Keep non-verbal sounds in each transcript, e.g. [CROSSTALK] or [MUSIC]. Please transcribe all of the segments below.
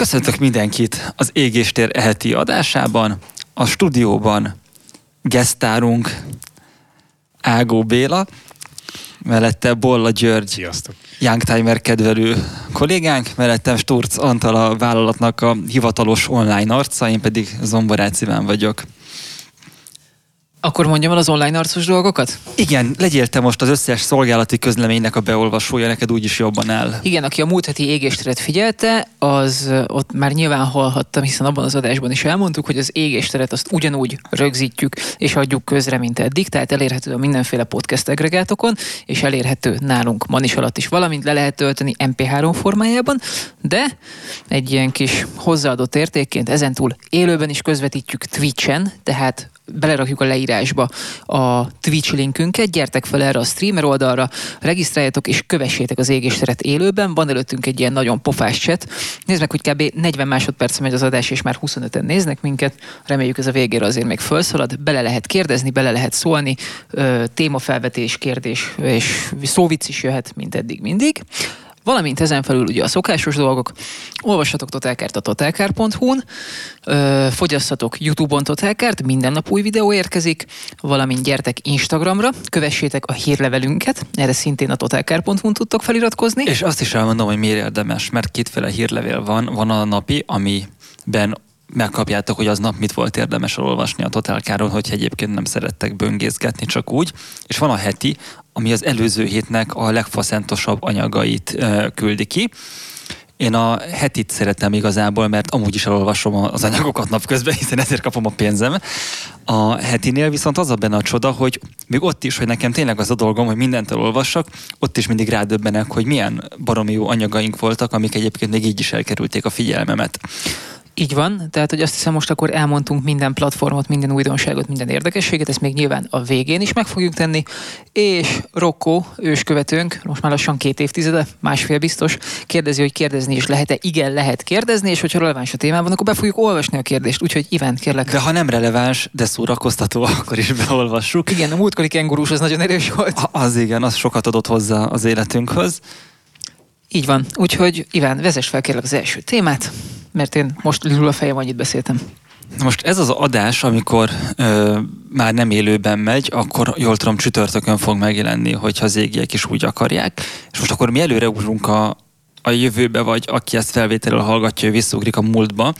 Köszöntök mindenkit az Égéstér eheti adásában. A stúdióban gesztárunk Ágó Béla, mellette Bolla György, Sziasztok. Youngtimer kedvelő kollégánk, mellettem Sturc Antal a vállalatnak a hivatalos online arca, én pedig Zomborácz Iván vagyok. Akkor mondjam el az online arcos dolgokat? Igen, legyél te most az összes szolgálati közleménynek a beolvasója, neked úgyis jobban áll. Igen, aki a múlt heti égésteret figyelte, az ott már nyilván hallhattam, hiszen abban az adásban is elmondtuk, hogy az égésteret azt ugyanúgy rögzítjük és adjuk közre, mint eddig, tehát elérhető a mindenféle podcast agregátokon, és elérhető nálunk manis alatt is, valamint le lehet tölteni MP3 formájában, de egy ilyen kis hozzáadott értékként ezentúl élőben is közvetítjük Twitchen, tehát belerakjuk a leírásba a Twitch linkünket, gyertek fel erre a streamer oldalra, regisztráljatok és kövessétek az égésteret élőben, van előttünk egy ilyen nagyon pofás chat, nézd meg, hogy kb. 40 másodperc megy az adás, és már 25-en néznek minket, reméljük ez a végére azért még felszalad, bele lehet kérdezni, bele lehet szólni, témafelvetés, kérdés és szóvic is jöhet, mint eddig mindig. Valamint ezen felül ugye a szokásos dolgok, olvassatok Totálkárt a totálkár.hu-n, fogyasszatok YouTube-on Totálkárt, minden nap új videó érkezik, valamint gyertek Instagramra, kövessétek a hírlevelünket, erre szintén a totálkár.hu-n tudtok feliratkozni. És azt is elmondom, hogy miért érdemes, mert kétféle hírlevél van, van a napi, amiben megkapjátok, hogy aznap mit volt érdemes olvasni a Totálkáról, hogy egyébként nem szerettek böngészgetni csak úgy. És van a heti, ami az előző hétnek a legfaszentosabb anyagait küldi ki. Én a hetit szeretem igazából, mert amúgy is elolvasom az anyagokat napközben, hiszen ezért kapom a pénzem. A hetinél viszont az a benne a csoda, hogy még ott is, hogy nekem tényleg az a dolgom, hogy mindent elolvassak, ott is mindig rádöbbenek, hogy milyen baromi jó anyagaink voltak, amik egyébként még így is elkerülték a figyelmemet. Így van, tehát hogy azt hiszem most akkor elmondtunk minden platformot, minden újdonságot, minden érdekességet, ezt még nyilván a végén is meg fogjuk tenni, és Rocco, őskövetőnk, most már lassan két évtizede, másfél biztos, kérdezi, hogy kérdezni is lehet-e. Igen, lehet kérdezni, és hogyha releváns a témában, akkor be fogjuk olvasni a kérdést, úgyhogy Iván, kérlek. De ha nem releváns, de szórakoztató, [LAUGHS] akkor is beolvassuk. Igen, a múltkori kengurús az nagyon erős volt. Az igen, az sokat adott hozzá az életünkhöz. Így van, úgyhogy Iván, vezess fel kérlek az első témát mert én most lül a fejem, annyit beszéltem. Most ez az adás, amikor ö, már nem élőben megy, akkor jól tudom, csütörtökön fog megjelenni, hogyha az égiek is úgy akarják. És most akkor mi előre ugrunk a, a jövőbe, vagy aki ezt felvételről hallgatja, ő visszugrik a múltba,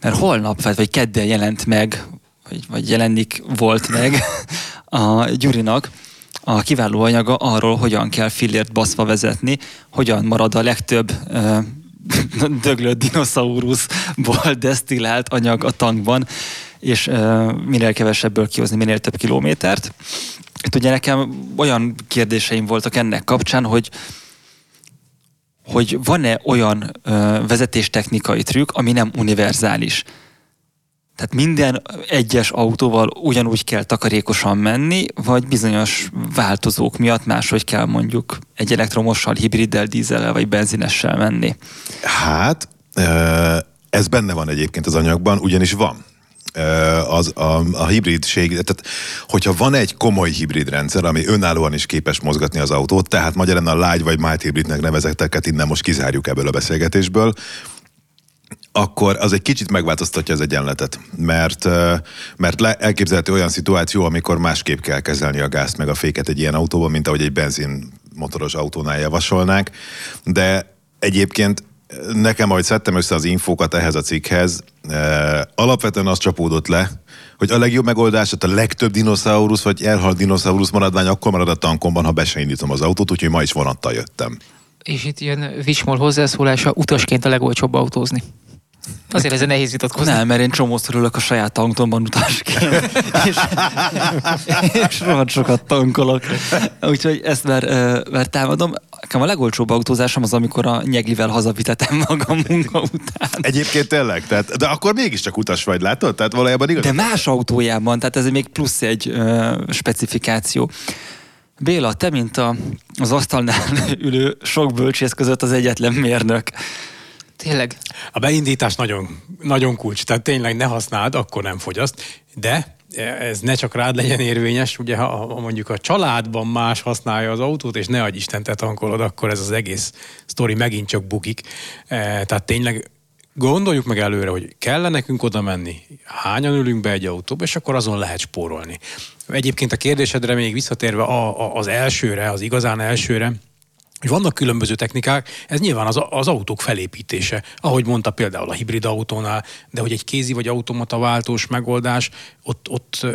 mert holnap, vagy kedden jelent meg, vagy, vagy jelenik volt meg [LAUGHS] a Gyurinak a kiváló anyaga arról, hogyan kell fillért baszva vezetni, hogyan marad a legtöbb ö, [LAUGHS] döglött dinoszauruszból desztillált anyag a tankban, és uh, minél kevesebből kihozni minél több kilométert. Itt ugye nekem olyan kérdéseim voltak ennek kapcsán, hogy hogy van-e olyan uh, vezetéstechnikai trükk, ami nem univerzális. Tehát minden egyes autóval ugyanúgy kell takarékosan menni, vagy bizonyos változók miatt máshogy kell mondjuk egy elektromossal, hibriddel, dízellel vagy benzinessel menni? Hát, ez benne van egyébként az anyagban, ugyanis van az a, a hibridség, tehát hogyha van egy komoly hibrid rendszer, ami önállóan is képes mozgatni az autót, tehát magyarán a light vagy mild hibridnek nevezetteket innen most kizárjuk ebből a beszélgetésből, akkor az egy kicsit megváltoztatja az egyenletet, mert, mert le, elképzelhető olyan szituáció, amikor másképp kell kezelni a gázt meg a féket egy ilyen autóban, mint ahogy egy benzin motoros autónál javasolnák, de egyébként nekem, ahogy szedtem össze az infókat ehhez a cikkhez, alapvetően az csapódott le, hogy a legjobb megoldás, a legtöbb dinoszaurusz vagy elhalt dinoszaurusz maradvány akkor marad a tankomban, ha be se indítom az autót, úgyhogy ma is vonattal jöttem. És itt ilyen Vicsmol hozzászólása, utasként a legolcsóbb autózni. Azért ez nehéz vitatkozni. Nem, mert én csomószor ülök a saját tankomban utasként, [LAUGHS] és, és rohadt sokat tankolok. Úgyhogy ezt már, már támadom. Nekem a legolcsóbb autózásom az, amikor a nyeglivel hazavitetem magam munka után. Egyébként tényleg, tehát, de akkor mégiscsak utas vagy, látod? Tehát valójában igaz. De más autójában, tehát ez még plusz egy ö, specifikáció. Béla, te, mint a, az asztalnál [LAUGHS] ülő sok bölcsész között az egyetlen mérnök. Tényleg. A beindítás nagyon, nagyon kulcs, tehát tényleg ne használd, akkor nem fogyaszt, de ez ne csak rád legyen érvényes, ugye ha, mondjuk a családban más használja az autót, és ne adj Isten te tankolod, akkor ez az egész sztori megint csak bukik. E, tehát tényleg gondoljuk meg előre, hogy kell nekünk oda menni, hányan ülünk be egy autóba, és akkor azon lehet spórolni. Egyébként a kérdésedre még visszatérve a, a, az elsőre, az igazán elsőre, hogy vannak különböző technikák, ez nyilván az, az autók felépítése, ahogy mondta például a hibrid autónál, de hogy egy kézi vagy automata váltós megoldás, ott, ott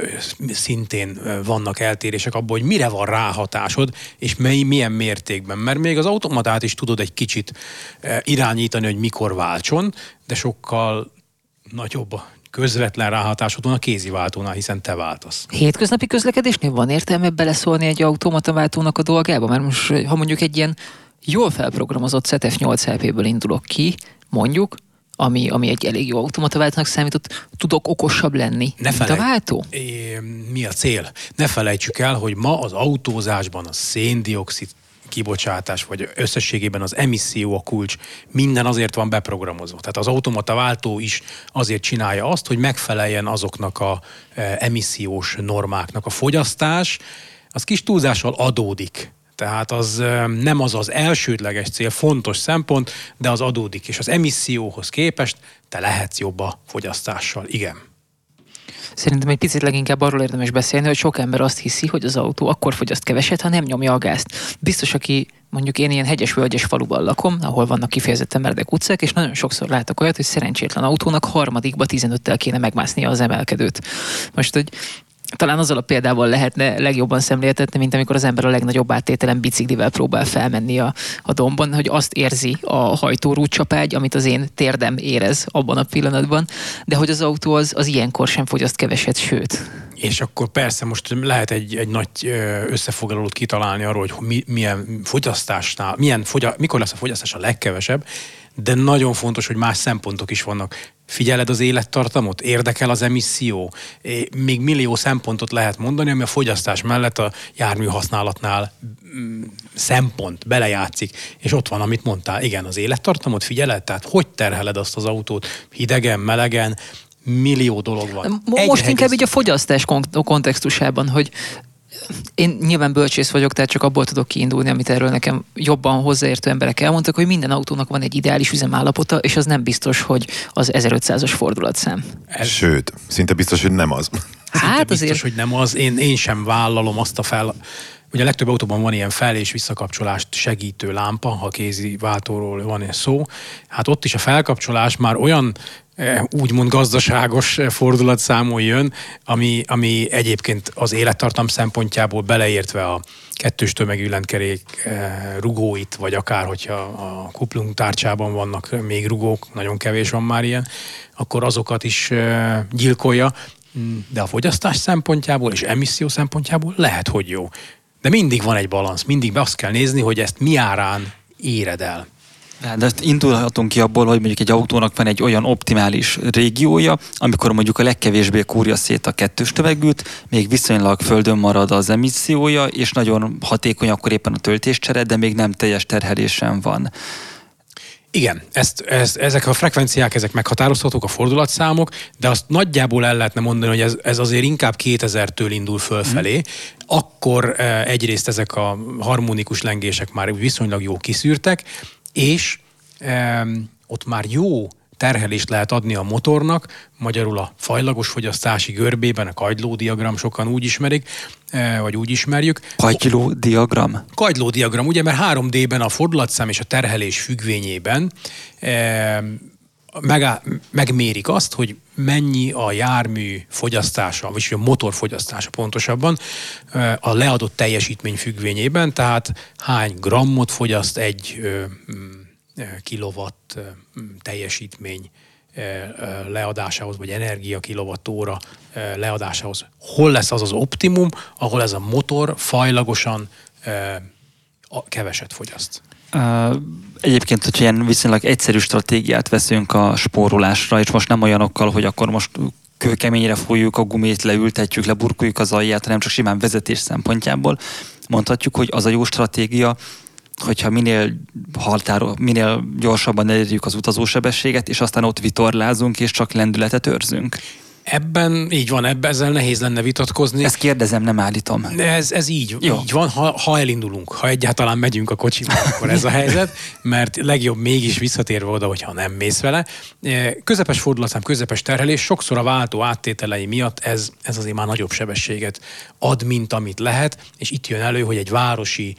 szintén vannak eltérések abból, hogy mire van ráhatásod, és mely, milyen mértékben. Mert még az automatát is tudod egy kicsit irányítani, hogy mikor váltson, de sokkal nagyobb a közvetlen ráhatásod van a kézi váltónál, hiszen te váltasz. Hétköznapi közlekedésnél van értelme beleszólni egy automata váltónak a dolgába? Mert most, ha mondjuk egy ilyen jól felprogramozott ZF 8 LP-ből indulok ki, mondjuk, ami, ami egy elég jó automata váltónak számított, tudok okosabb lenni, ne mint a váltó? É, mi a cél? Ne felejtsük el, hogy ma az autózásban a széndiokszid kibocsátás, vagy összességében az emisszió a kulcs, minden azért van beprogramozva. Tehát az automata váltó is azért csinálja azt, hogy megfeleljen azoknak a e, emissziós normáknak. A fogyasztás az kis túlzással adódik. Tehát az e, nem az az elsődleges cél, fontos szempont, de az adódik, és az emisszióhoz képest te lehetsz jobb a fogyasztással. Igen. Szerintem egy picit leginkább arról érdemes beszélni, hogy sok ember azt hiszi, hogy az autó akkor fogyaszt keveset, ha nem nyomja a gázt. Biztos, aki mondjuk én ilyen hegyes völgyes faluban lakom, ahol vannak kifejezetten meredek utcák, és nagyon sokszor látok olyat, hogy szerencsétlen autónak harmadikba 15-tel kéne megmásznia az emelkedőt. Most, hogy talán azzal a példával lehetne legjobban szemléltetni, mint amikor az ember a legnagyobb áttételen biciklivel próbál felmenni a, a dombon, hogy azt érzi a hajtórúcsapágy, amit az én térdem érez abban a pillanatban, de hogy az autó az, az ilyenkor sem fogyaszt keveset, sőt. És akkor persze most lehet egy, egy nagy összefoglalót kitalálni arról, hogy mi, milyen fogyasztásnál, milyen fogya, mikor lesz a fogyasztás a legkevesebb, de nagyon fontos, hogy más szempontok is vannak. Figyeled az élettartamot? Érdekel az emisszió? Még millió szempontot lehet mondani, ami a fogyasztás mellett a jármű használatnál mm, szempont belejátszik. És ott van, amit mondtál, igen, az élettartamot figyeled? Tehát hogy terheled azt az autót? Hidegen, melegen, millió dolog van. Most Egy inkább így a fogyasztás kontextusában, hogy én nyilván bölcsész vagyok, tehát csak abból tudok kiindulni, amit erről nekem jobban hozzáértő emberek elmondtak, hogy minden autónak van egy ideális üzemállapota, és az nem biztos, hogy az 1500-as fordulatszám. Sőt, szinte biztos, hogy nem az. Hát szinte biztos, azért... hogy nem az. Én, én sem vállalom azt a fel, Ugye a legtöbb autóban van ilyen fel- és visszakapcsolást segítő lámpa, ha kézi váltóról van szó. Hát ott is a felkapcsolás már olyan Eh, úgymond gazdaságos fordulatszámon jön, ami, ami egyébként az élettartam szempontjából beleértve a kettős tömegű lentkerék eh, rugóit, vagy akár, hogyha a kuplung tárcsában vannak még rugók, nagyon kevés van már ilyen, akkor azokat is eh, gyilkolja, de a fogyasztás szempontjából és emisszió szempontjából lehet, hogy jó. De mindig van egy balansz, mindig azt kell nézni, hogy ezt mi árán éred el. De ezt indulhatunk ki abból, hogy mondjuk egy autónak van egy olyan optimális régiója, amikor mondjuk a legkevésbé kúrja szét a kettős tömegűt, még viszonylag földön marad az emissziója, és nagyon hatékony akkor éppen a töltéscsere, de még nem teljes terhelésen van. Igen, ezt, ezt, ezek a frekvenciák, ezek meghatározhatók, a fordulatszámok, de azt nagyjából el lehetne mondani, hogy ez, ez azért inkább 2000-től indul fölfelé. Akkor eh, egyrészt ezek a harmonikus lengések már viszonylag jó kiszűrtek, és ott már jó terhelést lehet adni a motornak, magyarul a fajlagos fogyasztási görbében, a kagylódiagram sokan úgy ismerik, e, vagy úgy ismerjük. Kagylódiagram? Kagylódiagram, ugye, mert 3D-ben a fordulatszám és a terhelés függvényében e, meg, megmérik azt, hogy mennyi a jármű fogyasztása, vagy a motor fogyasztása pontosabban a leadott teljesítmény függvényében, tehát hány grammot fogyaszt egy kilowatt teljesítmény leadásához, vagy energia kilowattóra leadásához. Hol lesz az az optimum, ahol ez a motor fajlagosan keveset fogyaszt? Egyébként, hogyha ilyen viszonylag egyszerű stratégiát veszünk a spórolásra, és most nem olyanokkal, hogy akkor most kőkeményre fújjuk a gumét, leültetjük, leburkoljuk az alját, hanem csak simán vezetés szempontjából, mondhatjuk, hogy az a jó stratégia, hogyha minél határo, minél gyorsabban elérjük az utazósebességet, és aztán ott vitorlázunk, és csak lendületet őrzünk. Ebben így van, ebben ezzel nehéz lenne vitatkozni. Ezt kérdezem, nem állítom. Ez, ez így, Jó. így van, ha, ha elindulunk, ha egyáltalán megyünk a kocsival, [LAUGHS] akkor ez a helyzet, mert legjobb mégis visszatérve oda, hogyha nem mész vele. E, közepes fordulatszám, közepes terhelés, sokszor a váltó áttételei miatt ez, ez azért már nagyobb sebességet ad, mint amit lehet, és itt jön elő, hogy egy városi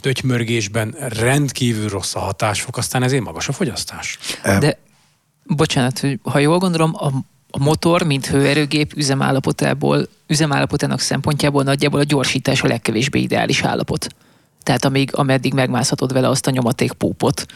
tötymörgésben rendkívül rossz a hatásfok, aztán ezért magas a fogyasztás. De bocsánat, hogy ha jól gondolom, a a motor, mint hőerőgép üzemállapotából, üzemállapotának szempontjából nagyjából a gyorsítás a legkevésbé ideális állapot. Tehát amíg, ameddig megmászhatod vele azt a nyomatékpópot,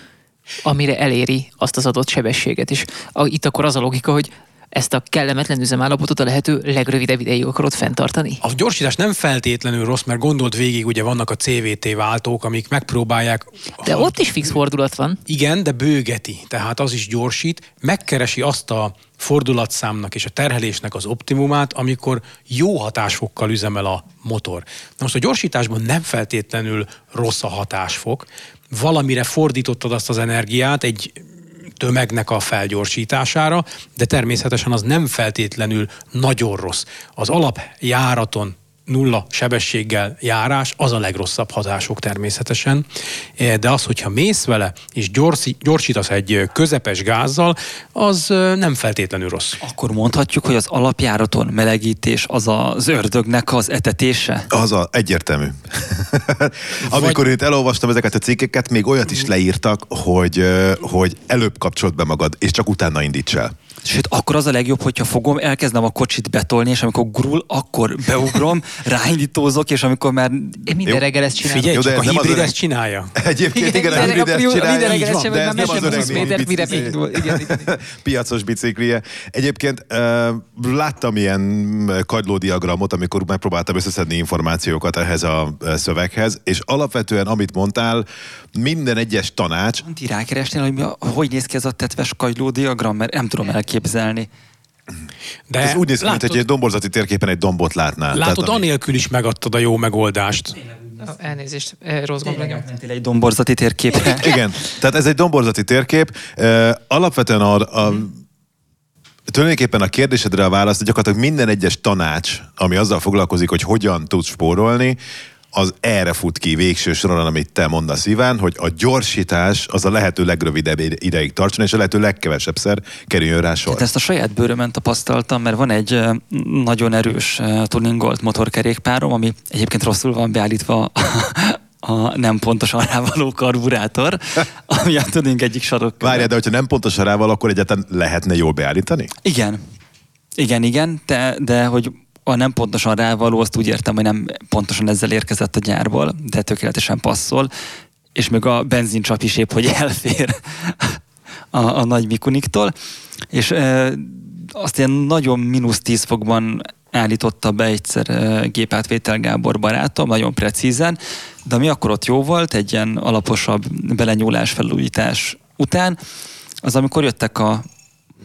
amire eléri azt az adott sebességet. És a, itt akkor az a logika, hogy ezt a kellemetlen üzemállapotot a lehető legrövidebb ideig akarod fenntartani? A gyorsítás nem feltétlenül rossz, mert gondolt végig, ugye vannak a CVT váltók, amik megpróbálják... De ha... ott is fix fordulat van. Igen, de bőgeti, tehát az is gyorsít, megkeresi azt a fordulatszámnak és a terhelésnek az optimumát, amikor jó hatásfokkal üzemel a motor. Na most a gyorsításban nem feltétlenül rossz a hatásfok, valamire fordítottad azt az energiát, egy tömegnek a felgyorsítására, de természetesen az nem feltétlenül nagyon rossz. Az alapjáraton nulla sebességgel járás, az a legrosszabb hatások természetesen, e, de az, hogyha mész vele, és gyorsítasz egy közepes gázzal, az nem feltétlenül rossz. Akkor mondhatjuk, hogy az alapjáraton melegítés az az ördögnek az etetése? Az a, egyértelmű. [LAUGHS] Amikor Vagy... itt elolvastam ezeket a cikkeket, még olyat is leírtak, hogy, hogy előbb kapcsolt be magad, és csak utána indíts el. Sőt, akkor az a legjobb, hogyha fogom, elkezdem a kocsit betolni, és amikor gurul, akkor beugrom, [LAUGHS] ráindítózok, és amikor már... Én minden jó. reggel ezt csinálom. Figyelj, jó, de csak a hibrid ezt csinálja. [LAUGHS] Egyébként igen, a hibrid ezt csinálja. Minden reggel ezt csinálja, de ez nem az öreg. [LAUGHS] Piacos biciklije. Egyébként láttam ilyen kagylódiagramot, amikor megpróbáltam összeszedni információkat ehhez a szöveghez, és alapvetően, amit mondtál, minden egyes tanács... Ti rákeresnél, hogy hogy néz ki ez a tetves kagylódiagram, mert nem tudom elképzelni elképzelni. De Ez úgy néz ki, mint egy domborzati térképen egy dombot látnál. Látod, Tehát, anélkül is megadtad a jó megoldást. Elnézést, eh, rossz gomb egy domborzati térképre. [LAUGHS] Igen, tehát ez egy domborzati térkép. Alapvetően a, a Tulajdonképpen a kérdésedre a válasz, gyakorlatilag minden egyes tanács, ami azzal foglalkozik, hogy hogyan tudsz spórolni, az erre fut ki végső soron, amit te mondasz, Iván, hogy a gyorsítás az a lehető legrövidebb ideig tartson, és a lehető legkevesebbszer kerüljön rá sor. Tehát ezt a saját bőrömen tapasztaltam, mert van egy nagyon erős tuningolt motorkerékpárom, ami egyébként rosszul van beállítva a nem pontosan rávaló karburátor, [LAUGHS] ami a tuning egyik sarok. Várjál, de hogyha nem pontosan rával, akkor egyáltalán lehetne jól beállítani? Igen. Igen, igen, de, de hogy a nem pontosan rávaló, azt úgy értem, hogy nem pontosan ezzel érkezett a gyárból, de tökéletesen passzol, és még a benzincsap is épp, hogy [LAUGHS] elfér a, a nagy Mikuniktól, és e, azt ilyen nagyon mínusz 10 fokban állította be egyszer e, gépátvétel Gábor barátom, nagyon precízen, de ami akkor ott jó volt, egy ilyen alaposabb belenyúlás felújítás után, az amikor jöttek a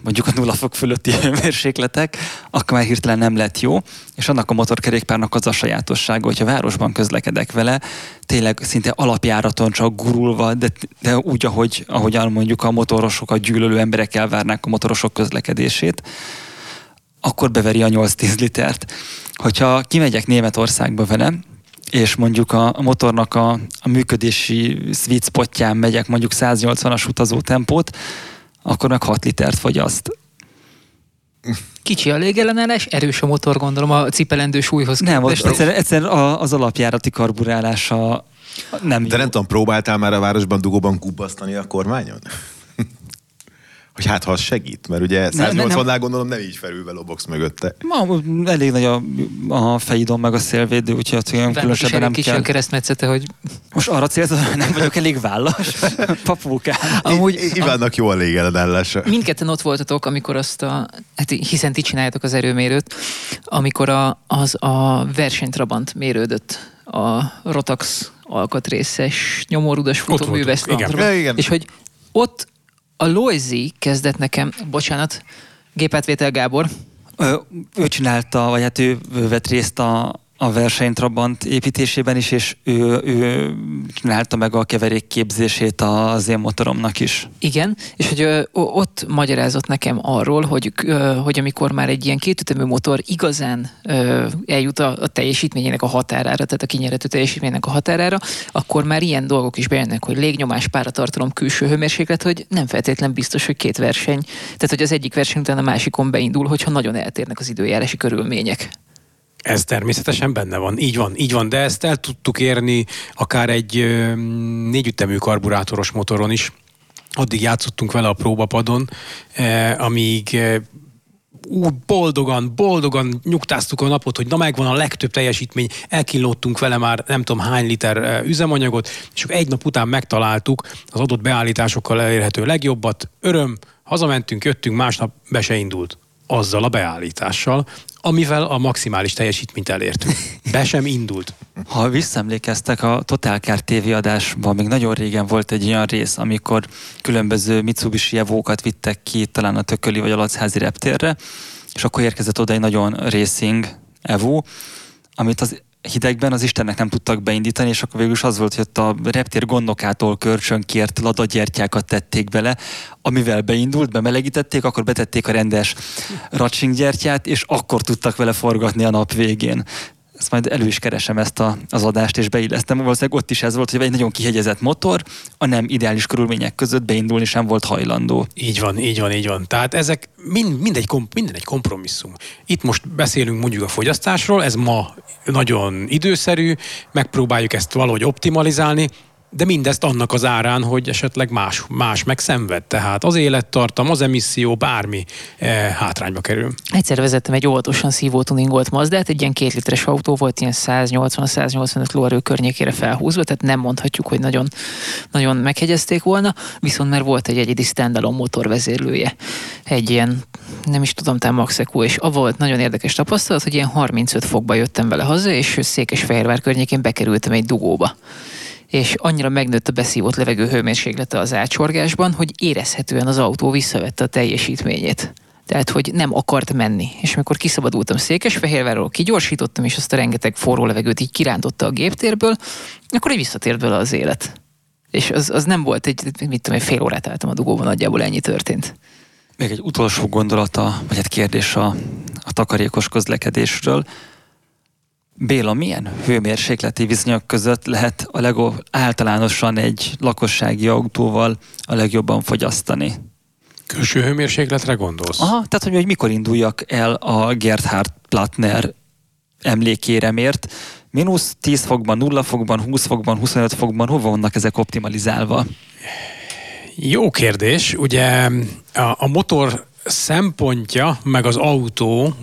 mondjuk a nulla fok fölötti [LAUGHS] hőmérsékletek, akkor már hirtelen nem lett jó, és annak a motorkerékpárnak az a sajátossága, hogyha városban közlekedek vele, tényleg szinte alapjáraton csak gurulva, de, de úgy, ahogy, ahogyan mondjuk a motorosokat gyűlölő emberek elvárnák a motorosok közlekedését, akkor beveri a 8-10 litert. Hogyha kimegyek Németországba vele, és mondjuk a, motornak a, a működési sweet spotján megyek mondjuk 180-as utazó tempót, akkor meg 6 litert fogyaszt. Kicsi a légellenállás, erős a motor, gondolom, a cipelendő súlyhoz Nem, egyszerűen, egyszer az alapjárati karburálása nem De jó. nem tudom, próbáltál már a városban dugóban kubbasztani a kormányon? Hogy hát ha az segít, mert ugye 180-nál gondolom nem így felül a box mögötte. Ma elég nagy a, a fejidon meg a szélvédő, úgyhogy olyan különösebben nem kis kell. keresztmetszete, hogy... Most arra célzol, hogy nem vagyok elég vállas? [LAUGHS] Papukám. Amúgy, Ivánnak jó a légellenállása. Mindketten ott voltatok, amikor azt a... Hát hiszen ti csináljátok az erőmérőt, amikor a, az a versenytrabant mérődött a Rotax alkatrészes nyomorudas futóműves És hogy ott a Loisy kezdett nekem, bocsánat, gépátvétel Gábor. Ö, ő csinálta, vagy hát ő vett részt a, a versenytrabant építésében is, és ő, ő csinálta meg a keverék képzését az én motoromnak is. Igen, és hogy ö, ott magyarázott nekem arról, hogy, ö, hogy amikor már egy ilyen kétütemű motor igazán ö, eljut a, a teljesítményének a határára, tehát a kinyerető teljesítményének a határára, akkor már ilyen dolgok is bejönnek, hogy légnyomás, páratartalom, külső hőmérséklet, hogy nem feltétlen biztos, hogy két verseny, tehát hogy az egyik verseny után a másikon beindul, hogyha nagyon eltérnek az időjárási körülmények. Ez természetesen benne van, így van, így van, de ezt el tudtuk érni akár egy négyütemű karburátoros motoron is. Addig játszottunk vele a próbapadon, amíg úgy boldogan, boldogan nyugtáztuk a napot, hogy na megvan a legtöbb teljesítmény, elkínlottunk vele már nem tudom hány liter üzemanyagot, és egy nap után megtaláltuk az adott beállításokkal elérhető legjobbat. Öröm, hazamentünk, jöttünk, másnap be se indult azzal a beállítással, amivel a maximális teljesítményt elértünk. Be sem indult. Ha visszaemlékeztek, a Total Car TV adásban még nagyon régen volt egy olyan rész, amikor különböző Mitsubishi Evo-kat vittek ki talán a Tököli vagy a Lacházi reptérre, és akkor érkezett oda egy nagyon racing Evo, amit az hidegben az Istennek nem tudtak beindítani, és akkor végül is az volt, hogy ott a reptér gondokától kölcsönkért ladagyertyákat tették bele, amivel beindult, bemelegítették, akkor betették a rendes racsinggyertyát, és akkor tudtak vele forgatni a nap végén ezt majd elő is keresem ezt a, az adást, és beillesztem. Valószínűleg ott is ez volt, hogy egy nagyon kihegyezett motor, a nem ideális körülmények között beindulni sem volt hajlandó. Így van, így van, így van. Tehát ezek mind, mind egy, minden egy kompromisszum. Itt most beszélünk mondjuk a fogyasztásról, ez ma nagyon időszerű, megpróbáljuk ezt valahogy optimalizálni, de mindezt annak az árán, hogy esetleg más, más meg szenved. Tehát az élettartam, az emisszió, bármi e, hátrányba kerül. Egyszer vezettem egy óvatosan szívó tuningolt Mazdát, egy ilyen két literes autó volt, ilyen 180-185 lóerő környékére felhúzva, tehát nem mondhatjuk, hogy nagyon, nagyon meghegyezték volna, viszont már volt egy egyedi standalone motorvezérlője. Egy ilyen, nem is tudom, talán Maxekó, és a volt nagyon érdekes tapasztalat, hogy ilyen 35 fokba jöttem vele haza, és Székesfehérvár környékén bekerültem egy dugóba és annyira megnőtt a beszívott levegő hőmérséklete az átsorgásban, hogy érezhetően az autó visszavette a teljesítményét. Tehát, hogy nem akart menni. És amikor kiszabadultam Székesfehérvárról, kigyorsítottam, és azt a rengeteg forró levegőt így kirántotta a géptérből, akkor így visszatért vele az élet. És az, az nem volt egy, mit tudom, egy fél órát álltam a dugóban, nagyjából ennyi történt. Még egy utolsó gondolata, vagy egy kérdés a, a takarékos közlekedésről. Béla, milyen hőmérsékleti viszonyok között lehet a legó általánosan egy lakossági autóval a legjobban fogyasztani? Külső hőmérsékletre gondolsz? Aha, tehát hogy, hogy mikor induljak el a Gerhard Plattner emlékére mért. Mínusz 10 fokban, 0 fokban, 20 fokban, 25 fokban, hova vannak ezek optimalizálva? Jó kérdés. Ugye a, a motor szempontja, meg az autó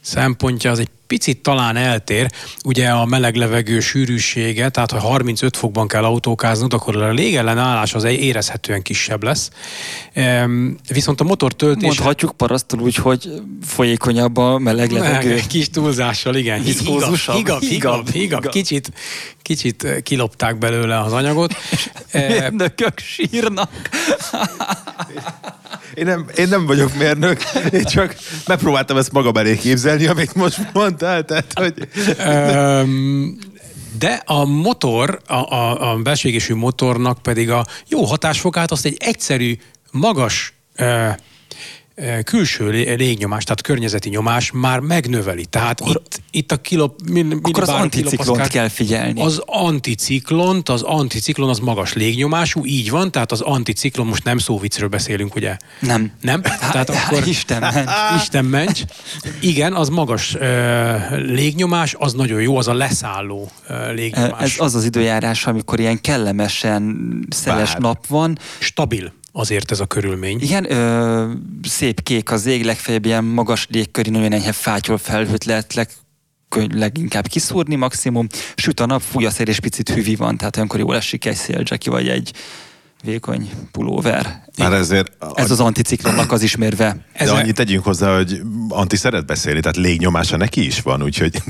szempontja az egy picit talán eltér, ugye a meleg levegő sűrűsége, tehát ha 35 fokban kell autókáznod, akkor a légellenállás az érezhetően kisebb lesz. Viszont a motor töltése... Mondhatjuk parasztul úgy, hogy folyékonyabb a meleg levegő. Kis túlzással, igen. Higab, higab, higab, higab. Kicsit, kicsit kilopták belőle az anyagot. [LAUGHS] Mérnökök sírnak. [LAUGHS] Én nem, én nem vagyok mérnök, én csak megpróbáltam ezt magam elé képzelni, amit most mondtál, tehát hogy... Um, de a motor, a, a, a belségésű motornak pedig a jó hatásfokát azt egy egyszerű, magas külső légnyomás, tehát környezeti nyomás már megnöveli. Tehát akkor, itt, itt a kilo, min, min, akkor az anticiklont kell figyelni. Az anticiklont, az anticiklon az magas légnyomású, így van, tehát az anticiklon, most nem szóvicről beszélünk, ugye? Nem. Nem? Tehát akkor... Isten ments. [LAUGHS] Isten ments. Igen, az magas uh, légnyomás, az nagyon jó, az a leszálló uh, légnyomás. Ez az az időjárás, amikor ilyen kellemesen szeles Bár. nap van. Stabil azért ez a körülmény. Igen, ö, szép kék az ég, legfeljebb ilyen magas légköri, nagyon enyhe fátyol felhőt lehet leg, leginkább kiszúrni maximum. Süt a nap, fúj a szél, és picit hűvi van, tehát olyankor jól esik egy széldzseki, vagy egy vékony pulóver. Már ezért... Ez az anticiklonnak az ismérve. De annyit tegyünk hozzá, hogy Anti szeret beszélni, tehát légnyomása neki is van, úgyhogy...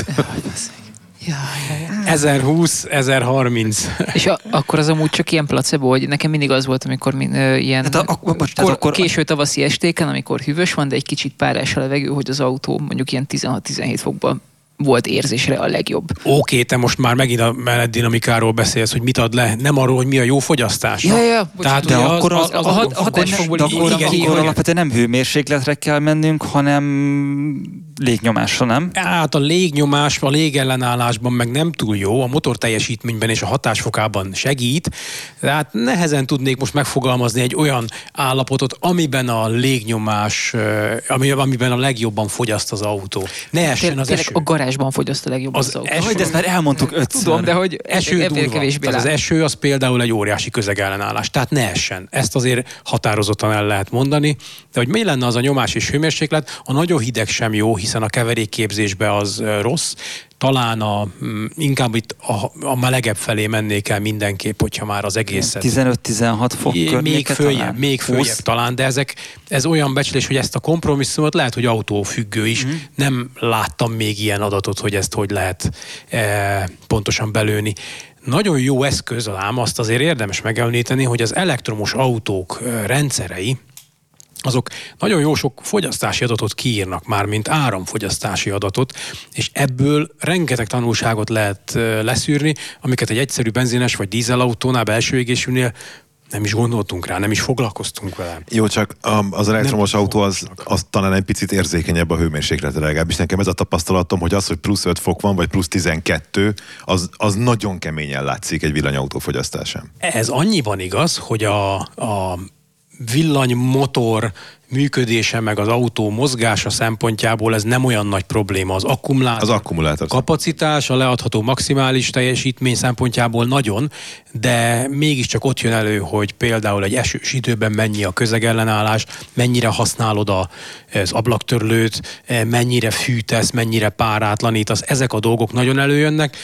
Ja, ja, ja. 1020, 1030. És a, akkor az amúgy csak ilyen placebo, hogy nekem mindig az volt, amikor min, ö, ilyen hát a, a, most, kor, akkor... késő tavaszi estéken, amikor hűvös van, de egy kicsit párás a levegő, hogy az autó mondjuk ilyen 16-17 fokban volt érzésre a legjobb. Oké, okay, te most már megint a mellett dinamikáról beszélsz, hogy mit ad le, nem arról, hogy mi a jó fogyasztás. Ja, ja, Tehát de akkor az, az, az, az, az, hatásfokból akkor, igen, igen, akkor alapvetően nem hőmérsékletre kell mennünk, hanem légnyomásra, nem? Hát a légnyomás a légellenállásban meg nem túl jó, a motor teljesítményben és a hatásfokában segít, tehát nehezen tudnék most megfogalmazni egy olyan állapotot, amiben a légnyomás, amiben a legjobban fogyaszt az autó. Ne essen az eső. A garázsban fogyaszt a legjobban az, az autó. De ezt már elmondtuk ötször. Tudom, de hogy eső durva. Tehát az eső az például egy óriási közegellenállás. Tehát ne essen. Ezt azért határozottan el lehet mondani. De hogy mi lenne az a nyomás és hőmérséklet, a nagyon hideg sem jó, hiszen a keverékképzésbe az rossz, talán a, mm, inkább itt a, a melegebb felé mennék el mindenképp, hogyha már az egészet. 15-16 fok Még följebb, talán. még följebb 20? talán, de ezek, ez olyan becslés, hogy ezt a kompromisszumot lehet, hogy autófüggő is. Mm. Nem láttam még ilyen adatot, hogy ezt hogy lehet e, pontosan belőni. Nagyon jó eszköz, ám azt azért érdemes megemlíteni, hogy az elektromos autók rendszerei, azok nagyon jó sok fogyasztási adatot kiírnak már, mint áramfogyasztási adatot, és ebből rengeteg tanulságot lehet leszűrni, amiket egy egyszerű benzines vagy dízelautónál, belső égésűnél nem is gondoltunk rá, nem is foglalkoztunk vele. Jó, csak az elektromos nem autó az, az talán egy picit érzékenyebb a hőmérsékletre, legalábbis nekem ez a tapasztalatom, hogy az, hogy plusz 5 fok van, vagy plusz 12, az, az nagyon keményen látszik egy villanyautó fogyasztásán. Ez annyiban igaz, hogy a, a villanymotor működése, meg az autó mozgása szempontjából ez nem olyan nagy probléma. Az akkumulátor, az akkumulátor kapacitás, a leadható maximális teljesítmény szempontjából nagyon, de mégiscsak ott jön elő, hogy például egy esős időben mennyi a közegellenállás, mennyire használod az ablaktörlőt, mennyire fűtesz, mennyire párátlanítasz, ezek a dolgok nagyon előjönnek.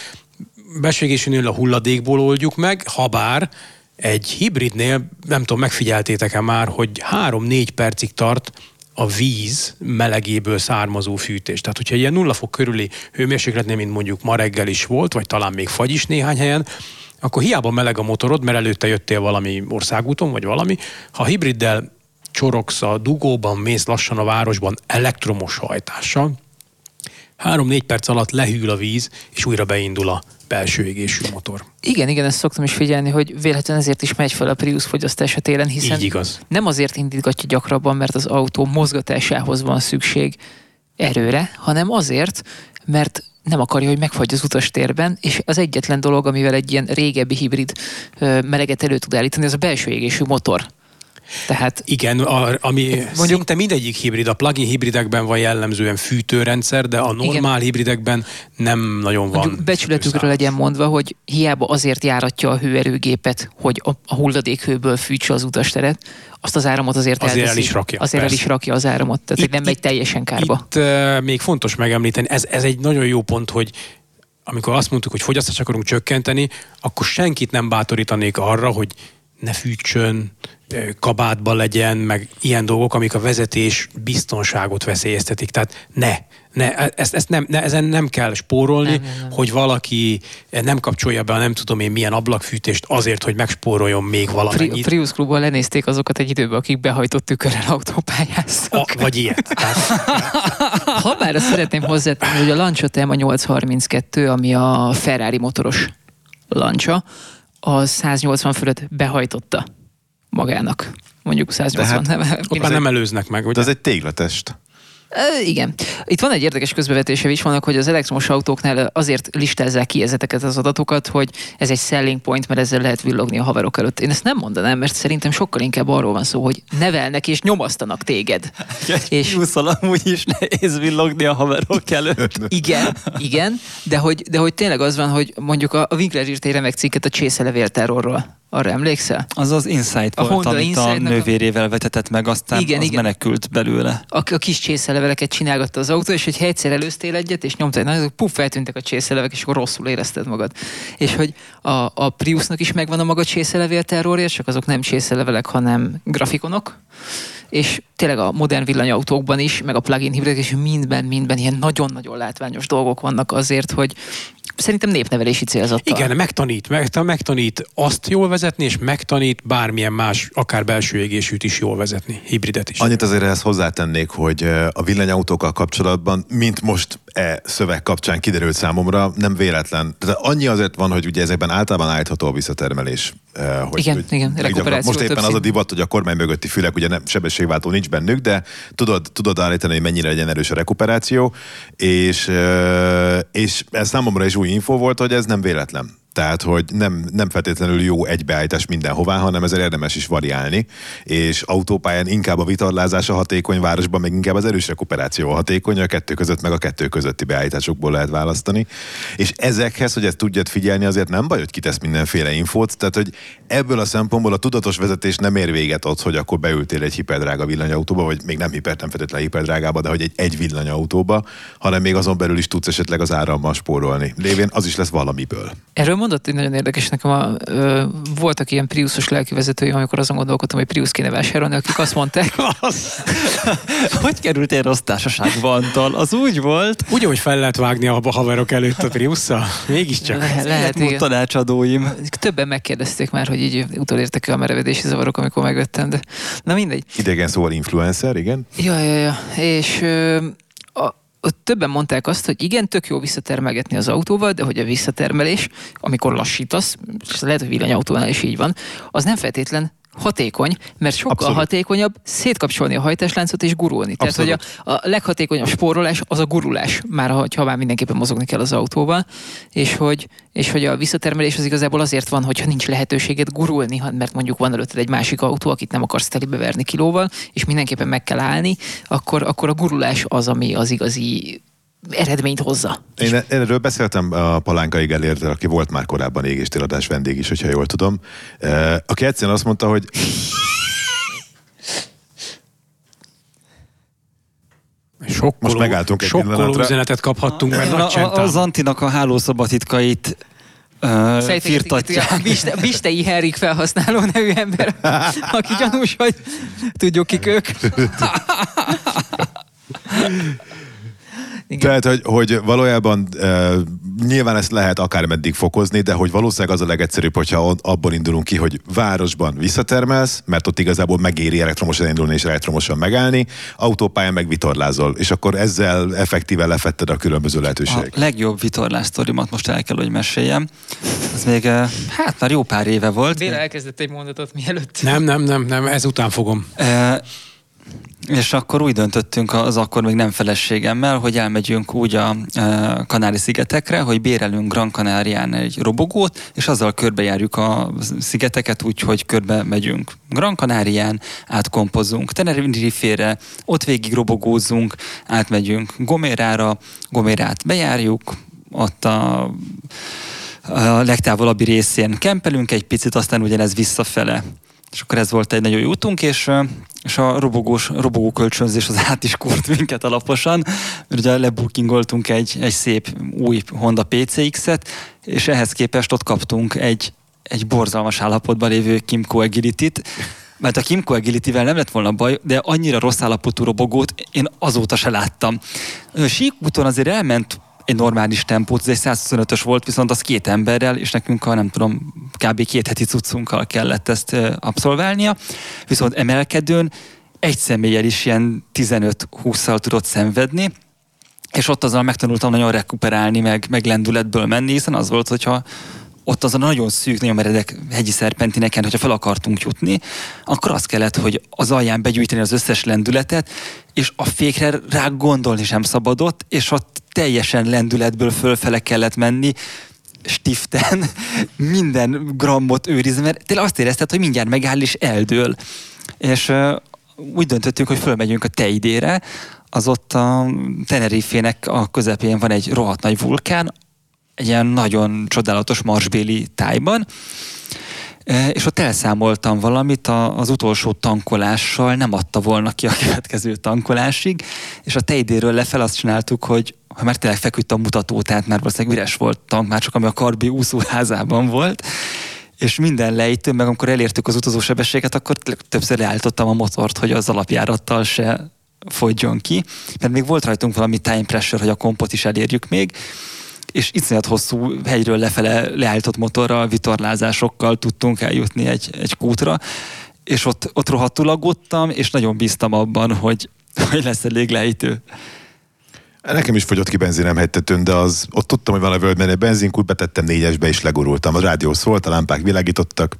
Bességésűnél a hulladékból oldjuk meg, ha bár egy hibridnél, nem tudom, megfigyeltétek-e már, hogy 3-4 percig tart a víz melegéből származó fűtés. Tehát, hogyha ilyen nulla fok körüli hőmérsékletnél, mint mondjuk ma reggel is volt, vagy talán még fagy is néhány helyen, akkor hiába meleg a motorod, mert előtte jöttél valami országúton, vagy valami, ha hibriddel csorogsz a dugóban, mész lassan a városban elektromos hajtással, három-négy perc alatt lehűl a víz, és újra beindul a belső égésű motor. Igen, igen, ezt szoktam is figyelni, hogy véletlenül ezért is megy fel a Prius fogyasztása télen, hiszen Így igaz. nem azért indítgatja gyakrabban, mert az autó mozgatásához van szükség erőre, hanem azért, mert nem akarja, hogy megfagy az utastérben, és az egyetlen dolog, amivel egy ilyen régebbi hibrid meleget elő tud állítani, az a belső égésű motor. Tehát igen, a, ami mondjuk, szinte mindegyik hibrid, a plug-in hibridekben van jellemzően fűtőrendszer, de a normál igen. hibridekben nem nagyon van. Mondjuk becsületükről legyen mondva, hogy hiába azért járatja a hőerőgépet, hogy a, a hulladékhőből fűtse az utasteret, azt az áramot azért, azért el is rakja. Azért persze. el is rakja az áramot, tehát itt, nem megy teljesen kárba. Itt uh, még fontos megemlíteni, ez, ez egy nagyon jó pont, hogy amikor azt mondtuk, hogy fogyasztást akarunk csökkenteni, akkor senkit nem bátorítanék arra, hogy ne fűtsön, kabátban legyen, meg ilyen dolgok, amik a vezetés biztonságot veszélyeztetik. Tehát ne, ne, ezt, ezt nem, ne, ezen nem kell spórolni, nem, nem, nem. hogy valaki nem kapcsolja be a nem tudom én milyen ablakfűtést azért, hogy megspóroljon még valamennyit. A Prius klubban lenézték azokat egy időben, akik behajtott tükörrel autópályáztak. A, vagy ilyet. Tehát, [LAUGHS] ha már azt szeretném hozzátenni, hogy a Lancia Tema 832, ami a Ferrari motoros Lancia, a 180 fölött behajtotta magának. Mondjuk 180. Tehát, nem, ott már nem előznek meg, ugye? De ez egy téglatest. Igen. Itt van egy érdekes közbevetése is vannak, hogy az elektromos autóknál azért listázzák ki ezeket az adatokat, hogy ez egy selling point, mert ezzel lehet villogni a haverok előtt. Én ezt nem mondanám, mert szerintem sokkal inkább arról van szó, hogy nevelnek és nyomasztanak téged. [LAUGHS] és Jusszal amúgy is nehéz villogni a haverok előtt. [LAUGHS] Igen, igen, de hogy, de hogy tényleg az van, hogy mondjuk a, a Winkler írt egy remek cikket a csészelevél terrorról arra emlékszel? Az az Insight a volt, Honda amit a nővérével vetetett meg, aztán igen, az igen. menekült belőle. A, a kis csészeleveleket csinálgatta az autó, és hogy egyszer előztél egyet, és nyomtál, na, puff, feltűntek a csészelevek, és akkor rosszul érezted magad. És hogy a, a Priusnak is megvan a maga csészelevél terrorja, csak azok nem csészelevelek, hanem grafikonok és tényleg a modern villanyautókban is, meg a plug-in hibridek is mindben, mindben ilyen nagyon-nagyon látványos dolgok vannak azért, hogy szerintem népnevelési célzattal. Igen, megtanít, meg, megtanít azt jól vezetni, és megtanít bármilyen más, akár belső égésűt is jól vezetni, hibridet is. Annyit azért ehhez hozzátennék, hogy a villanyautókkal kapcsolatban, mint most e szöveg kapcsán kiderült számomra, nem véletlen. Tehát annyi azért van, hogy ugye ezekben általában állítható a visszatermelés. Hogy, igen, hogy igen, Most éppen az a divat, hogy a kormány mögötti fülek, ugye nem, sebességváltó nincs bennük, de tudod, tudod állítani, hogy mennyire legyen erős a rekuperáció, és, és ez számomra is új info volt, hogy ez nem véletlen. Tehát, hogy nem, nem feltétlenül jó egybeállítás mindenhová, hanem ezzel érdemes is variálni, és autópályán inkább a vitorlázás a hatékony, városban meg inkább az erős rekuperáció a hatékony, a kettő között meg a kettő közötti beállításokból lehet választani. És ezekhez, hogy ezt tudjad figyelni, azért nem baj, hogy kitesz mindenféle infót, tehát, hogy ebből a szempontból a tudatos vezetés nem ér véget ott, hogy akkor beültél egy hiperdrága villanyautóba, vagy még nem hiper, nem feltétlenül hiperdrágába, de hogy egy, egy villanyautóba, hanem még azon belül is tudsz esetleg az árammal spórolni. Lévén az is lesz valamiből. Erről mondott, hogy nagyon érdekes nekem, a, ö, voltak ilyen Priusos lelkivezetői, amikor azon gondolkodtam, hogy Prius kéne vásárolni, akik azt mondták. [LAUGHS] hogy került egy rossz társaságba, Antal? Az úgy volt. Úgy, hogy fel lehet vágni a haverok előtt a Priusszal? Mégiscsak. Le, lehet, igen. tanácsadóim. Többen megkérdezték már, hogy így utolértek-e a merevedési zavarok, amikor megvettem, de na mindegy. Idegen szóval influencer, igen? Ja, ja, ja. És ö, ott többen mondták azt, hogy igen, tök jó visszatermelgetni az autóval, de hogy a visszatermelés, amikor lassítasz, és lehet, hogy villanyautónál is így van, az nem feltétlen hatékony, mert sokkal Abszolút. hatékonyabb szétkapcsolni a hajtásláncot és gurulni. Tehát, hogy a, a leghatékonyabb spórolás az a gurulás, már ha, ha már mindenképpen mozogni kell az autóval, és hogy, és hogy a visszatermelés az igazából azért van, hogyha nincs lehetőséged gurulni, mert mondjuk van előtted egy másik autó, akit nem akarsz telibe verni kilóval, és mindenképpen meg kell állni, akkor, akkor a gurulás az, ami az igazi eredményt hozza. Én erről beszéltem a Palánkai Gellértel, aki volt már korábban égéstéradás vendég is, hogyha jól tudom, aki egyszerűen azt mondta, hogy Sokkoló, Most megálltunk egy sokkoló üzenetet kaphattunk, mert a, a, Az Antinak a hálószabatitkait uh, firtatják. Biste, Bistei Henrik felhasználó nevű ember, [LAUGHS] aki gyanús, hogy tudjuk kik ők. [LAUGHS] Igen. Tehát, hogy, hogy valójában e, nyilván ezt lehet akár meddig fokozni, de hogy valószínűleg az a legegyszerűbb, hogyha abból indulunk ki, hogy városban visszatermelsz, mert ott igazából megéri elektromosan indulni és elektromosan megállni, autópályán meg vitorlázol, és akkor ezzel effektíve lefetted a különböző lehetőségeket. A legjobb vitorlás sztorimat most el kell, hogy meséljem. Ez még, hát már jó pár éve volt. Béla elkezdett egy mondatot mielőtt. Nem, nem, nem, nem, ezután fogom. E, és akkor úgy döntöttünk az akkor még nem feleségemmel, hogy elmegyünk úgy a e, Kanári-szigetekre, hogy bérelünk Gran Canarián egy robogót, és azzal körbejárjuk a szigeteket úgy, hogy körbe megyünk. Gran Canarián átkompozunk, Tenerife-re, ott végig robogózunk, átmegyünk Gomérára, Gomérát bejárjuk, ott a a legtávolabbi részén kempelünk egy picit, aztán ugyanez visszafele. És akkor ez volt egy nagyon jó útunk, és, és a robogós, robogó kölcsönzés az át is kurt minket alaposan, mert ugye lebookingoltunk egy, egy szép új Honda PCX-et, és ehhez képest ott kaptunk egy, egy borzalmas állapotban lévő Kimco Agility-t, mert a Kimco Agility-vel nem lett volna baj, de annyira rossz állapotú robogót én azóta se láttam. Síkúton azért elment egy normális tempót, ez egy 125-ös volt, viszont az két emberrel, és nekünk a nem tudom, kb. két heti cuccunkkal kellett ezt abszolválnia. Viszont emelkedőn egy személlyel is ilyen 15-20-szal tudott szenvedni, és ott azzal megtanultam nagyon rekuperálni, meg, meg lendületből menni, hiszen az volt, hogyha ott az a nagyon szűk, nagyon meredek hegyi szerpentineken, hogyha fel akartunk jutni, akkor az kellett, hogy az alján begyűjteni az összes lendületet, és a fékre rá gondolni sem szabadott, és ott teljesen lendületből fölfele kellett menni, stiften, [LAUGHS] minden grammot őrizni, mert tényleg azt érezted, hogy mindjárt megáll és eldől. És uh, úgy döntöttünk, hogy fölmegyünk a Teidére, az ott a Tenerifének a közepén van egy rohadt nagy vulkán, egy ilyen nagyon csodálatos marsbéli tájban, e, és ott elszámoltam valamit, az utolsó tankolással nem adta volna ki a következő tankolásig, és a tejdéről lefel azt csináltuk, hogy ha már tényleg feküdt a mutató, tehát már valószínűleg üres volt tank, már csak ami a Karbi úszóházában volt, és minden lejtő, meg amikor elértük az utazósebességet, akkor többször leállítottam a motort, hogy az alapjárattal se fogjon ki, mert még volt rajtunk valami time pressure, hogy a kompot is elérjük még, és iszonyat hosszú hegyről lefele leállított motorral, vitorlázásokkal tudtunk eljutni egy, egy kútra, és ott, ott rohadtul aggódtam, és nagyon bíztam abban, hogy, [LAUGHS] hogy lesz elég lejtő. Nekem is fogyott ki benzinem hegytetőn, de az, ott tudtam, hogy van a völgyben egy benzinkút, betettem négyesbe és legurultam. A rádió szólt, a lámpák világítottak.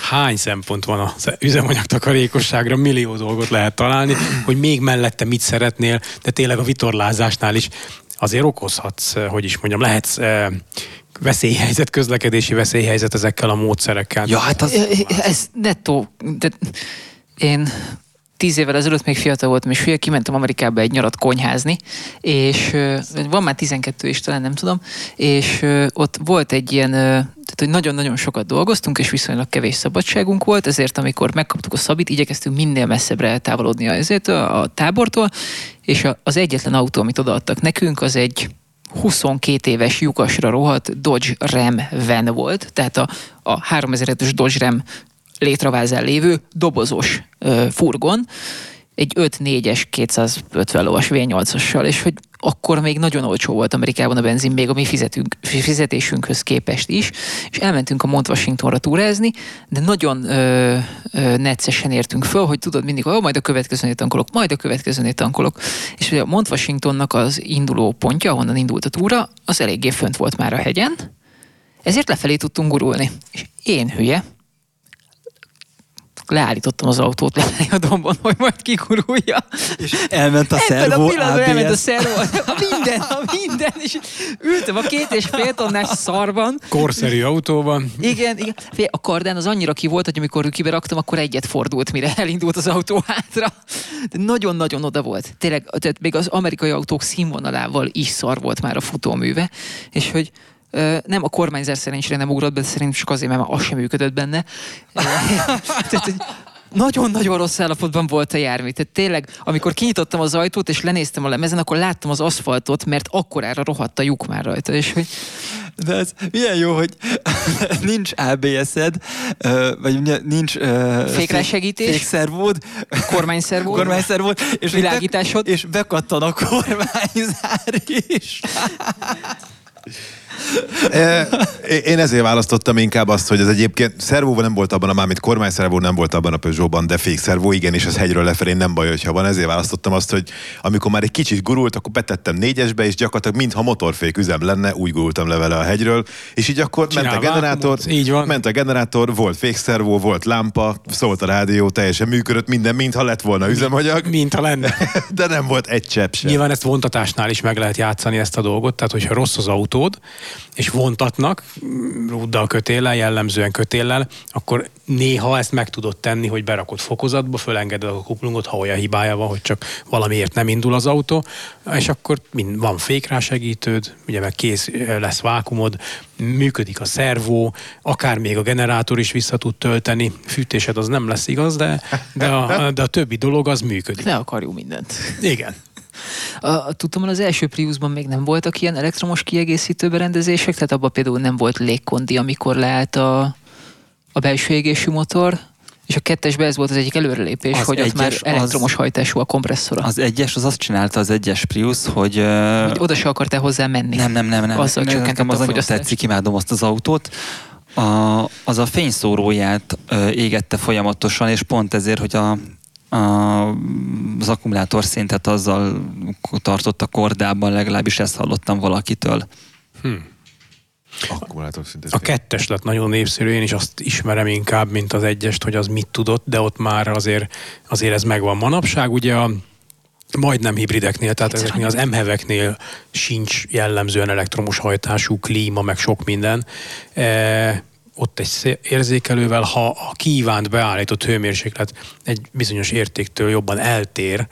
Hány szempont van az üzemanyag takarékosságra? Millió dolgot lehet találni, hogy még mellette mit szeretnél, de tényleg a vitorlázásnál is azért okozhatsz, hogy is mondjam, lehetsz eh, veszélyhelyzet, közlekedési veszélyhelyzet ezekkel a módszerekkel. Ja, hát az... Ez nettó, de én tíz évvel ezelőtt még fiatal voltam, és fia, kimentem Amerikába egy nyarat konyházni, és van már 12 is, talán nem tudom, és ott volt egy ilyen, tehát hogy nagyon-nagyon sokat dolgoztunk, és viszonylag kevés szabadságunk volt, ezért amikor megkaptuk a szabit, igyekeztünk minél messzebbre eltávolodni ezért a tábortól, és az egyetlen autó, amit odaadtak nekünk, az egy 22 éves lyukasra rohadt Dodge Ram van volt, tehát a, a 3000-es Dodge Ram létravázán lévő dobozos ö, furgon, egy 5-4-es 250 lovas V8-assal, és hogy akkor még nagyon olcsó volt Amerikában a benzin, még a mi fizetünk, fizetésünkhöz képest is, és elmentünk a Mont Washingtonra túrázni, de nagyon ö, ö, neccesen értünk föl, hogy tudod mindig, hogy majd a következőnél tankolok, majd a következőnél tankolok, és hogy a Mont Washingtonnak az induló pontja, ahonnan indult a túra, az eléggé fönt volt már a hegyen, ezért lefelé tudtunk gurulni. És én hülye, leállítottam az autót lefelé a dombon, hogy majd kikurulja. És elment a szervó, a elment a szervó, a minden, a minden, és ültem a két és fél tonnás szarban. Korszerű autóban. Igen, igen. Fél, a kardán az annyira ki volt, hogy amikor kiberaktam, akkor egyet fordult, mire elindult az autó hátra. De nagyon-nagyon oda volt. Tényleg, tehát még az amerikai autók színvonalával is szar volt már a futóműve, és hogy nem a kormányzás szerencsére nem ugrott be, de szerintem csak azért, mert az sem működött benne. [LAUGHS] Tehát, nagyon-nagyon rossz állapotban volt a jármű. Tehát tényleg, amikor kinyitottam az ajtót és lenéztem a lemezen, akkor láttam az aszfaltot, mert akkorára rohadt a lyuk már rajta. És hogy... De ez milyen jó, hogy [LAUGHS] nincs ABS-ed, vagy nincs fékrásegítés, fékszervód, kormányszervód, kormányszervód és világításod, és bekattan a kormányzár is. [LAUGHS] [LAUGHS] Én ezért választottam inkább azt, hogy ez egyébként szervóban nem volt abban a mármint kormányszervó nem volt abban a Peugeotban, de fékszervó igen, és az hegyről lefelé nem baj, hogyha van. Ezért választottam azt, hogy amikor már egy kicsit gurult, akkor betettem négyesbe, és gyakorlatilag mintha motorfék üzem lenne, úgy gurultam le vele a hegyről, és így akkor Csinál ment a generátor, így van. ment a generátor, volt fékszervó, volt lámpa, szólt a rádió, teljesen működött minden, mintha lett volna üzemanyag. Mintha lenne. [LAUGHS] De nem volt egy csepp sem. Nyilván ezt vontatásnál is meg lehet játszani ezt a dolgot, tehát hogyha rossz az autód, és vontatnak rúddal kötéllel, jellemzően kötéllel, akkor néha ezt meg tudod tenni, hogy berakod fokozatba, fölengeded a kuplungot, ha olyan hibája van, hogy csak valamiért nem indul az autó, és akkor mind, van fékrásegítőd, ugye meg kész lesz vákumod, működik a szervó, akár még a generátor is vissza tud tölteni, fűtésed az nem lesz igaz, de, de, a, de a többi dolog az működik. Ne akarjuk mindent. Igen. A, tudom, az első Priusban még nem voltak ilyen elektromos kiegészítő berendezések, tehát abban például nem volt légkondi, amikor leállt a, a belső égésű motor, és a kettesben ez volt az egyik előrelépés, az hogy ott már elektromos az, hajtású a kompresszora. Az egyes, az azt csinálta az egyes Prius, hogy... hogy oda se akartál hozzá menni. Nem, nem, nem. nem Azzal nem, nekem az nagyon tetszik, imádom azt az autót. A, az a fényszóróját ö, égette folyamatosan, és pont ezért, hogy a, az akkumulátor szintet azzal tartott a kordában, legalábbis ezt hallottam valakitől. Hmm. A kettes lett nagyon népszerű, én is azt ismerem inkább, mint az egyest, hogy az mit tudott, de ott már azért, azért ez megvan. Manapság ugye a majdnem hibrideknél, tehát ezeknél az emheveknél sincs jellemzően elektromos hajtású klíma, meg sok minden. E, ott egy érzékelővel, ha a kívánt beállított hőmérséklet egy bizonyos értéktől jobban eltér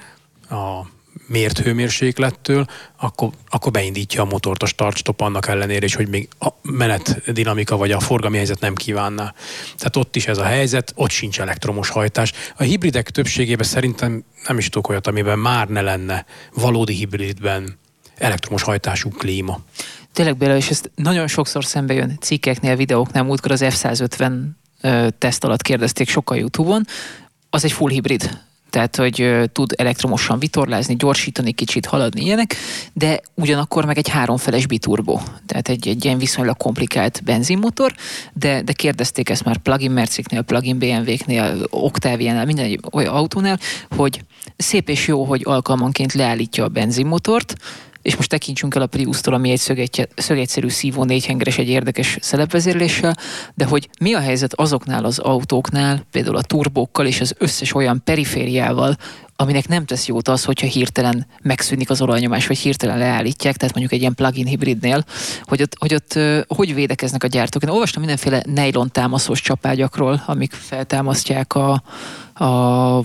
a mért hőmérséklettől, akkor, akkor beindítja a motort a start-stop annak ellenére is, hogy még a menet dinamika vagy a forgalmi helyzet nem kívánná. Tehát ott is ez a helyzet, ott sincs elektromos hajtás. A hibridek többségében szerintem nem is tudok olyat, amiben már ne lenne valódi hibridben elektromos hajtású klíma. Tényleg Béla, és ezt nagyon sokszor szembe jön cikkeknél, videóknál, múltkor az F-150 teszt alatt kérdezték sokkal YouTube-on, az egy full hibrid. Tehát hogy tud elektromosan vitorlázni, gyorsítani, kicsit haladni ilyenek, de ugyanakkor meg egy háromfeles biturbo, tehát egy, egy ilyen viszonylag komplikált benzinmotor, de, de kérdezték ezt már plug-in Merciknél, plug-in BMW-knél, Octaviánál, minden olyan autónál, hogy szép és jó, hogy alkalmanként leállítja a benzinmotort, és most tekintsünk el a Prius-tól, ami egy szögegyszerű szívó négyhengeres egy érdekes szelepvezérléssel, de hogy mi a helyzet azoknál az autóknál, például a turbókkal és az összes olyan perifériával, aminek nem tesz jót az, hogyha hirtelen megszűnik az olajnyomás, vagy hirtelen leállítják, tehát mondjuk egy ilyen plug-in hibridnél, hogy ott, hogy, ott hogy védekeznek a gyártók. Én olvastam mindenféle nylon támaszos csapágyakról, amik feltámasztják a, a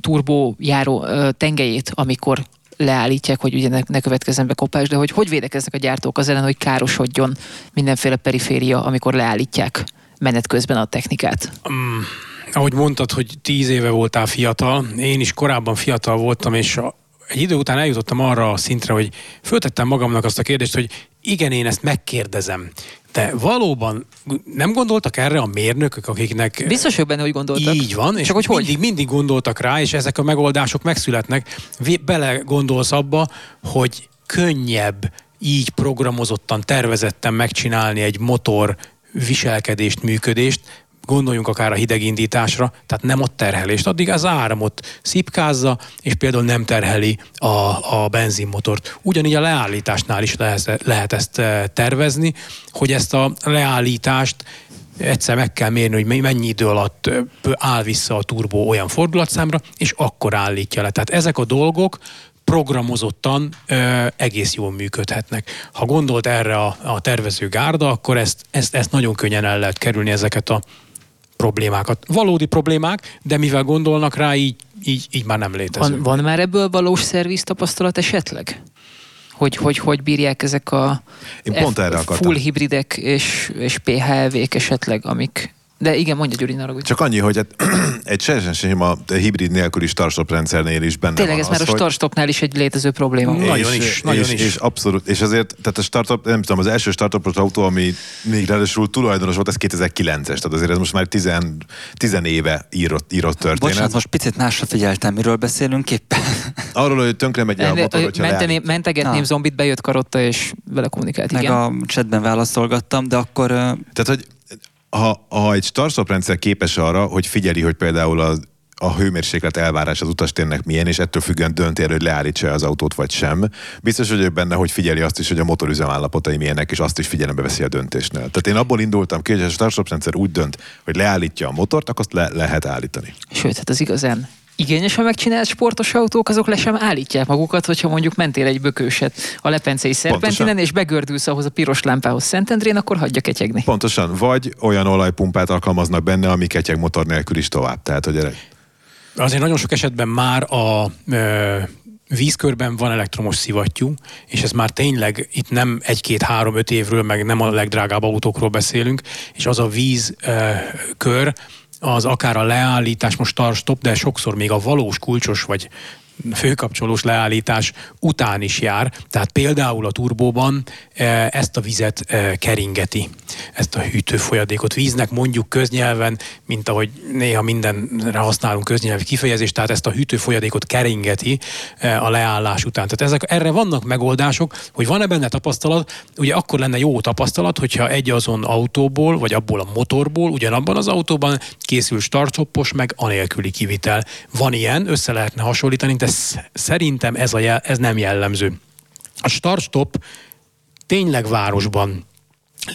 turbó járó tengelyét, amikor leállítják, hogy ugye ne, ne következzen be kopás, de hogy hogy védekeznek a gyártók az ellen, hogy károsodjon mindenféle periféria, amikor leállítják menet közben a technikát? Um, ahogy mondtad, hogy tíz éve voltál fiatal, én is korábban fiatal voltam, és a, egy idő után eljutottam arra a szintre, hogy föltettem magamnak azt a kérdést, hogy igen, én ezt megkérdezem. De valóban nem gondoltak erre a mérnökök, akiknek... Biztos, hogy benne, hogy gondoltak. Így van, és Csak hogy mindig, hogy? mindig gondoltak rá, és ezek a megoldások megszületnek. Bele gondolsz abba, hogy könnyebb így programozottan, tervezetten megcsinálni egy motor viselkedést, működést, gondoljunk akár a hidegindításra, tehát nem ott terhelést. Addig az áramot szipkázza, és például nem terheli a, a benzinmotort. Ugyanígy a leállításnál is lehet, lehet ezt eh, tervezni, hogy ezt a leállítást egyszer meg kell mérni, hogy mennyi idő alatt eh, áll vissza a turbó olyan fordulatszámra, és akkor állítja le. Tehát ezek a dolgok programozottan ö, eh, egész jól működhetnek. Ha gondolt erre a, a tervező gárda, akkor ezt, ezt, ezt nagyon könnyen el lehet kerülni ezeket a problémákat. Valódi problémák, de mivel gondolnak rá, így, így, így már nem létező. Van, van már ebből valós szerviz tapasztalat esetleg? Hogy, hogy hogy bírják ezek a Én pont erre full hibridek és, és PHEV-k esetleg, amik de igen, mondja Gyuri, ne Csak annyi, hogy [CLEARS THROAT] egy, egy teljesen a hibrid nélküli startstop rendszernél is benne Tényleg van ez az, már a startstopnál is egy létező probléma. És, nagyon is, nagyon és, is. És abszolút, és azért, tehát a startup, nem tudom, az első startupos autó, ami még ráadásul tulajdonos volt, ez 2009-es, tehát azért ez most már 10, 10 éve írott, írott történet. Bocsánat, most picit másra figyeltem, miről beszélünk éppen. [LAUGHS] Arról, hogy tönkre megy a motor, hogyha Menteni, Mentegetném zombit, bejött karotta, és vele kommunikált, Meg igen. a chatben válaszolgattam, de akkor... Tehát, hogy ha, ha egy startup rendszer képes arra, hogy figyeli, hogy például a, a hőmérséklet elvárás az utastérnek milyen, és ettől függően dönti el, hogy leállítsa az autót vagy sem. Biztos vagyok benne, hogy figyeli azt is, hogy a motorüzem állapotai milyenek, és azt is figyelembe veszi a döntésnél. Tehát én abból indultam ki, hogy a startup rendszer úgy dönt, hogy leállítja a motort, akkor azt le lehet állítani. Sőt, hát az igazán igényesen megcsinált sportos autók, azok le sem állítják magukat, hogyha mondjuk mentél egy bökőset a lepencei szerpentinen, és begördülsz ahhoz a piros lámpához Szentendrén, akkor hagyja ketyegni. Pontosan. Vagy olyan olajpumpát alkalmaznak benne, ami ketyeg motor nélkül is tovább. Tehát, hogy erre... Azért nagyon sok esetben már a ö, vízkörben van elektromos szivattyú, és ez már tényleg itt nem egy-két-három-öt évről, meg nem a legdrágább autókról beszélünk, és az a vízkör, az akár a leállítás, most start-stop, de sokszor még a valós kulcsos vagy főkapcsolós leállítás után is jár. Tehát például a turbóban e, ezt a vizet e, keringeti, ezt a hűtőfolyadékot. Víznek mondjuk köznyelven, mint ahogy néha mindenre használunk köznyelvi kifejezést, tehát ezt a hűtőfolyadékot keringeti e, a leállás után. Tehát ezek, erre vannak megoldások, hogy van-e benne tapasztalat, ugye akkor lenne jó tapasztalat, hogyha egy azon autóból, vagy abból a motorból, ugyanabban az autóban készül starthoppos, meg anélküli kivitel. Van ilyen, össze lehetne hasonlítani, de szerintem ez, a jel, ez nem jellemző. A start-stop tényleg városban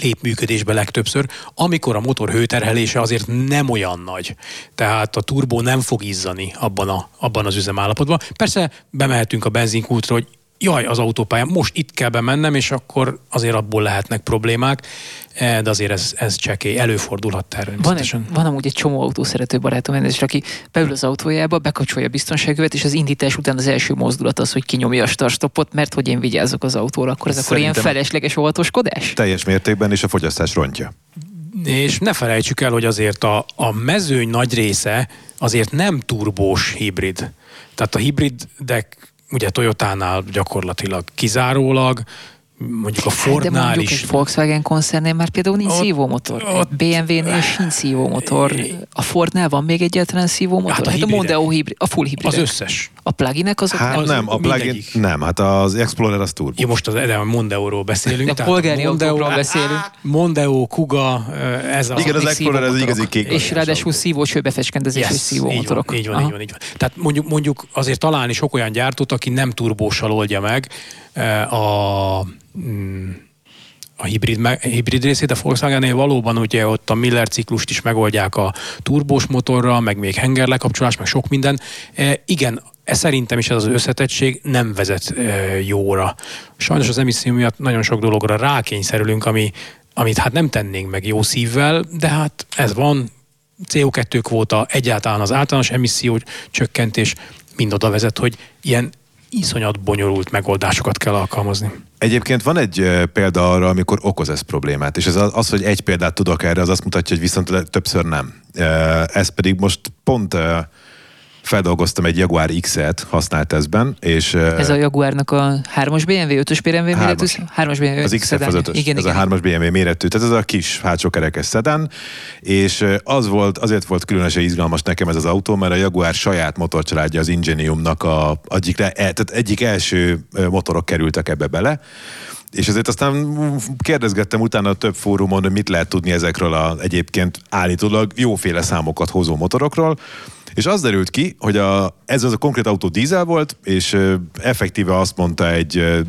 lép működésbe legtöbbször, amikor a motor hőterhelése azért nem olyan nagy. Tehát a turbó nem fog izzani abban, a, abban az üzemállapotban. Persze bemehetünk a benzinkultra, hogy jaj, az autópályán, most itt kell bemennem, és akkor azért abból lehetnek problémák, eh, de azért ez, ez csekély, előfordulhat természetesen. Van, egy, van amúgy egy csomó autószerető barátom, és aki beül az autójába, bekapcsolja a biztonságövet, és az indítás után az első mozdulat az, hogy kinyomja a startstopot, mert hogy én vigyázok az autóra, akkor ez Szerintem akkor ilyen felesleges óvatoskodás? Teljes mértékben, és a fogyasztás rontja. És ne felejtsük el, hogy azért a, a mezőny nagy része azért nem turbós hibrid. Tehát a hibridek ugye Toyotánál gyakorlatilag kizárólag, mondjuk a Fordnál De mondjuk is. egy Volkswagen koncernél már például nincs szívómotor. Ott, BMW-nél sincs szívómotor. A Fordnál van még egyáltalán szívómotor? Hát a, hát a Mondeo hibrid, a full hibrid. Az összes. A pluginek azok? Hát az nem, a plugin nem, hát az Explorer az turbo. Ja, most az, a Mondeo-ról beszélünk. A polgári autókról beszélünk. Mondeo, Kuga, ez a... Igen, az Explorer az igazi kék. És ráadásul szívó csőbefeskendezésű yes, szívómotorok. Így van, így van, így van, így van. Tehát mondjuk, mondjuk azért találni sok olyan gyártót, aki nem turbósal oldja meg a Mm, a hibrid, hibrid részét a Volkswagen-nél valóban ugye ott a Miller ciklust is megoldják a turbós motorral, meg még henger lekapcsolás, meg sok minden. E, igen, ez szerintem is ez az összetettség nem vezet e, jóra. Sajnos az emisszió miatt nagyon sok dologra rákényszerülünk, ami, amit hát nem tennénk meg jó szívvel, de hát ez van, CO2 kvóta, egyáltalán az általános emisszió csökkentés mind oda vezet, hogy ilyen iszonyat bonyolult megoldásokat kell alkalmazni. Egyébként van egy példa arra, amikor okoz ez problémát, és ez az, hogy egy példát tudok erre, az azt mutatja, hogy viszont többször nem. Ez pedig most pont feldolgoztam egy Jaguar X-et használt tesztben, és... Ez a Jaguarnak a 3-as BMW, 5-ös BMW méretű? 3-as BMW. Az XF az 5 igen, ez igen. a 3-as BMW méretű, tehát ez a kis hátsó kerekes szedán, és az volt, azért volt különösen izgalmas nekem ez az autó, mert a Jaguar saját motorcsaládja az Ingeniumnak a, egyik, e, tehát egyik első motorok kerültek ebbe bele, és ezért aztán kérdezgettem utána több fórumon, hogy mit lehet tudni ezekről a egyébként állítólag jóféle számokat hozó motorokról, és az derült ki, hogy a, ez az a konkrét autó dízel volt, és effektíve azt mondta egy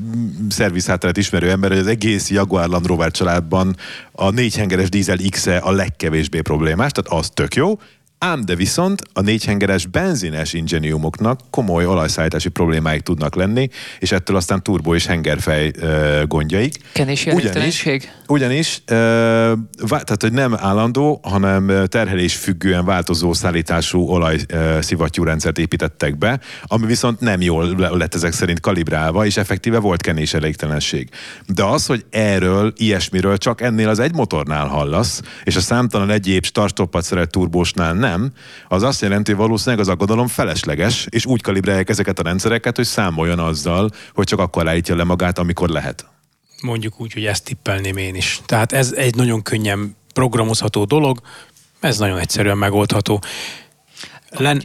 szervizhátterát ismerő ember, hogy az egész Jaguar Land Rover családban a négyhengeres dízel X-e a legkevésbé problémás, tehát az tök jó, Ám de viszont a négyhengeres benzines ingeniumoknak komoly olajszállítási problémáik tudnak lenni, és ettől aztán turbo és hengerfej uh, gondjaik. Kenési ugyanis, ugyanis uh, tehát, hogy nem állandó, hanem terhelés függően változó szállítású olaj uh, rendszert építettek be, ami viszont nem jól lett ezek szerint kalibrálva, és effektíve volt kenés elégtelenség. De az, hogy erről, ilyesmiről csak ennél az egy motornál hallasz, és a számtalan egyéb start szeret turbósnál nem, nem, az azt jelenti, hogy valószínűleg az aggodalom felesleges, és úgy kalibrálják ezeket a rendszereket, hogy számoljon azzal, hogy csak akkor állítja le magát, amikor lehet. Mondjuk úgy, hogy ezt tippelném én is. Tehát ez egy nagyon könnyen programozható dolog, ez nagyon egyszerűen megoldható. Len,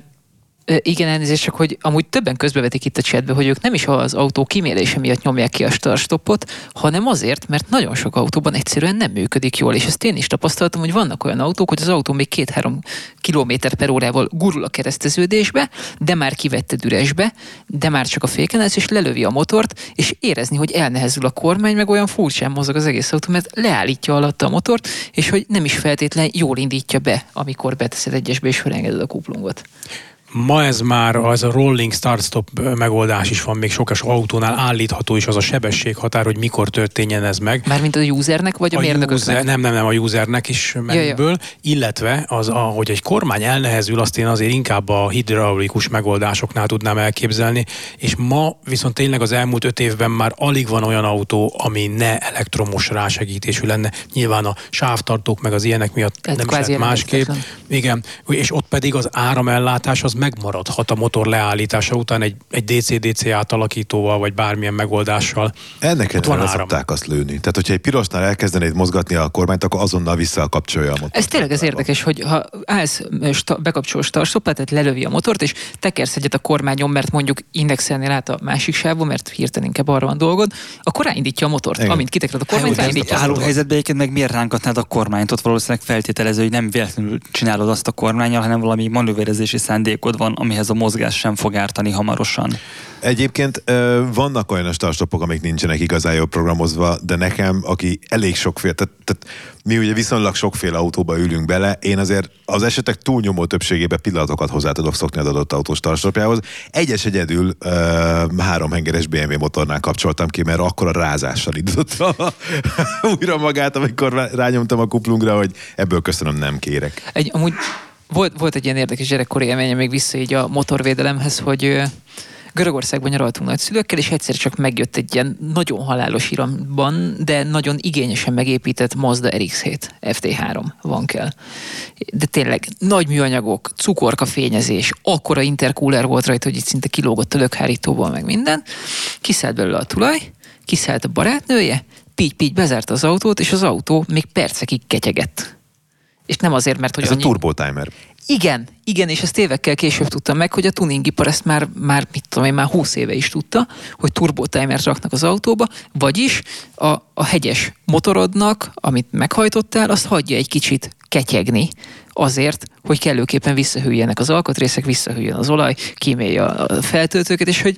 igen, elnézést, csak hogy amúgy többen közbevetik itt a chatbe, hogy ők nem is az autó kimérése miatt nyomják ki a startstoppot, hanem azért, mert nagyon sok autóban egyszerűen nem működik jól, és ezt én is tapasztaltam, hogy vannak olyan autók, hogy az autó még két-három kilométer per órával gurul a kereszteződésbe, de már kivette üresbe, de már csak a féken és lelövi a motort, és érezni, hogy elnehezül a kormány, meg olyan furcsán mozog az egész autó, mert leállítja alatta a motort, és hogy nem is feltétlen jól indítja be, amikor beteszed egyesbe és felengeded a kuplungot. Ma ez már az a rolling start-stop megoldás is van, még sokas autónál állítható is az a sebességhatár, hogy mikor történjen ez meg. Mármint a usernek vagy a, a mérnököknek? User, nem, nem, nem, a usernek is ja. illetve az, hogy egy kormány elnehezül, azt én azért inkább a hidraulikus megoldásoknál tudnám elképzelni, és ma viszont tényleg az elmúlt öt évben már alig van olyan autó, ami ne elektromos rásegítésű lenne. Nyilván a sávtartók meg az ilyenek miatt Tehát nem is lehet másképp. Igen, és ott pedig az áramellátás az megmaradhat a motor leállítása után egy, egy DC-DC átalakítóval, vagy bármilyen megoldással. Ennek ellenére szokták azt lőni. Tehát, hogyha egy pirosnál elkezdenéd mozgatni a kormányt, akkor azonnal visszakapcsolja a motort. Ez tényleg ez érdekes, hogy ha állsz, sta, bekapcsolsz startstoppát, tehát lelövi a motort, és tekersz egyet a kormányon, mert mondjuk indexelnél át a másik sávba, mert hirtelen inkább arra van dolgod, akkor ráindítja a motort. Igen. Amint kitekered a kormányt, ráindítja a álló helyzetben egyébként meg miért ránkatnád a kormányt? Ott valószínűleg feltételező, hogy nem véletlenül csinálod azt a kormányjal, hanem valami manőverezési szándékod játékod van, amihez a mozgás sem fog ártani hamarosan. Egyébként vannak olyan startstopok, amik nincsenek igazán jól programozva, de nekem, aki elég sokféle, tehát, tehát mi ugye viszonylag sokféle autóba ülünk bele, én azért az esetek túlnyomó többségében pillanatokat hozzá tudok szokni az adott autó startstopjához. Egyes egyedül uh, három hengeres BMW motornál kapcsoltam ki, mert akkor a rázással [LAUGHS] indította újra magát, amikor rányomtam a kuplungra, hogy ebből köszönöm, nem kérek. Egy, amúgy volt, volt egy ilyen érdekes gyerekkori élménye még vissza így a motorvédelemhez, hogy Görögországban nyaraltunk nagyszülőkkel, és egyszer csak megjött egy ilyen nagyon halálos iramban, de nagyon igényesen megépített Mazda RX-7 FT3 van kell. De tényleg nagy műanyagok, cukorka fényezés, akkora intercooler volt rajta, hogy itt szinte kilógott a lökhárítóból, meg minden. Kiszállt belőle a tulaj, kiszállt a barátnője, pígy-pígy bezárt az autót, és az autó még percekig ketyegett. És nem azért, mert hogy Ez annyi... a turbo timer. Igen, igen, és ezt évekkel később tudtam meg, hogy a tuningipar ezt már, már mit tudom én, már 20 éve is tudta, hogy turbo timert raknak az autóba, vagyis a, a hegyes motorodnak, amit meghajtottál, azt hagyja egy kicsit ketyegni, azért, hogy kellőképpen visszahűljenek az alkatrészek, visszahűljön az olaj, kímélje a feltöltőket, és hogy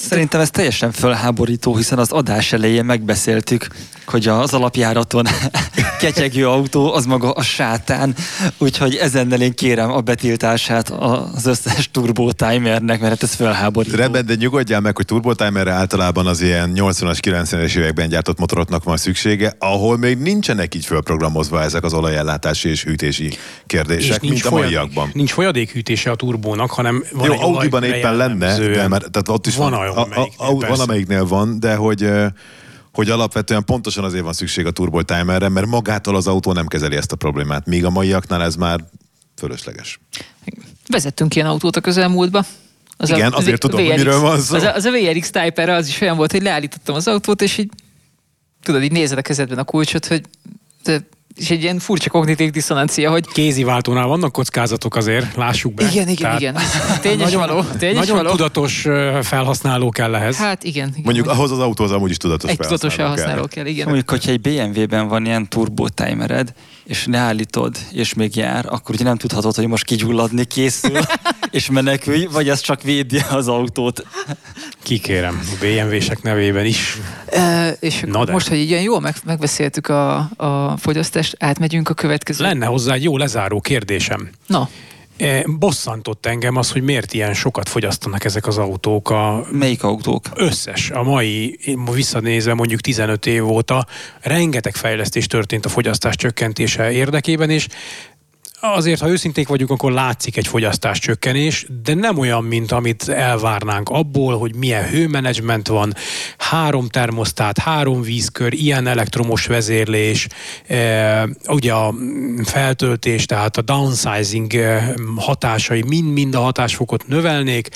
Szerintem ez teljesen fölháborító, hiszen az adás elején megbeszéltük, hogy az alapjáraton [LAUGHS] ketyegő autó az maga a sátán, úgyhogy ezennel én kérem a betiltását az összes turbo timernek, mert hát ez fölháborító. Rendben, de nyugodjál meg, hogy turbo timerre általában az ilyen 80-as, 90-es években gyártott motoroknak van szüksége, ahol még nincsenek így fölprogramozva ezek az olajellátási és hűtési kérdések, mint a maiakban. Nincs folyadékhűtése a turbónak, hanem van Jó, egy Audiban éppen lenne, de mert tehát ott is van, van, olyan, a, a, amelyiknél, a, van amelyiknél van, de hogy hogy alapvetően pontosan azért van szükség a turbo timerre, mert magától az autó nem kezeli ezt a problémát. Míg a maiaknál ez már fölösleges. vezettünk ilyen autót a közelmúltba. Az Igen, azért tudom, hogy miről van szó. Az a, az a VRX Type az is olyan volt, hogy leállítottam az autót, és így tudod, így nézed a kezedben a kulcsot, hogy te, és egy ilyen furcsa kognitív diszonancia, hogy Kéziváltónál vannak kockázatok azért, lássuk be. igen, igen, Tehát igen. Tényes nagyon, való, tényes nagyon való. tudatos felhasználó kell ehhez. Hát igen. igen Mondjuk ahhoz az autóhoz amúgy is tudatos egy tudatos felhasználó felhasználó kell. kell, igen. Mondjuk, hogyha egy BMW-ben van ilyen turbo timered, és leállítod, és még jár, akkor ugye nem tudhatod, hogy most kigyulladni készül, [LAUGHS] és menekülj, vagy az csak védi az autót. Kikérem, a BMW-sek nevében is. E, és Na de. most, hogy ilyen jól meg, megbeszéltük a, a fogyasztást, átmegyünk a következő. Lenne hozzá egy jó lezáró kérdésem. Na, Bosszantott engem az, hogy miért ilyen sokat fogyasztanak ezek az autók a Melyik autók? összes, a mai, visszanézve mondjuk 15 év óta, rengeteg fejlesztés történt a fogyasztás csökkentése érdekében, és azért, ha őszinték vagyunk, akkor látszik egy fogyasztás csökkenés, de nem olyan, mint amit elvárnánk abból, hogy milyen hőmenedzsment van, három termosztát, három vízkör, ilyen elektromos vezérlés, e, ugye a feltöltés, tehát a downsizing e, hatásai mind-mind a hatásfokot növelnék,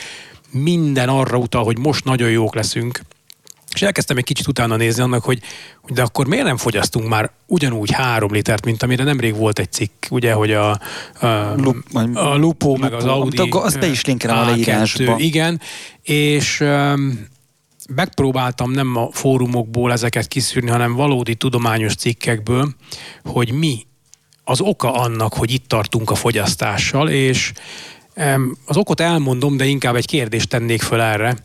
minden arra utal, hogy most nagyon jók leszünk, és elkezdtem egy kicsit utána nézni annak, hogy, hogy de akkor miért nem fogyasztunk már ugyanúgy három litert, mint amire nemrég volt egy cikk, ugye, hogy a, a, Lup- a Lupo, meg az Lupo, Audi. amit azt be is linkelem a A2, leírásba. Igen, és um, megpróbáltam nem a fórumokból ezeket kiszűrni, hanem valódi tudományos cikkekből, hogy mi az oka annak, hogy itt tartunk a fogyasztással, és em, az okot elmondom, de inkább egy kérdést tennék föl erre,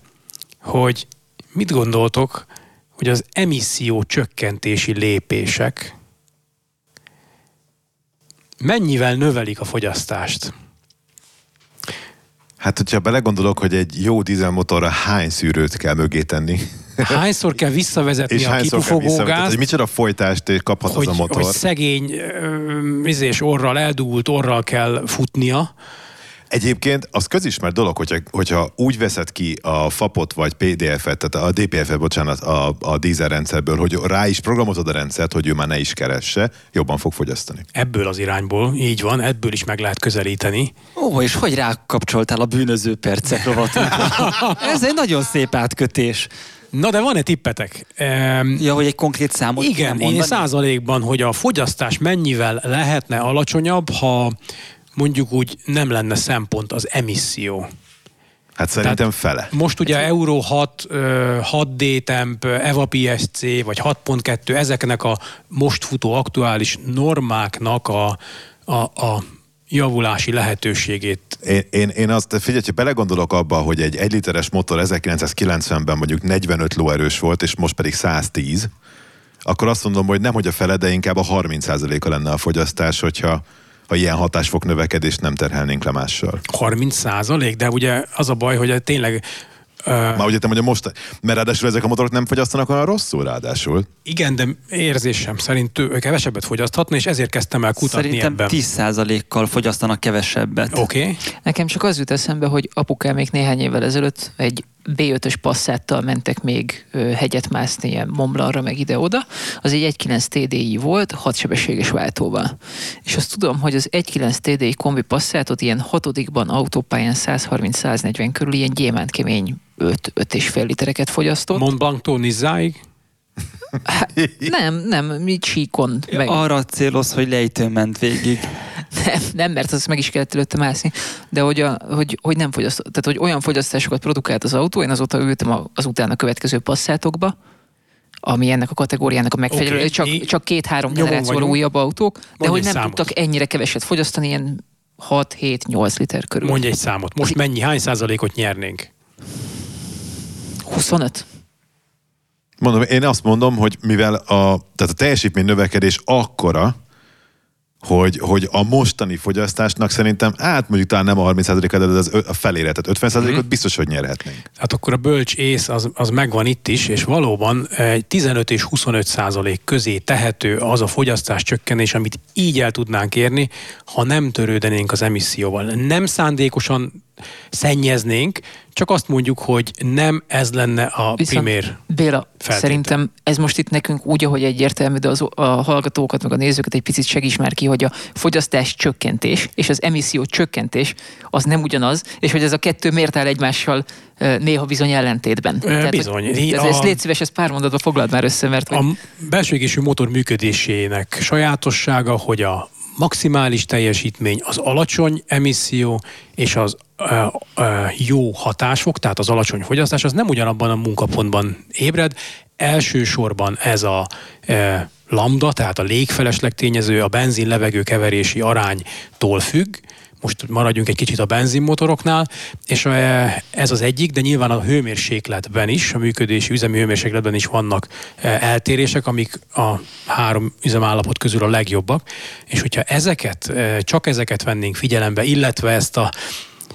hogy mit gondoltok, hogy az emisszió csökkentési lépések mennyivel növelik a fogyasztást? Hát, hogyha belegondolok, hogy egy jó dízelmotorra hány szűrőt kell mögé tenni, Hányszor kell visszavezetni és a kipufogógázt, hogy micsoda folytást kaphat hogy, az a motor. hogy szegény ö, izés orral, eldugult orral kell futnia, Egyébként az közismert dolog, hogyha, hogyha úgy veszed ki a FAPot vagy PDF-et, tehát a DPF-et, bocsánat, a, a dízel rendszerből, hogy rá is programozod a rendszert, hogy ő már ne is keresse, jobban fog fogyasztani. ebből az irányból, így van, ebből is meg lehet közelíteni. Ó, és hogy rákapcsoltál a bűnöző percek [LAUGHS] rovatunkra? Ez egy nagyon szép átkötés. Na de van-e tippetek? Ehm, Ja, hogy egy konkrét számot Igen, én százalékban, hogy a fogyasztás mennyivel lehetne alacsonyabb, ha mondjuk úgy nem lenne szempont az emisszió. Hát szerintem fele. Most ugye Euro 6, ö, 6D temp, EVA PSC vagy 6.2, ezeknek a most futó aktuális normáknak a, a, a javulási lehetőségét Én, én, én azt, figyelj, ha belegondolok abba, hogy egy egy literes motor 1990-ben mondjuk 45 lóerős volt, és most pedig 110, akkor azt mondom, hogy nem hogy a fele, de inkább a 30%-a lenne a fogyasztás, hogyha ha ilyen hatásfok növekedést nem terhelnénk le mással. 30 százalék, de ugye az a baj, hogy tényleg Már úgy értem, hogy a most, mert ráadásul ezek a motorok nem fogyasztanak olyan rosszul ráadásul. Igen, de érzésem szerint ő kevesebbet fogyaszthatna, és ezért kezdtem el kutatni Szerintem ebben. 10%-kal fogyasztanak kevesebbet. Oké. Okay. Nekem csak az jut eszembe, hogy apukám még néhány évvel ezelőtt egy B5-ös passzáttal mentek még hegyet mászni ilyen Momblanra, meg ide-oda. Az egy 1.9 TDI volt, 6 sebességes váltóval. És azt tudom, hogy az 1.9 TDI kombi passzátot ilyen hatodikban autópályán 130-140 körül ilyen gyémánt kemény 5-5,5 litereket fogyasztott. Mont Blanc-tól Nizzáig? Hát, nem, nem, mi csíkon. Meg, Arra céloz, hogy lejtőn ment végig. Nem, nem, mert az meg is kellett előtte mászni, de hogy, a, hogy, hogy nem fogyaszt, tehát hogy olyan fogyasztásokat produkált az autó, én azóta ültem az utána következő passzátokba, ami ennek a kategóriának a megfelelő, Oké, csak, csak két-három generációval újabb autók, de Mondj hogy nem számot. tudtak ennyire keveset fogyasztani, ilyen 6-7-8 liter körül. Mondj egy számot. Most mennyi, hány százalékot nyernénk? 25? Mondom, én azt mondom, hogy mivel a, tehát a teljesítmény növekedés akkora, hogy, hogy a mostani fogyasztásnak szerintem, hát mondjuk talán nem a 30%-a, de az a felére, tehát 50%-ot biztos, hogy nyerhetnénk. Hát akkor a bölcs ész az, az megvan itt is, és valóban egy 15 és 25 százalék közé tehető az a fogyasztás csökkenés, amit így el tudnánk érni, ha nem törődenénk az emisszióval. Nem szándékosan szennyeznénk, csak azt mondjuk, hogy nem ez lenne a Viszont primér. Béla, feltétel. szerintem ez most itt nekünk úgy, ahogy egyértelmű, de az, a hallgatókat, meg a nézőket egy picit segíts már ki, hogy a fogyasztás csökkentés és az emisszió csökkentés az nem ugyanaz, és hogy ez a kettő miért áll egymással néha bizony ellentétben. bizony. Hogy, ez, A- ez légy szíves, ezt pár mondatba foglald már össze, mert hogy A belső égésű motor működésének sajátossága, hogy a maximális teljesítmény, az alacsony emisszió és az ö, ö, jó hatások, tehát az alacsony fogyasztás, az nem ugyanabban a munkapontban ébred. Elsősorban ez a ö, lambda, tehát a légfelesleg tényező, a benzin-levegő keverési aránytól függ, most maradjunk egy kicsit a benzinmotoroknál, és ez az egyik, de nyilván a hőmérsékletben is, a működési üzemi hőmérsékletben is vannak eltérések, amik a három üzemállapot közül a legjobbak, és hogyha ezeket, csak ezeket vennénk figyelembe, illetve ezt a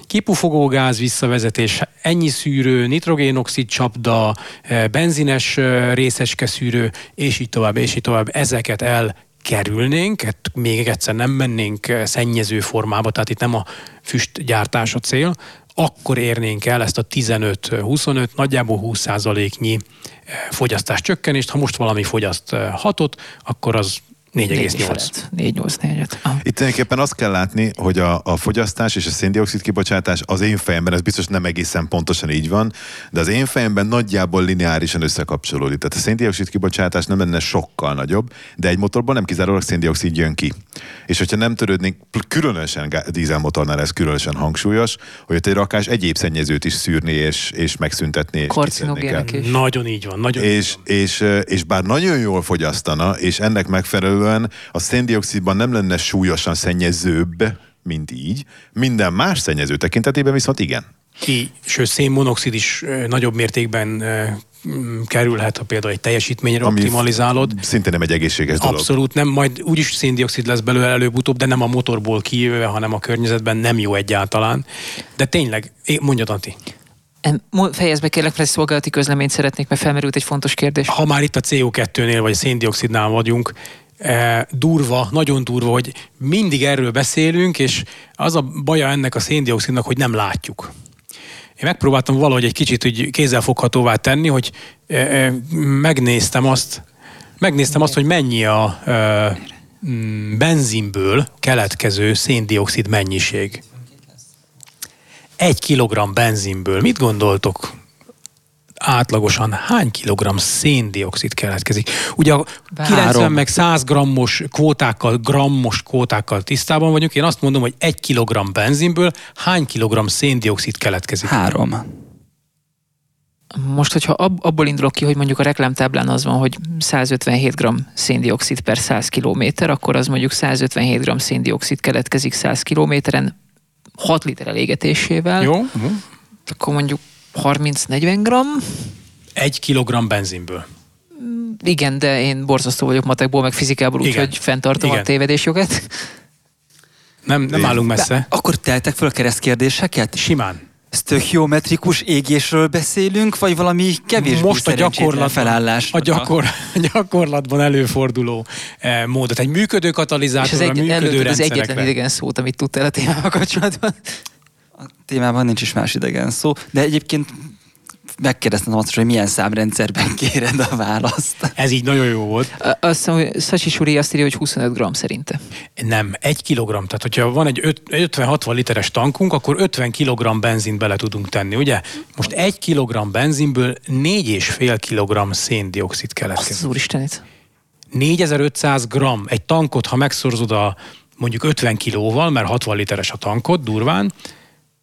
kipufogógáz visszavezetés, ennyi szűrő, nitrogénoxid csapda, benzines részecske szűrő, és így tovább, és így tovább, ezeket elkerülnénk, hát még egyszer nem mennénk eh, szennyező formába, tehát itt nem a füstgyártás a cél, akkor érnénk el ezt a 15-25, nagyjából 20%-nyi eh, fogyasztás csökkenést. Ha most valami fogyaszt 6-ot, akkor az 4,8. 4-8 4 ah. Itt tulajdonképpen azt kell látni, hogy a, a fogyasztás és a széndiokszid kibocsátás az én fejemben, ez biztos nem egészen pontosan így van, de az én fejemben nagyjából lineárisan összekapcsolódik. Tehát a széndiokszid kibocsátás nem lenne sokkal nagyobb, de egy motorból nem kizárólag széndiokszid jön ki. És hogyha nem törődnénk, különösen dízelmotornál ez különösen hangsúlyos, hogy ott egy rakás egyéb szennyezőt is szűrni és, és megszüntetni. És. Karcinogének is. Nagyon így van, nagyon így És, van. és, és bár nagyon jól fogyasztana, és ennek megfelelően a széndiokszidban nem lenne súlyosan szennyezőbb, mint így, minden más szennyező tekintetében viszont igen. Ki, sőt, szénmonoxid is nagyobb mértékben kerülhet, ha például egy teljesítményre Ami optimalizálod. Szintén nem egy egészséges dolog. Abszolút nem, majd úgyis széndiokszid lesz belőle előbb-utóbb, de nem a motorból kijöve, hanem a környezetben nem jó egyáltalán. De tényleg, mondjad Anti, Fejezd be kérlek, mert egy szolgálati közleményt szeretnék, mert felmerült egy fontos kérdés. ha már itt a CO2-nél vagy a széndiokszidnál vagyunk, durva, nagyon durva, hogy mindig erről beszélünk, és az a baja ennek a széndiokszidnak, hogy nem látjuk. Én megpróbáltam valahogy egy kicsit úgy kézzelfoghatóvá tenni, hogy eh, eh, megnéztem azt, megnéztem azt, hogy mennyi a benzinből keletkező széndiokszid mennyiség. Egy kilogramm benzinből. Mit gondoltok? Átlagosan hány kilogramm széndiokszid keletkezik. Ugye a 90 Három. meg 100 grammos kvótákkal, grammos kvótákkal tisztában vagyunk. Én azt mondom, hogy egy kilogramm benzinből hány kilogramm széndiokszid keletkezik. Három. Most, hogyha ab, abból indulok ki, hogy mondjuk a reklámtáblán az van, hogy 157 g széndiokszid per 100 kilométer, akkor az mondjuk 157 g széndiokszid keletkezik 100 kilométeren 6 liter elégetésével. Jó? Uh-huh. Akkor mondjuk 30-40 g. Egy kilogramm benzinből. Igen, de én borzasztó vagyok matekból, meg fizikából, úgyhogy fenntartom Igen. a tévedésjogat. Nem, nem állunk messze. Akkor teltek fel a keresztkérdéseket? Simán. sztöchiometrikus égésről beszélünk, vagy valami kevésbé Most a gyakorlatban, felállás? A, gyakor, a [LAUGHS] gyakorlatban előforduló eh, módot. Egy működő katalizátor, egy, működő az egyetlen idegen szót, amit tudtál a témával kapcsolatban. Témában nincs is más idegen szó, de egyébként megkérdeztem azt, hogy milyen számrendszerben [LAUGHS] kéred a választ. Ez így nagyon jó volt. Azt hiszem, hogy Sacsi Suri azt írja, hogy 25 gram szerinte. Nem, egy kilogramm. Tehát, hogyha van egy 50-60 literes tankunk, akkor 50 kilogramm benzint bele tudunk tenni, ugye? Most egy kilogramm benzinből 4,5 kilogramm széndiokszid keletkezik. Az úristenit. 4500 gram. Egy tankot, ha megszorzod a mondjuk 50 kilóval, mert 60 literes a tankot durván,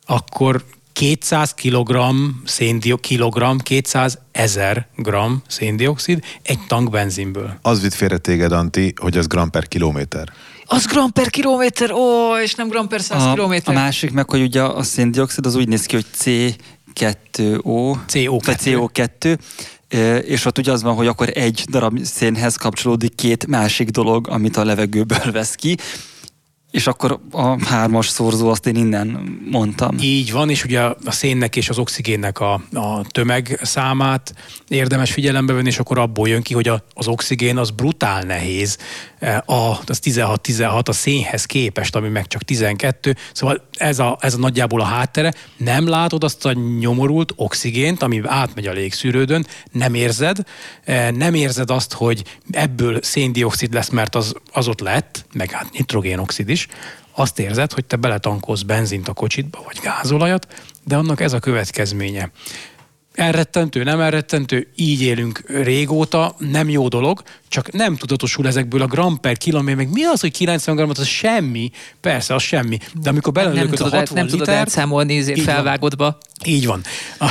akkor 200 kg széndio, kilogram, 200 ezer gram széndiokszid egy tank benzinből. Az vitt félre téged, Anti, hogy az gram per kilométer. Az gram per kilométer, ó, és nem gram per száz a, kilométer. A másik meg, hogy ugye a széndiokszid az úgy néz ki, hogy C2O, CO2. vagy CO2, és ott ugye az van, hogy akkor egy darab szénhez kapcsolódik két másik dolog, amit a levegőből vesz ki, és akkor a hármas szorzó azt én innen mondtam. Így van, és ugye a szénnek és az oxigénnek a, a tömeg számát érdemes figyelembe venni, és akkor abból jön ki, hogy a, az oxigén az brutál nehéz, a, az 16-16 a szénhez képest, ami meg csak 12, szóval ez a, ez a nagyjából a háttere. Nem látod azt a nyomorult oxigént, ami átmegy a légszűrődön, nem érzed, e, nem érzed azt, hogy ebből széndiokszid lesz, mert az, az ott lett, meg hát nitrogénoxid is, azt érzed, hogy te beletankolsz benzint a kocsitba, vagy gázolajat, de annak ez a következménye. Elrettentő, nem elrettentő, így élünk régóta, nem jó dolog, csak nem tudatosul ezekből a gram per kilométer, meg mi az, hogy 90 gramot, az semmi, persze, az semmi, de amikor belelőköd a 60 Nem tudod elszámolni ezért felvágodba. Így van. A,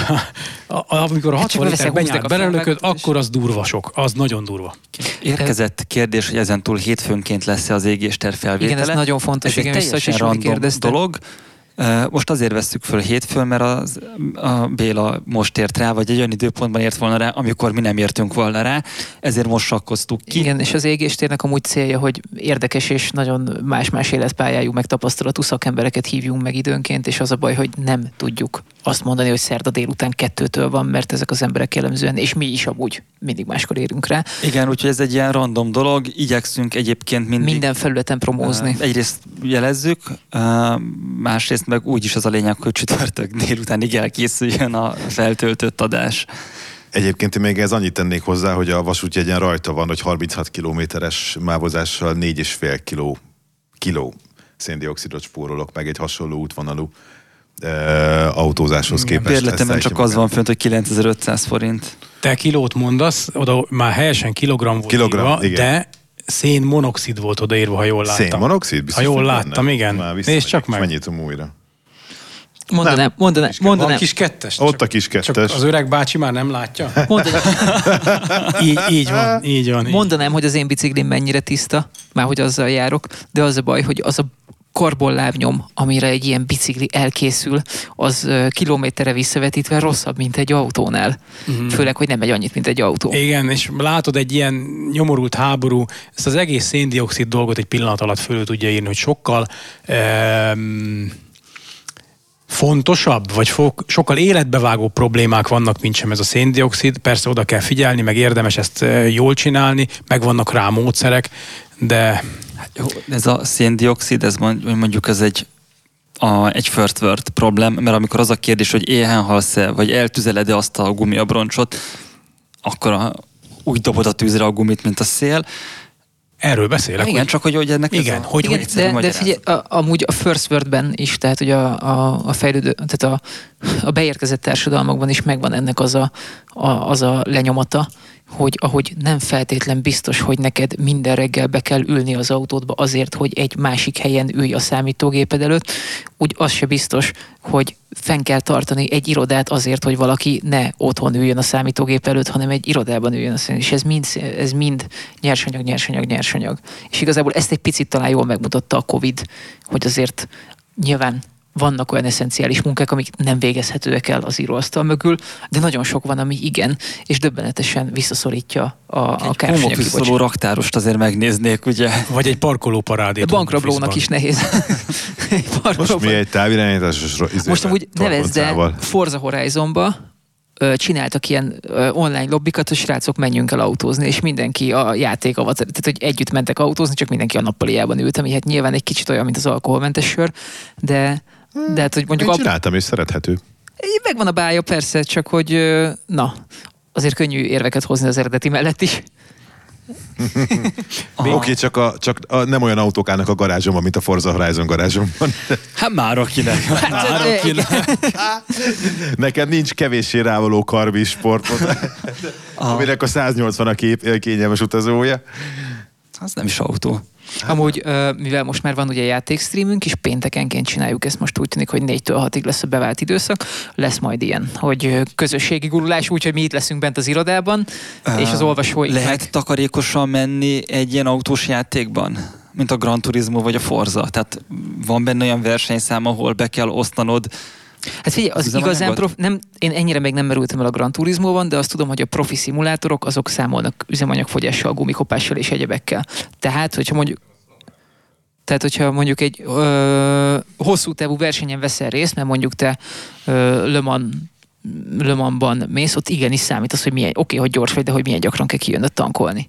a, a, amikor a 60 hát liter belelőköd, akkor az durva sok, az nagyon durva. Érkezett kérdés, hogy ezen túl hétfőnként lesz-e az égéster felvétele. Igen, ez nagyon fontos, ez igen, egy teljesen random dolog. Most azért veszük föl hétfőn, mert az, a Béla most ért rá, vagy egy olyan időpontban ért volna rá, amikor mi nem értünk volna rá, ezért most sakkoztuk ki. Igen, és az égéstérnek amúgy célja, hogy érdekes és nagyon más-más életpályájú, megtapasztalatú szakembereket hívjunk meg időnként, és az a baj, hogy nem tudjuk azt mondani, hogy szerda délután kettőtől van, mert ezek az emberek jellemzően, és mi is amúgy mindig máskor érünk rá. Igen, úgyhogy ez egy ilyen random dolog, igyekszünk egyébként mindig... Minden felületen promózni. Egyrészt jelezzük, másrészt meg úgyis az a lényeg, hogy csütörtök délutánig elkészüljön a feltöltött adás. Egyébként még ez annyit tennék hozzá, hogy a vasútjegyen rajta van, hogy 36 kilométeres mávozással 4,5 kiló, kiló széndiokszidot spórolok meg egy hasonló útvonalú autózáshoz képest. Bérletemben csak az van fönt, hogy 9500 forint. Te kilót mondasz, oda már helyesen kilogram volt kilogram, írva, igen. de szénmonoxid volt odaírva, ha jól láttam. Szénmonoxid? Biztos, ha jól láttam, benne. igen. Nézd csak meg. Megnyitom újra. Mondanám, mondanám, mondanám. Van kis kettes. Ott a kis kettes. Csak az öreg bácsi már nem látja? [LAUGHS] [LAUGHS] így, így van, így van. Így. Mondanám, hogy az én biciklim mennyire tiszta, már hogy azzal járok, de az a baj, hogy az a karbonlábnyom, amire egy ilyen bicikli elkészül, az kilométerre visszavetítve rosszabb, mint egy autónál. Mm. Főleg, hogy nem megy annyit, mint egy autó. Igen, és látod egy ilyen nyomorult háború, ezt az egész széndiokszid dolgot egy pillanat alatt fölül tudja írni, hogy sokkal um, fontosabb, vagy fo- sokkal életbevágó problémák vannak, mint sem ez a széndiokszid. Persze oda kell figyelni, meg érdemes ezt jól csinálni, meg vannak rá módszerek, de jó, ez a széndiokszid, ez mondjuk ez egy a, egy first world problém, mert amikor az a kérdés, hogy éhen halsz-e, vagy eltüzeled-e azt a gumiabroncsot, akkor a, úgy dobod a tűzre a gumit, mint a szél. Erről beszélek. Igen, hogy, csak hogy, hogy ennek igen, ez a, hogy, igen, hogy de, de figyelj, a, amúgy a first worldben is, tehát hogy a, a, a fejlődő, tehát a, a beérkezett társadalmakban is megvan ennek az a, a, az a lenyomata, hogy ahogy nem feltétlen biztos, hogy neked minden reggel be kell ülni az autódba azért, hogy egy másik helyen ülj a számítógéped előtt, úgy az se biztos, hogy fenn kell tartani egy irodát azért, hogy valaki ne otthon üljön a számítógép előtt, hanem egy irodában üljön. És ez mind, ez mind nyersanyag, nyersanyag, nyersanyag. És igazából ezt egy picit talán jól megmutatta a Covid, hogy azért nyilván vannak olyan eszenciális munkák, amik nem végezhetőek el az íróasztal mögül, de nagyon sok van, ami igen, és döbbenetesen visszaszorítja a, a kársanyag raktárost azért megnéznék, ugye? Vagy egy parkoló parádét. A bankrablónak is nehéz. [LAUGHS] Most mi egy távirányításos Most amúgy nevezd el Forza Horizonba, csináltak ilyen online lobbikat, hogy srácok, menjünk el autózni, és mindenki a játék avatar, tehát hogy együtt mentek autózni, csak mindenki a nappaliában ült, ami hát nyilván egy kicsit olyan, mint az alkoholmentes sör, de, de hát, hogy mondjuk... Én csináltam, és szerethető. Megvan a bája, persze, csak hogy na, azért könnyű érveket hozni az eredeti mellett is. [LAUGHS] Oké, okay, csak, a, csak a, nem olyan autók állnak a garázsomban, mint a Forza Horizon garázsomban. [LAUGHS] Hát már akinek. [LAUGHS] Hát, már akinek. Neked nincs kevéssé rávaló karbi sportot, aminek a 180 a kép, kényelmes utazója. Az nem is autó. Amúgy, mivel most már van ugye játékstreamünk, és péntekenként csináljuk ezt, most úgy tűnik, hogy 4-től 6-ig lesz a bevált időszak, lesz majd ilyen, hogy közösségi gurulás, úgyhogy mi itt leszünk bent az irodában, és az olvasói. Lehet meg... takarékosan menni egy ilyen autós játékban? mint a Gran Turismo vagy a Forza. Tehát van benne olyan versenyszám, ahol be kell osztanod Hát figyelj, az, az igazán prof, nem, én ennyire még nem merültem el a Gran Turismo-ban, de azt tudom, hogy a profi szimulátorok azok számolnak üzemanyagfogyással, gumikopással és egyebekkel. Tehát, hogyha mondjuk tehát, hogyha mondjuk egy ö, hosszú távú versenyen veszel részt, mert mondjuk te ö, Le Mans Le Mansban mész, ott igenis számít az, hogy milyen, oké, okay, hogy gyors vagy, de hogy milyen gyakran kell kijönnöd tankolni.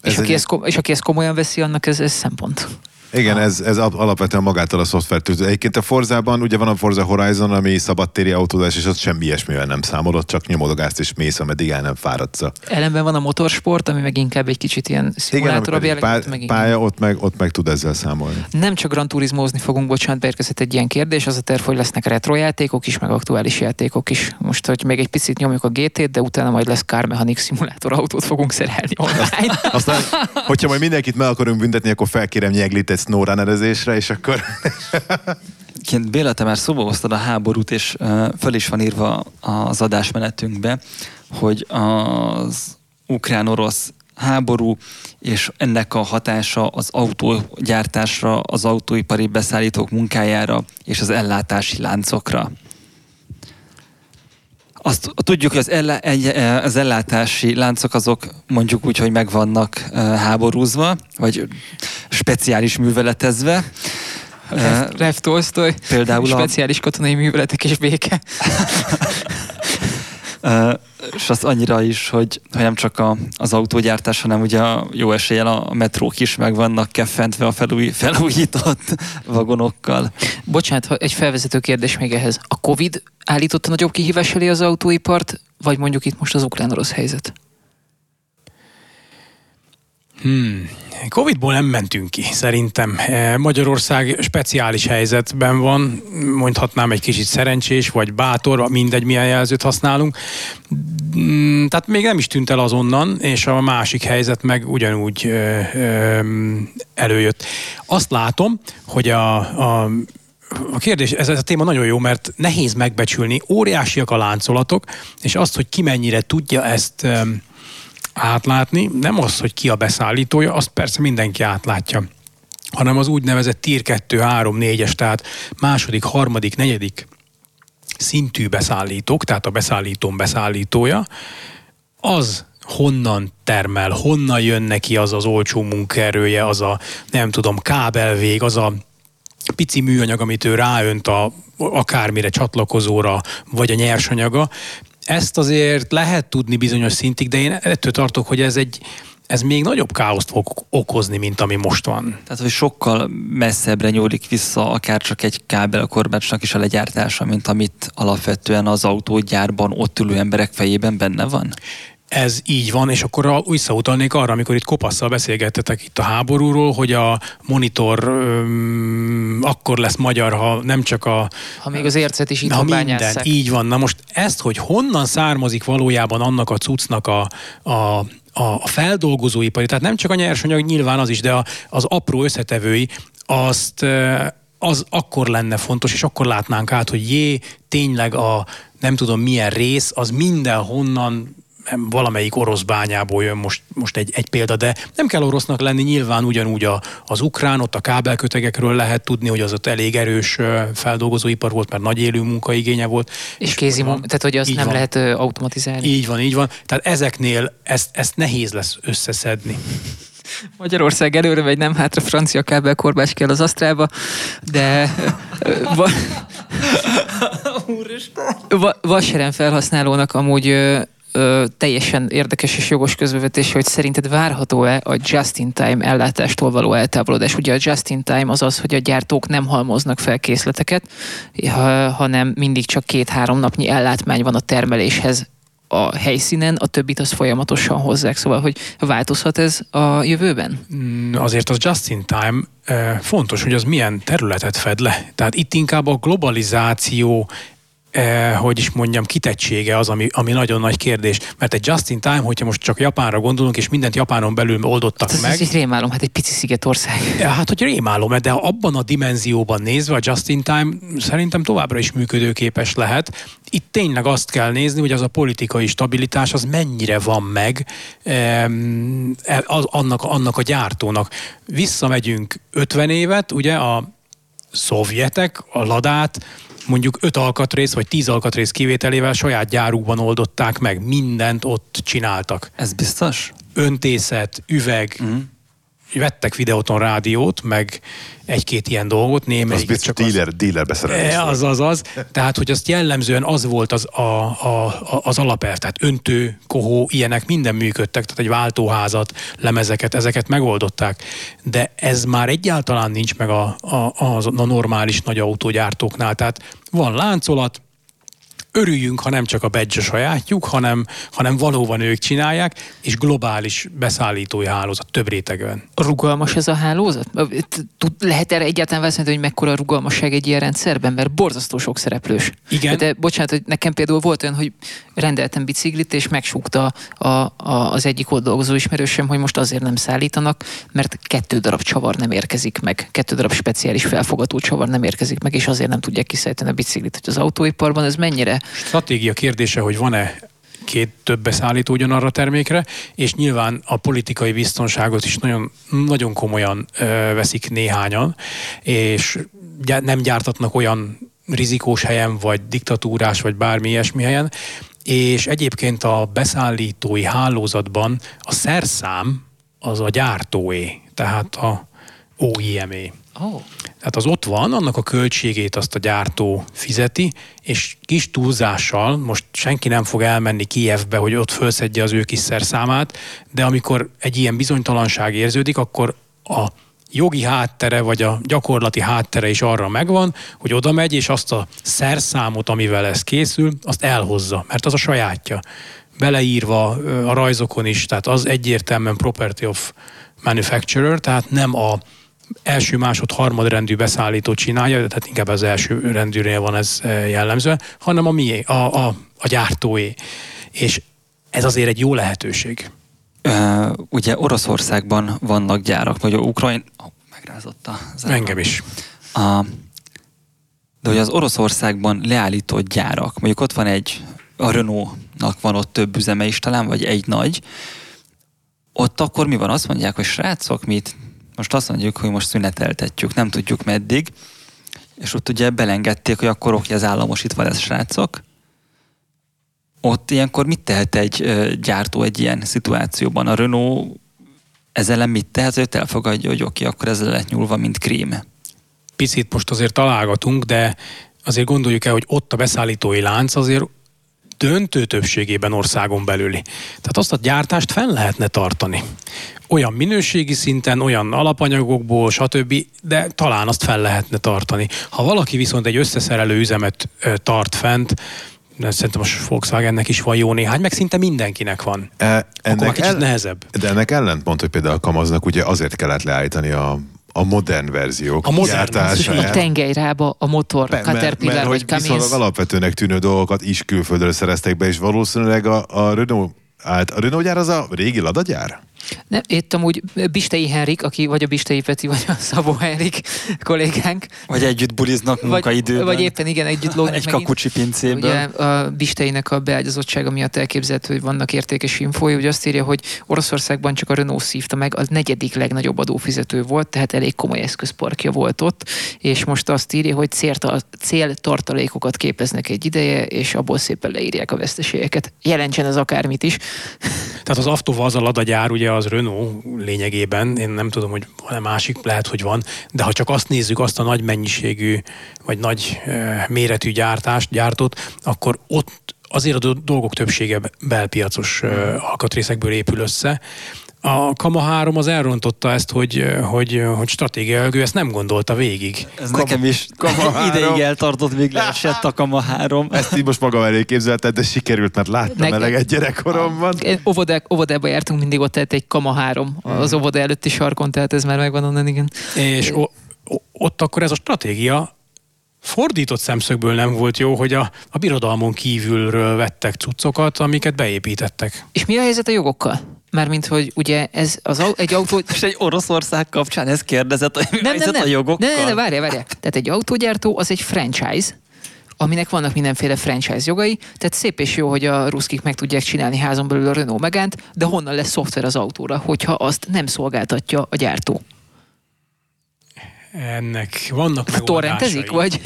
Ez és, egy... aki ezt, és aki ezt komolyan veszi, annak ez, ez szempont. Igen, ez, ez alapvetően magától a szoftvert Egyébként a Forzában ugye van a Forza Horizon, ami szabadtéri autózás, és ott semmi ilyesmivel nem számolod, csak nyomodogást és mész, ameddig el nem fáradsz. Ellenben van a motorsport, ami meg inkább egy kicsit ilyen szimulátor Igen, pálya, meg pálya ott, meg, ott meg tud ezzel számolni. Nem csak Gran Turismozni fogunk, bocsánat, beérkezett egy ilyen kérdés, az a terv, hogy lesznek retro játékok is, meg aktuális játékok is. Most, hogy még egy picit nyomjuk a GT-t, de utána majd lesz Car Mechanic szimulátor autót fogunk szerelni [LAUGHS] online. Aztán, hogyha majd mindenkit meg akarunk büntetni, akkor felkérem nyeglit snowrunnerezésre, és akkor... [LAUGHS] Ként Béla, te már szóba hoztad a háborút, és föl is van írva az adásmenetünkbe, hogy az ukrán-orosz háború, és ennek a hatása az autógyártásra, az autóipari beszállítók munkájára és az ellátási láncokra. Azt tudjuk, hogy az, ellá, egy, az ellátási láncok azok mondjuk úgy, hogy meg vannak háborúzva, vagy speciális műveletezve. Lev Tolstoy, például speciális a... katonai műveletek és béke. [LAUGHS] és az annyira is, hogy, hogy nem csak a, az autógyártás, hanem ugye a jó eséllyel a metrók is meg vannak keffentve a felúj, felújított [LAUGHS] vagonokkal. Bocsánat, egy felvezető kérdés még ehhez. A Covid állította nagyobb kihívás elé az autóipart, vagy mondjuk itt most az ukrán-orosz helyzet? Hmm. Covid-ból nem mentünk ki, szerintem. E, Magyarország speciális helyzetben van, mondhatnám egy kicsit szerencsés, vagy bátor, mindegy, milyen jelzőt használunk. Hmm, tehát még nem is tűnt el azonnan, és a másik helyzet meg ugyanúgy előjött. Azt látom, hogy a, a a kérdés, ez, ez a téma nagyon jó, mert nehéz megbecsülni, óriásiak a láncolatok, és azt, hogy ki mennyire tudja ezt átlátni, nem az, hogy ki a beszállítója, azt persze mindenki átlátja hanem az úgynevezett tier 2, 3, 4-es, tehát második, harmadik, negyedik szintű beszállítók, tehát a beszállítón beszállítója, az honnan termel, honnan jön neki az az olcsó munkaerője, az a nem tudom, kábelvég, az a pici műanyag, amit ő ráönt a akármire csatlakozóra, vagy a nyersanyaga, ezt azért lehet tudni bizonyos szintig, de én ettől tartok, hogy ez egy, ez még nagyobb káoszt fog okozni, mint ami most van. Tehát, hogy sokkal messzebbre nyúlik vissza akár csak egy kábel korbácsnak is a legyártása, mint amit alapvetően az autógyárban ott ülő emberek fejében benne van? Ez így van, és akkor a, visszautalnék arra, amikor itt kopasszal beszélgettetek itt a háborúról, hogy a monitor öm, akkor lesz magyar, ha nem csak a... Ha még az ércet is itt ha minden, így van. Na most ezt, hogy honnan származik valójában annak a cuccnak a, a a feldolgozóipari, tehát nem csak a nyersanyag, nyilván az is, de a, az apró összetevői, azt az akkor lenne fontos, és akkor látnánk át, hogy jé, tényleg a nem tudom milyen rész, az mindenhonnan valamelyik orosz bányából jön most, most egy, egy példa, de nem kell orosznak lenni, nyilván ugyanúgy a, az ukrán, ott a kábelkötegekről lehet tudni, hogy az ott elég erős feldolgozóipar volt, mert nagy élő munkaigénye volt. És, és kézi munka, tehát hogy azt nem van. lehet automatizálni. Így van, így van. Tehát ezeknél ezt, ezt nehéz lesz összeszedni. Magyarország előre vagy nem hátra, francia kábelkorbás kell az asztrába, de va, va, vaseren felhasználónak amúgy ö, teljesen érdekes és jogos közbevetés, hogy szerinted várható-e a just-in-time ellátástól való eltávolodás? Ugye a just-in-time az az, hogy a gyártók nem halmoznak fel készleteket, ha, hanem mindig csak két-három napnyi ellátmány van a termeléshez a helyszínen, a többit az folyamatosan hozzák. Szóval, hogy változhat ez a jövőben? Mm, azért az just in time fontos, hogy az milyen területet fed le. Tehát itt inkább a globalizáció eh, hogy is mondjam, kitettsége az, ami, ami nagyon nagy kérdés. Mert egy just in time, hogyha most csak Japánra gondolunk, és mindent Japánon belül oldottak Hát ez, meg. ez egy rémálom, hát egy pici szigetország. Ja, Hát, hogy rémálom, de abban a dimenzióban nézve a just in time szerintem továbbra is működőképes lehet. Itt tényleg azt kell nézni, hogy az a politikai stabilitás az mennyire van meg e- az, annak, annak a gyártónak. Visszamegyünk 50 évet, ugye a szovjetek a ladát mondjuk 5 alkatrész vagy 10 alkatrész kivételével saját gyárukban oldották meg, mindent ott csináltak. Ez biztos? Öntészet, üveg, Mm. Vettek videóton rádiót, meg egy-két ilyen dolgot, Az némelyik biztos dealer, dealer beszerelés. E, az, az, az. Tehát, hogy azt jellemzően az volt az, a, a, a, az alapelv. Tehát öntő, kohó, ilyenek minden működtek, tehát egy váltóházat, lemezeket, ezeket megoldották. De ez már egyáltalán nincs meg a, a, a, a normális nagy autógyártóknál. Tehát van láncolat, örüljünk, ha nem csak a badge a sajátjuk, hanem, hanem valóban ők csinálják, és globális beszállítói hálózat több rétegben. Rugalmas ez a hálózat? Lehet erre egyáltalán válaszolni, hogy mekkora rugalmasság egy ilyen rendszerben? Mert borzasztó sok szereplős. Igen. De bocsánat, hogy nekem például volt olyan, hogy rendeltem biciklit, és megsúgta a, a, az egyik ott dolgozó ismerősöm, hogy most azért nem szállítanak, mert kettő darab csavar nem érkezik meg. Kettő darab speciális felfogató csavar nem érkezik meg, és azért nem tudják kiszállítani a biciklit. Hogy az autóiparban ez mennyire stratégia kérdése, hogy van-e két több beszállító ugyanarra a termékre, és nyilván a politikai biztonságot is nagyon, nagyon komolyan ö, veszik néhányan, és nem gyártatnak olyan rizikós helyen, vagy diktatúrás, vagy bármi ilyesmi helyen, és egyébként a beszállítói hálózatban a szerszám az a gyártóé, tehát a OIM-é. Oh. Tehát az ott van, annak a költségét azt a gyártó fizeti, és kis túlzással, most senki nem fog elmenni Kijevbe, hogy ott felszedje az ő kis szerszámát, de amikor egy ilyen bizonytalanság érződik, akkor a jogi háttere, vagy a gyakorlati háttere is arra megvan, hogy oda megy, és azt a szerszámot, amivel ez készül, azt elhozza, mert az a sajátja. Beleírva a rajzokon is, tehát az egyértelműen property of manufacturer, tehát nem a első, másod, harmadrendű beszállító csinálja, tehát inkább az első rendűnél van ez eh, jellemző, hanem a mié, a, a, a gyártóé. És ez azért egy jó lehetőség. Ö, ugye Oroszországban vannak gyárak, vagy a Ukrajn... Oh, megrázott a zárva. Engem is. A, de hogy az Oroszországban leállított gyárak, mondjuk ott van egy, a Renault-nak van ott több üzeme is talán, vagy egy nagy, ott akkor mi van? Azt mondják, hogy srácok, mit most azt mondjuk, hogy most szüneteltetjük, nem tudjuk meddig, és ott ugye belengedték, hogy akkor oké, az államosítva lesz, srácok. Ott ilyenkor mit tehet egy ö, gyártó egy ilyen szituációban? A Renault ezzel mit tehet, hogy elfogadja, hogy oké, akkor ezzel lett nyúlva, mint krém. Picit most azért találgatunk, de azért gondoljuk el, hogy ott a beszállítói lánc azért döntő többségében országon belüli. Tehát azt a gyártást fenn lehetne tartani. Olyan minőségi szinten, olyan alapanyagokból, stb., de talán azt fel lehetne tartani. Ha valaki viszont egy összeszerelő üzemet tart fent, szerintem most Volkswagennek is van jó néhány, meg szinte mindenkinek van. E, Akkor már kicsit nehezebb. De ennek ellentmond, hogy például a Kamaznak ugye azért kellett leállítani a, a modern verziók A modern gyártását. A tengelyrába a motor, Pe- Caterpillar mert, vagy hogy viszonylag Cummins. alapvetőnek tűnő dolgokat is külföldről szereztek be, és valószínűleg a, a Renault állt. A Renault gyár az a régi Lada gyár? Nem, itt amúgy Bistei Henrik, aki vagy a Bistei Peti, vagy a Szabó Henrik kollégánk, Vagy együtt buliznak vagy, munkaidőben. vagy éppen igen, együtt lógnak egy megint. kakucsi pincéből. Ugye a Bisteinek a beágyazottsága miatt elképzelhető, hogy vannak értékes infói, hogy azt írja, hogy Oroszországban csak a Renault szívta meg, a negyedik legnagyobb adófizető volt, tehát elég komoly eszközparkja volt ott, és most azt írja, hogy célta- céltartalékokat képeznek egy ideje, és abból szépen leírják a veszteségeket. Jelentsen ez akármit is. Tehát az Aftova az a Lada gyár, ugye az Renault lényegében, én nem tudom, hogy van-e másik, lehet, hogy van, de ha csak azt nézzük, azt a nagy mennyiségű, vagy nagy méretű gyártást, gyártott, akkor ott azért a dolgok többsége belpiacos alkatrészekből épül össze, a Kama 3 az elrontotta ezt, hogy, hogy, hogy stratégia ő ezt nem gondolta végig. Ez Kama, nekem is Kama [LAUGHS] ideig eltartott, még leesett a Kama 3. Ezt így most magam elé képzelted, de sikerült, mert láttam Nekem, eleget gyerekkoromban. óvodába jártunk mindig ott, tehát egy Kama 3 az óvoda előtti sarkon, tehát ez már megvan onnan, igen. És o, o, ott akkor ez a stratégia fordított szemszögből nem volt jó, hogy a, a birodalmon kívülről vettek cuccokat, amiket beépítettek. És mi a helyzet a jogokkal? Mármint, hogy ugye ez az egy autó... [LAUGHS] És egy Oroszország kapcsán ez kérdezett, hogy nem, nem, nem. a jogokkal? Nem, nem, nem, várjál, várjál. Tehát egy autógyártó az egy franchise, aminek vannak mindenféle franchise jogai, tehát szép és jó, hogy a ruszkik meg tudják csinálni házon belül a Renault Megant, de honnan lesz szoftver az autóra, hogyha azt nem szolgáltatja a gyártó? Ennek vannak megoldásai. Torrentezik, vagy? [LAUGHS]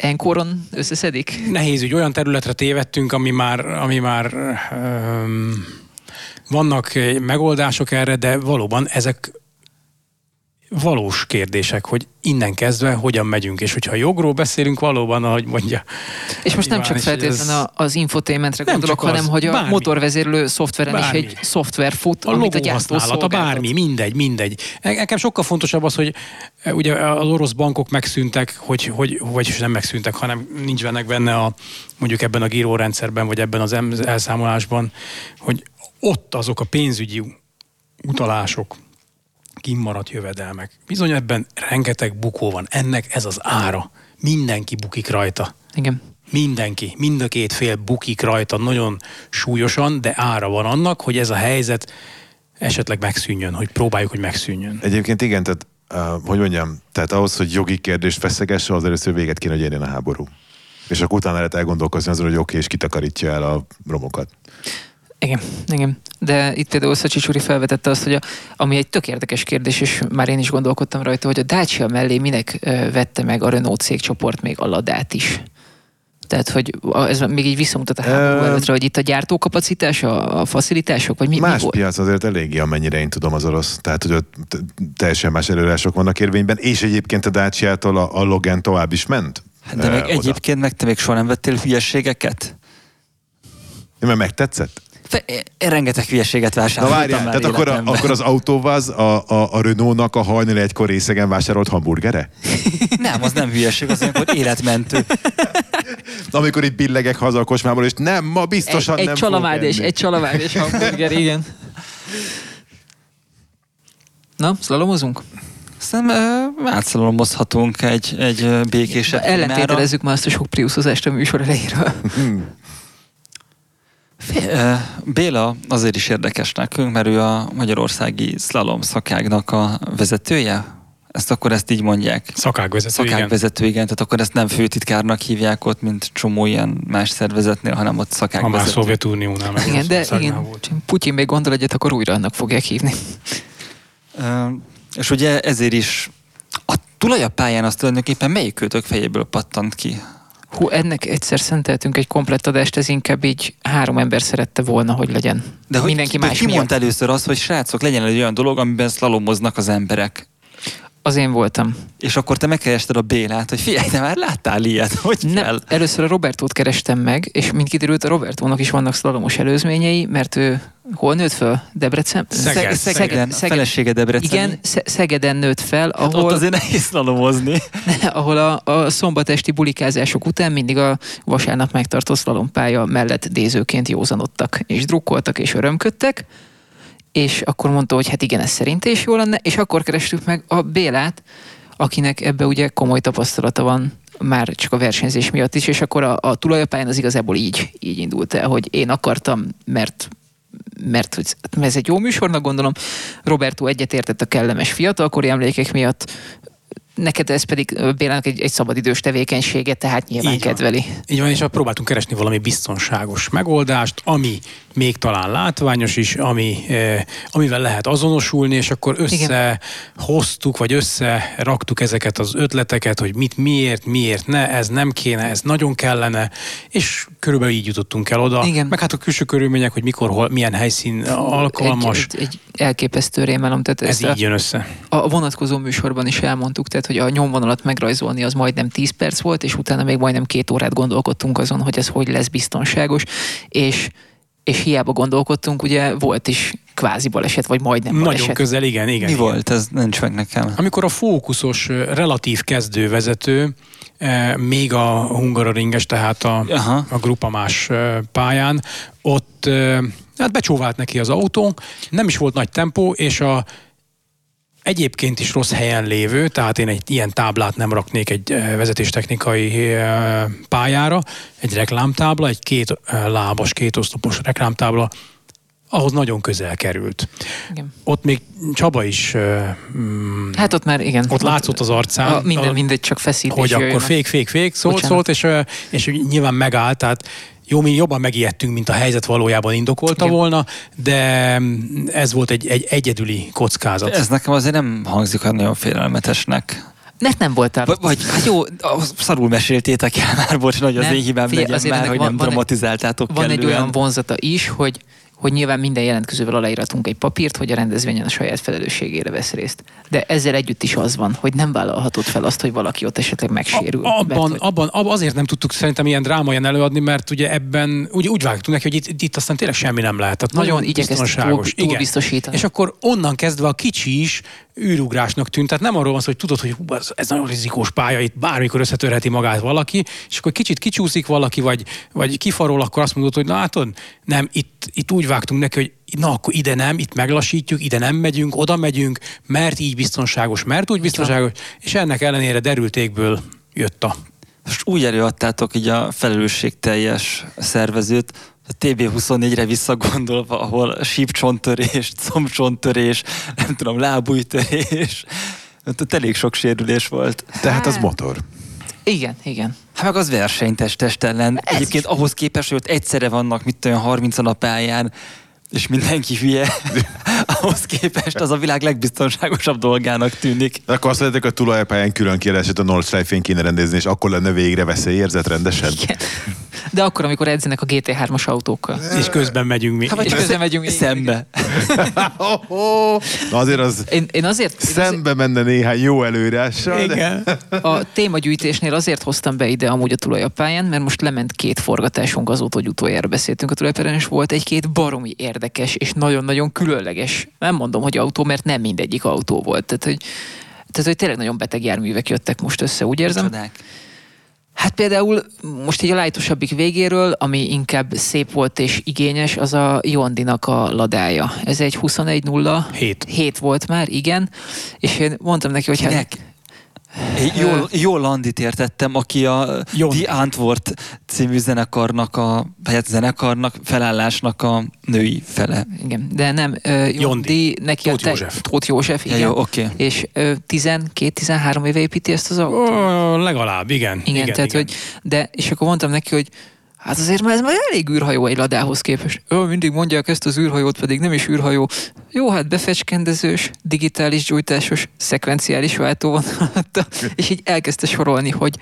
Enkoron összeszedik? Nehéz, hogy olyan területre tévedtünk, ami már, ami már um, vannak megoldások erre, de valóban ezek valós kérdések, hogy innen kezdve hogyan megyünk, és hogyha jogról beszélünk valóban, ahogy mondja. És most nem csak feltétlenül az infotainmentre gondolok, hanem hogy a bármi. motorvezérlő szoftveren bármi. is egy szoftver fut, a amit a gyártó használata, bármi, mindegy, mindegy. Nekem sokkal fontosabb az, hogy e, ugye az orosz bankok megszűntek, hogy, hogy vagy nem megszűntek, hanem nincs benne benne a, mondjuk ebben a gírórendszerben, vagy ebben az elszámolásban, hogy ott azok a pénzügyi utalások, kimaradt jövedelmek. Bizony ebben rengeteg bukó van. Ennek ez az ára. Mindenki bukik rajta. Igen. Mindenki, mind a két fél bukik rajta nagyon súlyosan, de ára van annak, hogy ez a helyzet esetleg megszűnjön, hogy próbáljuk, hogy megszűnjön. Egyébként igen, tehát uh, hogy mondjam, tehát ahhoz, hogy jogi kérdést feszegesse, az először véget kéne, hogy érjen a háború. És akkor utána lehet elgondolkozni azon, hogy oké, okay, és kitakarítja el a romokat. Igen, igen. De itt például Szacsi Csuri felvetette azt, hogy a, ami egy tök érdekes kérdés, és már én is gondolkodtam rajta, hogy a Dacia mellé minek vette meg a Renault cégcsoport még a Ladát is. Tehát, hogy ez még így visszamutat a háború előttre, hogy itt a gyártókapacitás, a, a facilitások, vagy mi, Más mi volt? piac azért eléggé, amennyire én tudom az orosz. Tehát, hogy ott teljesen más előírások vannak érvényben, és egyébként a Dacia-tól a, a Logan tovább is ment. De még oda. egyébként meg te még soha nem vettél hülyeségeket? Mert megtetszett? Én rengeteg hülyeséget vásároltam Na várjál, tehát akkor, a, akkor az autóvaz a, a, a Renault-nak a hajnali egykor részegen vásárolt hamburgere? [LAUGHS] nem, az nem hülyeség, az olyankor életmentő. [LAUGHS] Amikor itt billegek haza a kocsmából, és nem, ma biztosan egy, nem egy csalamád és Egy csalamád és hamburger, igen. Na, szlalomozunk? Szerintem átszalomozhatunk egy, egy békésebb Ellentételezzük már azt a sok priuszozást a műsor elejéről. Béla azért is érdekes nekünk, mert ő a magyarországi slalom szakágnak a vezetője. Ezt akkor ezt így mondják. Szakágvezető, Szakágvezető, igen. igen. Tehát akkor ezt nem főtitkárnak hívják ott, mint csomó ilyen más szervezetnél, hanem ott szakágvezető. Ha már Szovjetuniónál meg Igen, de igen, volt. Putyin még gondol egyet, akkor újra annak fogják hívni. és ugye ezért is a tulajapályán azt tulajdonképpen melyik költők fejéből pattant ki? Hú, ennek egyszer szenteltünk egy komplett adást, ez inkább így három ember szerette volna, hogy legyen. De hogy, Mindenki más ki mondta először azt, hogy srácok, legyen egy olyan dolog, amiben szlalomoznak az emberek? Az én voltam. És akkor te megkerested a Bélát, hogy figyelj, te már láttál ilyet, [LAUGHS] hogy Nem, kell? először a Robertót kerestem meg, és mint kiderült, a Robertónak is vannak szlalomos előzményei, mert ő hol nőtt fel? Debrecen? Szeged. Szeged. Szegeden, Szeged. felesége Debrecen. Igen, Szegeden nőtt fel, ahol... Hát ott azért nehéz szlalomozni. [LAUGHS] ahol a, a szombatesti bulikázások után mindig a vasárnap megtartott szlalompálya mellett dézőként józanodtak, és drukkoltak, és örömködtek és akkor mondta, hogy hát igen, ez szerint is jó lenne, és akkor kerestük meg a Bélát, akinek ebbe ugye komoly tapasztalata van már csak a versenyzés miatt is, és akkor a, a tulajapályán az igazából így, így indult el, hogy én akartam, mert mert hogy ez egy jó műsornak gondolom. Roberto egyetértett a kellemes fiatalkori emlékek miatt, neked ez pedig Bélának egy, egy szabadidős tevékenysége, tehát nyilván Így van. kedveli. Így van, és próbáltunk keresni valami biztonságos megoldást, ami még talán látványos is, ami, eh, amivel lehet azonosulni, és akkor összehoztuk, vagy összeraktuk ezeket az ötleteket, hogy mit miért, miért ne, ez nem kéne, ez nagyon kellene, és körülbelül így jutottunk el oda. Igen. Meg hát a külső körülmények, hogy mikor, hol, milyen helyszín alkalmas, Egy, egy, egy elképesztő rémelem. Tehát ez ezt a, így jön össze. a vonatkozó műsorban is elmondtuk, tehát hogy a nyomvonalat megrajzolni az majdnem 10 perc volt, és utána még majdnem két órát gondolkodtunk azon, hogy ez hogy lesz biztonságos, és és hiába gondolkodtunk, ugye volt is kvázi baleset, vagy majdnem Nagyon baleset. közel, igen, igen. Mi igen. volt? Ez nincs meg nekem. Amikor a fókuszos, relatív kezdővezető, még a hungaroringes, tehát a, Aha. a grupamás pályán, ott hát becsóvált neki az autó, nem is volt nagy tempó, és a egyébként is rossz helyen lévő, tehát én egy ilyen táblát nem raknék egy ö, vezetéstechnikai ö, pályára, egy reklámtábla, egy két ö, lábas, két oszlopos reklámtábla, ahhoz nagyon közel került. Igen. Ott még Csaba is mm, Hát ott már igen. ott látszott az arcán, A, minden, a- mindegy, csak feszítés hogy jöjjön. akkor fék, fék, fék, szólt, Bocsánat. szólt, és, és nyilván megállt, tehát jó, mi jobban megijedtünk, mint a helyzet valójában indokolta Igen. volna, de ez volt egy, egy egyedüli kockázat. Ez nekem azért nem hangzik olyan nagyon félelmetesnek. Mert nem voltál Vagy, vagy hát jó, szarul meséltétek el már, bocs, hogy az Nem, én hibám figyelj, legyen azért már, hogy van- nem van egy- dramatizáltátok Van egy kellően. olyan vonzata is, hogy hogy nyilván minden jelentkezővel aláíratunk egy papírt, hogy a rendezvényen a saját felelősségére vesz részt. De ezzel együtt is az van, hogy nem vállalhatod fel azt, hogy valaki ott esetleg megsérül. A- Abban, Mert, hogy- abban, abban azért nem tudtuk szerintem ilyen drámaian előadni, mert ugye ebben úgy, úgy vágtunk neki, hogy itt, itt aztán tényleg semmi nem lehet. Tehát Nagyon nagyon, igyekeztünk biztonságos. túl- túlbiztosítani. És akkor onnan kezdve a kicsi is űrugrásnak tűnt. Tehát nem arról van szó, hogy tudod, hogy hú, ez, ez nagyon rizikós pálya, itt bármikor összetörheti magát valaki, és akkor kicsit kicsúszik valaki, vagy, vagy kifarol, akkor azt mondod, hogy látod, nem, itt, itt úgy vágtunk neki, hogy na akkor ide nem, itt meglassítjuk, ide nem megyünk, oda megyünk, mert így biztonságos, mert úgy biztonságos, és ennek ellenére derültékből jött a Most úgy előadtátok így a felelősségteljes szervezőt, a TB24-re visszagondolva, ahol sípcsontörés, combcsontörés, nem tudom, lábújtörés, ott, ott elég sok sérülés volt. Tehát az motor. Igen, igen. Hát meg az versenytest test ellen. Ez Egyébként is. ahhoz képest, hogy ott egyszerre vannak, mit olyan 30 a pályán, és mindenki hülye, [LAUGHS] ahhoz képest az a világ legbiztonságosabb dolgának tűnik. De akkor azt lehetek, hogy a tulajpályán külön kiadását a Nordschleife-én kéne rendezni, és akkor lenne végre veszélyérzet rendesen. igen. De akkor, amikor edzenek a GT3-as autókkal. és közben megyünk mi. Hát, vagy közben megyünk még- Szembe. Na azért az Én, én azért, én azért szembe menne néhány jó előírással, de Igen. a témagyűjtésnél azért hoztam be ide amúgy a tulajapályán, mert most lement két forgatásunk azóta, hogy utoljára beszéltünk a tulajapályán, és volt egy-két baromi érdekes és nagyon-nagyon különleges. Nem mondom, hogy autó, mert nem mindegyik autó volt. Tehát, hogy, tehát, hogy tényleg nagyon beteg járművek jöttek most össze, úgy érzem. Csodák. Hát például most így a lájtosabbik végéről, ami inkább szép volt és igényes, az a Jondinak a ladája. Ez egy 21.0 Hét. volt már, igen. És én mondtam neki, hogy hát... Kinek? Én jól, jól Landit értettem, aki a Jó. The Antwort című zenekarnak, a, vagy zenekarnak, felállásnak a női fele. Igen, de nem. Uh, Jondi. neki Tóth a te- József. Tóth József, Ja, igen. jó, oké. És uh, 12-13 éve építi ezt az autót. Legalább, igen. Igen, igen, tehát, igen. hogy, de, és akkor mondtam neki, hogy hát azért már ez már elég űrhajó egy ladához képest. Ő mindig mondják ezt az űrhajót, pedig nem is űrhajó. Jó, hát befecskendezős, digitális gyújtásos, szekvenciális váltó van. [LAUGHS] És így elkezdte sorolni, hogy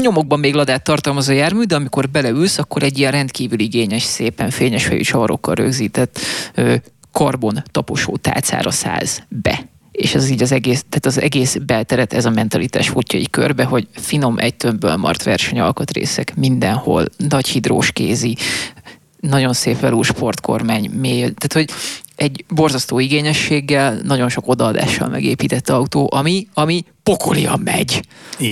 nyomokban még ladát tartalmaz a jármű, de amikor beleülsz, akkor egy ilyen rendkívül igényes, szépen fényes fejű csavarokkal rögzített ö, karbon taposó tálcára száz be. És ez így az egész, tehát az egész belteret ez a mentalitás futja így körbe, hogy finom egy tömbből mart versenyalkatrészek mindenhol, nagy hidrós kézi, nagyon szép velú sportkormány, mély, tehát hogy egy borzasztó igényességgel, nagyon sok odaadással megépített autó, ami, ami pokolian megy.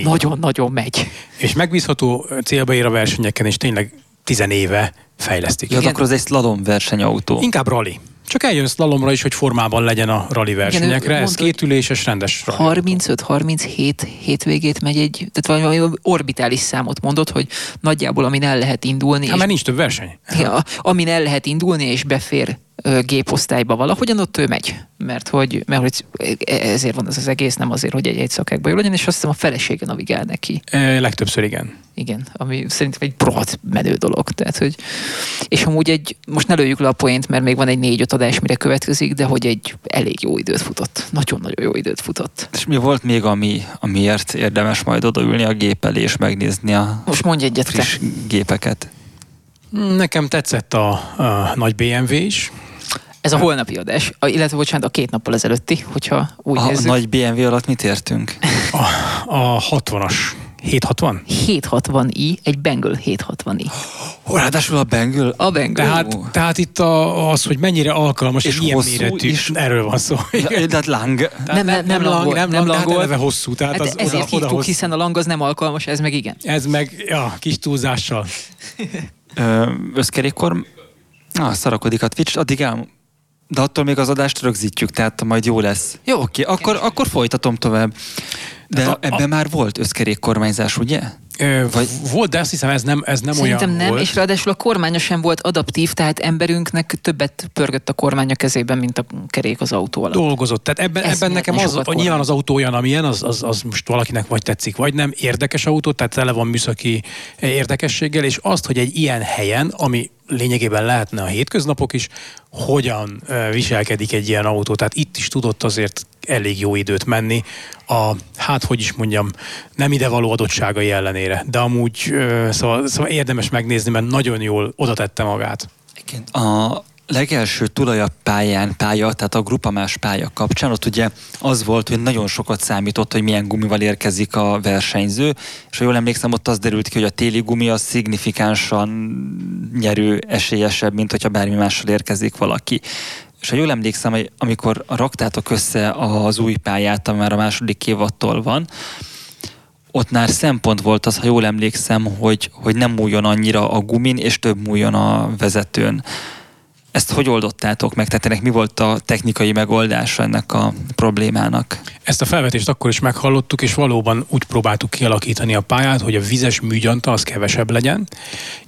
Nagyon-nagyon megy. És megbízható célba ér a versenyeken, és tényleg tizenéve fejlesztik. Ja, akkor az egy slalom versenyautó. Inkább rally. Csak eljön slalomra is, hogy formában legyen a rally versenyekre. ő Ez mondta, hogy kétüléses, rendes rally. 35-37 hétvégét megy egy, tehát valami orbitális számot mondott, hogy nagyjából amin el lehet indulni, Hát és mert nincs több verseny. Ja, amin el lehet indulni, és befér géposztályba valahogyan, ott ő megy. Mert hogy, mert hogy ezért van ez az egész, nem azért, hogy egy, egy szakákba jó legyen, és azt hiszem a felesége navigál neki. E, legtöbbször igen. Igen, ami szerintem egy broad menő dolog. Tehát, hogy, és amúgy egy, most ne lőjük le a poént, mert még van egy négy-öt adás, mire következik, de hogy egy elég jó időt futott. Nagyon-nagyon jó időt futott. És mi volt még, ami, amiért érdemes majd odaülni a gép elé és megnézni a most mondj egyet friss te. gépeket? Nekem tetszett a, a nagy BMW is. Ez a holnapi adás, illetve bocsánat, a két nappal ezelőtti, hogyha úgy a nézzük. nagy BMW alatt mit értünk? A, a 60-as. 760? 760i, egy Bengal 760i. Oh, ráadásul a Bengal? A Bengal. Tehát, tehát itt a, az, hogy mennyire alkalmas és ilyen méretű, is. erről van szó. Ja, tehát lang. Nem, nem, nem, nem, lang, nem, nem lang, lang, hát hosszú. Tehát hát az ezért oda, hívtuk, hiszen a lang az nem alkalmas, ez meg igen. Ez meg, ja, kis túlzással. Összkerékkor, ah, szarakodik a Twitch, addig el, de attól még az adást rögzítjük, tehát majd jó lesz. Jó, oké, akkor, akkor folytatom tovább. De a, ebben a... már volt összkerékkormányzás, ugye? Vagy... Volt, de azt hiszem ez nem, ez nem Szerintem olyan nem, volt. és ráadásul a kormánya sem volt adaptív, tehát emberünknek többet pörgött a kormány a kezében, mint a kerék az autó alatt. Dolgozott. Tehát ebben, ez ebben nekem az, a, nyilván az autó olyan, amilyen, az, az, az most valakinek vagy tetszik, vagy nem. Érdekes autó, tehát tele van műszaki érdekességgel, és azt, hogy egy ilyen helyen, ami lényegében lehetne a hétköznapok is, hogyan viselkedik egy ilyen autó. Tehát itt is tudott azért elég jó időt menni a, hát hogy is mondjam, nem idevaló adottságai ellenére. De amúgy szóval, szóval érdemes megnézni, mert nagyon jól oda tette magát. A legelső tulaja pályán, pálya, tehát a grupamás pálya kapcsán, ott ugye az volt, hogy nagyon sokat számított, hogy milyen gumival érkezik a versenyző, és ha jól emlékszem, ott az derült ki, hogy a téli gumi az szignifikánsan nyerő esélyesebb, mint hogyha bármi mással érkezik valaki. És ha jól emlékszem, hogy amikor raktátok össze az új pályát, ami már a második évattól van, ott már szempont volt az, ha jól emlékszem, hogy, hogy nem múljon annyira a gumin, és több múljon a vezetőn. Ezt hogy oldottátok meg? Tehát ennek mi volt a technikai megoldása ennek a problémának? Ezt a felvetést akkor is meghallottuk, és valóban úgy próbáltuk kialakítani a pályát, hogy a vizes műgyanta az kevesebb legyen.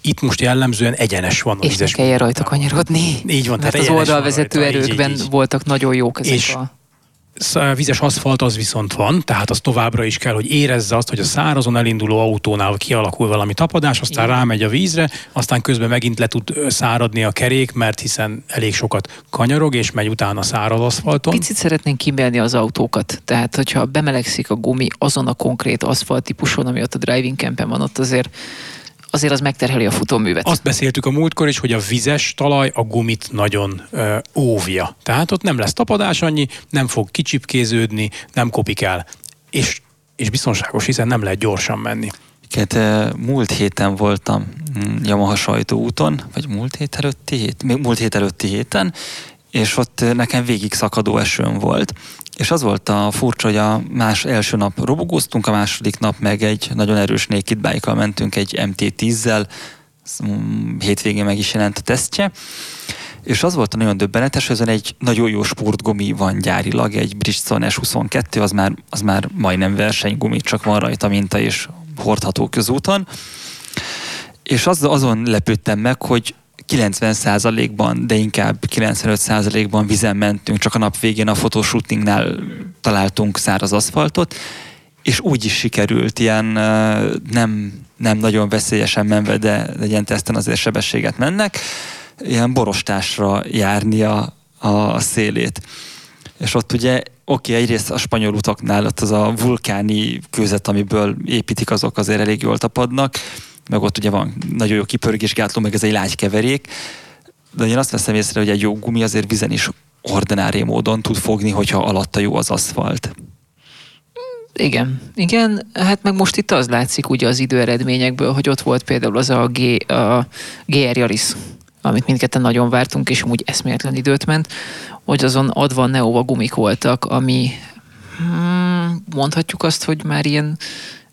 Itt most jellemzően egyenes van a és vizes És ne kelljen rajta kanyarodni. Így van. Mert az oldalvezető erőkben így, így. voltak nagyon jók ezek és a vizes aszfalt az viszont van, tehát az továbbra is kell, hogy érezze azt, hogy a szárazon elinduló autónál kialakul valami tapadás, aztán Igen. rámegy a vízre, aztán közben megint le tud száradni a kerék, mert hiszen elég sokat kanyarog, és megy utána száraz aszfalton. Picit szeretnénk kimelni az autókat, tehát hogyha bemelegszik a gumi azon a konkrét aszfalt típuson, ami ott a driving campen van, ott azért azért az megterheli a futóművet. Azt beszéltük a múltkor is, hogy a vizes talaj a gumit nagyon ö, óvja. Tehát ott nem lesz tapadás annyi, nem fog kicsipkéződni, nem kopik el. És, és biztonságos, hiszen nem lehet gyorsan menni. Két, múlt héten voltam mm, Yamaha sajtóúton, vagy múlt hét előtti hét, múlt hét előtti héten, és ott nekem végig szakadó esőm volt. És az volt a furcsa, hogy a más első nap robogóztunk, a második nap meg egy nagyon erős naked bike mentünk egy MT-10-zel, mm, hétvégén meg is jelent a tesztje, és az volt a nagyon döbbenetes, hogy egy nagyon jó sportgumi van gyárilag, egy Bridgestone S22, az már, az már majdnem versenygumi, csak van rajta minta és hordható közúton. És az, azon lepődtem meg, hogy 90%-ban, de inkább 95%-ban vizen mentünk, csak a nap végén a fotoshootingnál találtunk száraz aszfaltot, és úgy is sikerült ilyen nem, nem nagyon veszélyesen menve, de, ilyen teszten azért sebességet mennek, ilyen borostásra járni a, a szélét. És ott ugye, oké, okay, egyrészt a spanyol utaknál ott az a vulkáni kőzet, amiből építik, azok azért elég jól tapadnak, meg ott ugye van nagyon jó kipörgésgátló, meg ez egy lágykeverék, de én azt veszem észre, hogy egy jó gumi azért vizen is ordinári módon tud fogni, hogyha alatta jó az aszfalt. Igen, igen, hát meg most itt az látszik ugye az időeredményekből, hogy ott volt például az a, G, a GR Yaris, amit mindketten nagyon vártunk, és amúgy eszméletlen időt ment, hogy azon adva Neova gumik voltak, ami hmm, mondhatjuk azt, hogy már ilyen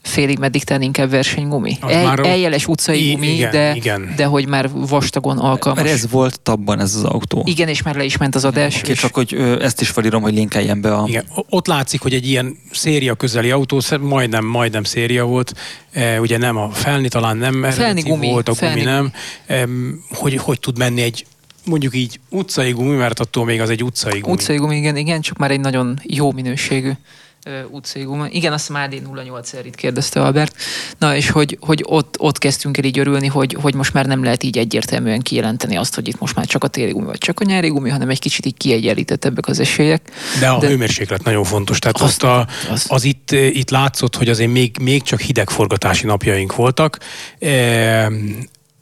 félig meddig tenni inkább versenygumi. El, már eljeles utcai gumi, igen, de, igen. de hogy már vastagon alkalmas. Mert ez volt tabban ez az autó. Igen, és már le is ment az adás. Okay, és... Csak hogy ö, ezt is felírom, hogy linkeljen be a... Igen. Ott látszik, hogy egy ilyen széria közeli autó, majdnem, majdnem széria volt, e, ugye nem a felni talán nem felni gumi, volt, a felni. gumi nem, e, hogy hogy tud menni egy mondjuk így utcai gumi, mert attól még az egy utcai gumi. Utcai gumi, igen, igen, csak már egy nagyon jó minőségű gumi. Igen, azt már AD08 itt kérdezte Albert. Na, és hogy, hogy ott, ott kezdtünk el így örülni, hogy, hogy most már nem lehet így egyértelműen kijelenteni azt, hogy itt most már csak a téli gumi, vagy csak a nyári gumi, hanem egy kicsit így kiegyenlítettebbek az esélyek. De a De... hőmérséklet nagyon fontos. Tehát azt, a, az, az itt, itt látszott, hogy azért még, még csak hidegforgatási napjaink voltak. E,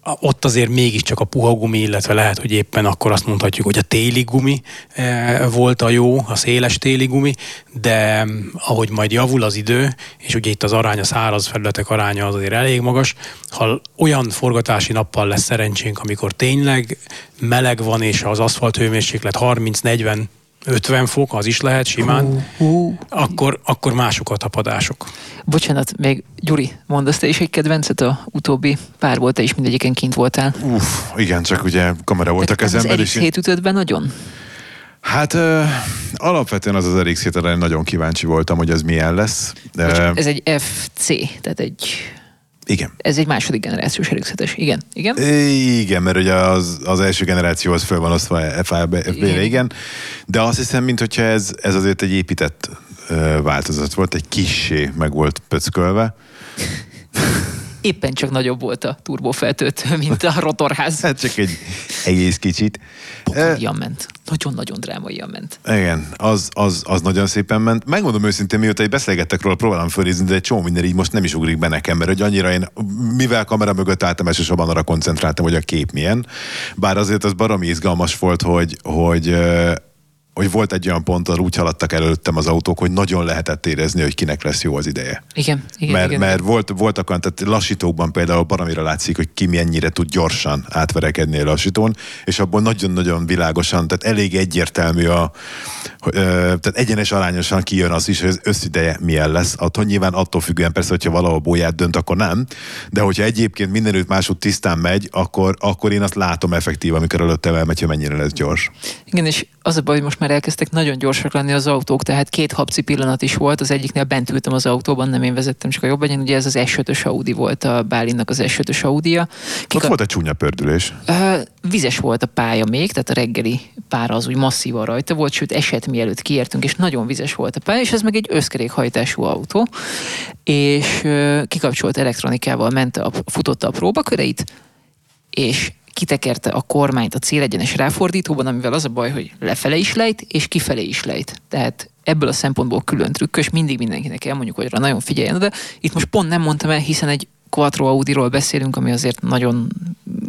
ott azért mégiscsak a puha gumi, illetve lehet, hogy éppen akkor azt mondhatjuk, hogy a téli gumi eh, volt a jó, a széles téli gumi, de mm, ahogy majd javul az idő, és ugye itt az arány, a száraz felületek aránya az azért elég magas, ha olyan forgatási nappal lesz szerencsénk, amikor tényleg meleg van, és az aszfalt hőmérséklet 30-40 50 fok, az is lehet simán, uh, uh. Akkor, akkor mások a tapadások. Bocsánat, még Gyuri, mondasz te is egy kedvencet a utóbbi pár volt, te is mindegyiken kint voltál. Uff, igen, csak ugye kamera volt a kezemben. Az hét ütött be nagyon? Hát uh, alapvetően az az RX 7 nagyon kíváncsi voltam, hogy ez milyen lesz. Uh, ez egy FC, tehát egy igen. Ez egy második generációs RX-7-es. Igen. Igen? Igen, mert ugye az, az első generáció az föl van osztva FB-re, igen. De azt hiszem, mintha ez, ez azért egy épített változat volt, egy kissé meg volt pöckölve. [LAUGHS] éppen csak nagyobb volt a turbófeltöltő, [LAUGHS] mint a rotorház. hát csak egy egész kicsit. Pokolian ment. Nagyon-nagyon drámaian ment. Igen, az, az, az nagyon szépen ment. Megmondom őszintén, mióta egy beszélgettek róla, próbálom fölnézni, de egy csomó minden így most nem is ugrik be nekem, mert hogy annyira én, mivel kamera mögött álltam, elsősorban arra koncentráltam, hogy a kép milyen. Bár azért az baromi izgalmas volt, hogy, hogy hogy volt egy olyan pont, ahol úgy haladtak előttem az autók, hogy nagyon lehetett érezni, hogy kinek lesz jó az ideje. Igen, igen. Mert, igen, mert. Volt, voltak olyan, tehát lassítókban például baromira látszik, hogy ki mennyire tud gyorsan átverekedni a lassítón, és abból nagyon-nagyon világosan, tehát elég egyértelmű a, tehát egyenes arányosan kijön az is, hogy az összideje milyen lesz. Attól nyilván attól függően persze, hogyha valahol bóját dönt, akkor nem, de hogyha egyébként mindenütt másút tisztán megy, akkor, akkor én azt látom effektív, amikor előttem elmegy, hogy mennyire lesz gyors. Igen, és az a baj, hogy most már elkezdtek nagyon gyorsak lenni az autók, tehát két habci pillanat is volt, az egyiknél bent ültem az autóban, nem én vezettem, csak a jobb egyen, ugye ez az S5-ös Audi volt, a Bálinnak az S5-ös Audi-ja. Kika... Ott volt egy csúnya pördülés. Uh, vizes volt a pálya még, tehát a reggeli pára az úgy masszívan rajta volt, sőt eset mielőtt kiértünk, és nagyon vizes volt a pálya, és ez meg egy összkerékhajtású autó, és uh, kikapcsolt elektronikával ment a, futotta a próbaköreit, és kitekerte a kormányt a célegyenes ráfordítóban, amivel az a baj, hogy lefele is lejt, és kifelé is lejt. Tehát ebből a szempontból külön trükkös, mindig mindenkinek elmondjuk, hogy rá nagyon figyeljen, de itt most pont nem mondtam el, hiszen egy Quattro Audi-ról beszélünk, ami azért nagyon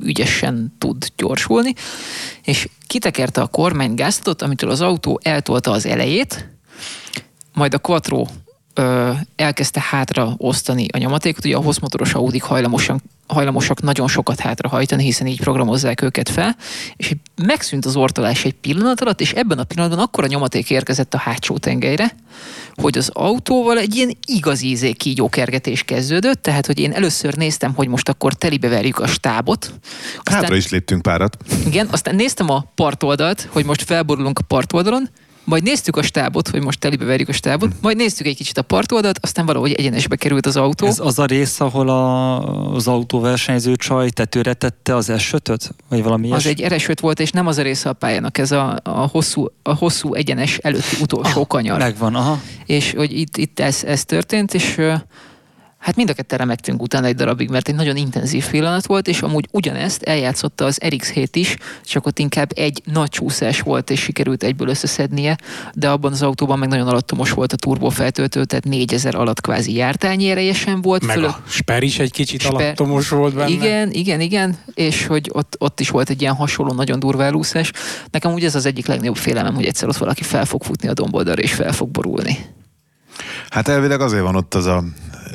ügyesen tud gyorsulni, és kitekerte a kormány gáztatot, amitől az autó eltolta az elejét, majd a Quattro ö, elkezdte hátra osztani a nyomatékot, ugye a hosszmotoros Audi hajlamosan hajlamosak nagyon sokat hátrahajtani, hiszen így programozzák őket fel, és megszűnt az ortolás egy pillanat alatt, és ebben a pillanatban akkor a nyomaték érkezett a hátsó tengelyre, hogy az autóval egy ilyen igazi ízé kígyókergetés kezdődött, tehát hogy én először néztem, hogy most akkor telibe verjük a stábot. Aztán, Hátra is léptünk párat. Igen, aztán néztem a partoldalt, hogy most felborulunk a partoldalon, majd néztük a stábot, hogy most telibe verjük a stábot, hm. majd néztük egy kicsit a partoldalt, aztán valahogy egyenesbe került az autó. Ez az a rész, ahol a, az autóversenyző csaj tetőre tette az s Vagy valami Az egy rs volt, és nem az a része a pályának, ez a, a, hosszú, a hosszú egyenes előtti utolsó ah, kanyar. Megvan, aha. És hogy itt, itt ez, ez történt, és Hát mind a ketten remektünk utána egy darabig, mert egy nagyon intenzív pillanat volt, és amúgy ugyanezt eljátszotta az RX-7 is, csak ott inkább egy nagy csúszás volt, és sikerült egyből összeszednie, de abban az autóban meg nagyon alattomos volt a turbófeltöltő, tehát 4000 alatt kvázi jártányi volt. Meg a Sper is egy kicsit Sper... alattomos volt benne. Igen, igen, igen, és hogy ott, ott is volt egy ilyen hasonló, nagyon durva elúszás. Nekem úgy ez az egyik legnagyobb félelem, hogy egyszer ott valaki fel fog futni a domboldalra, és fel fog borulni. Hát elvileg azért van ott az a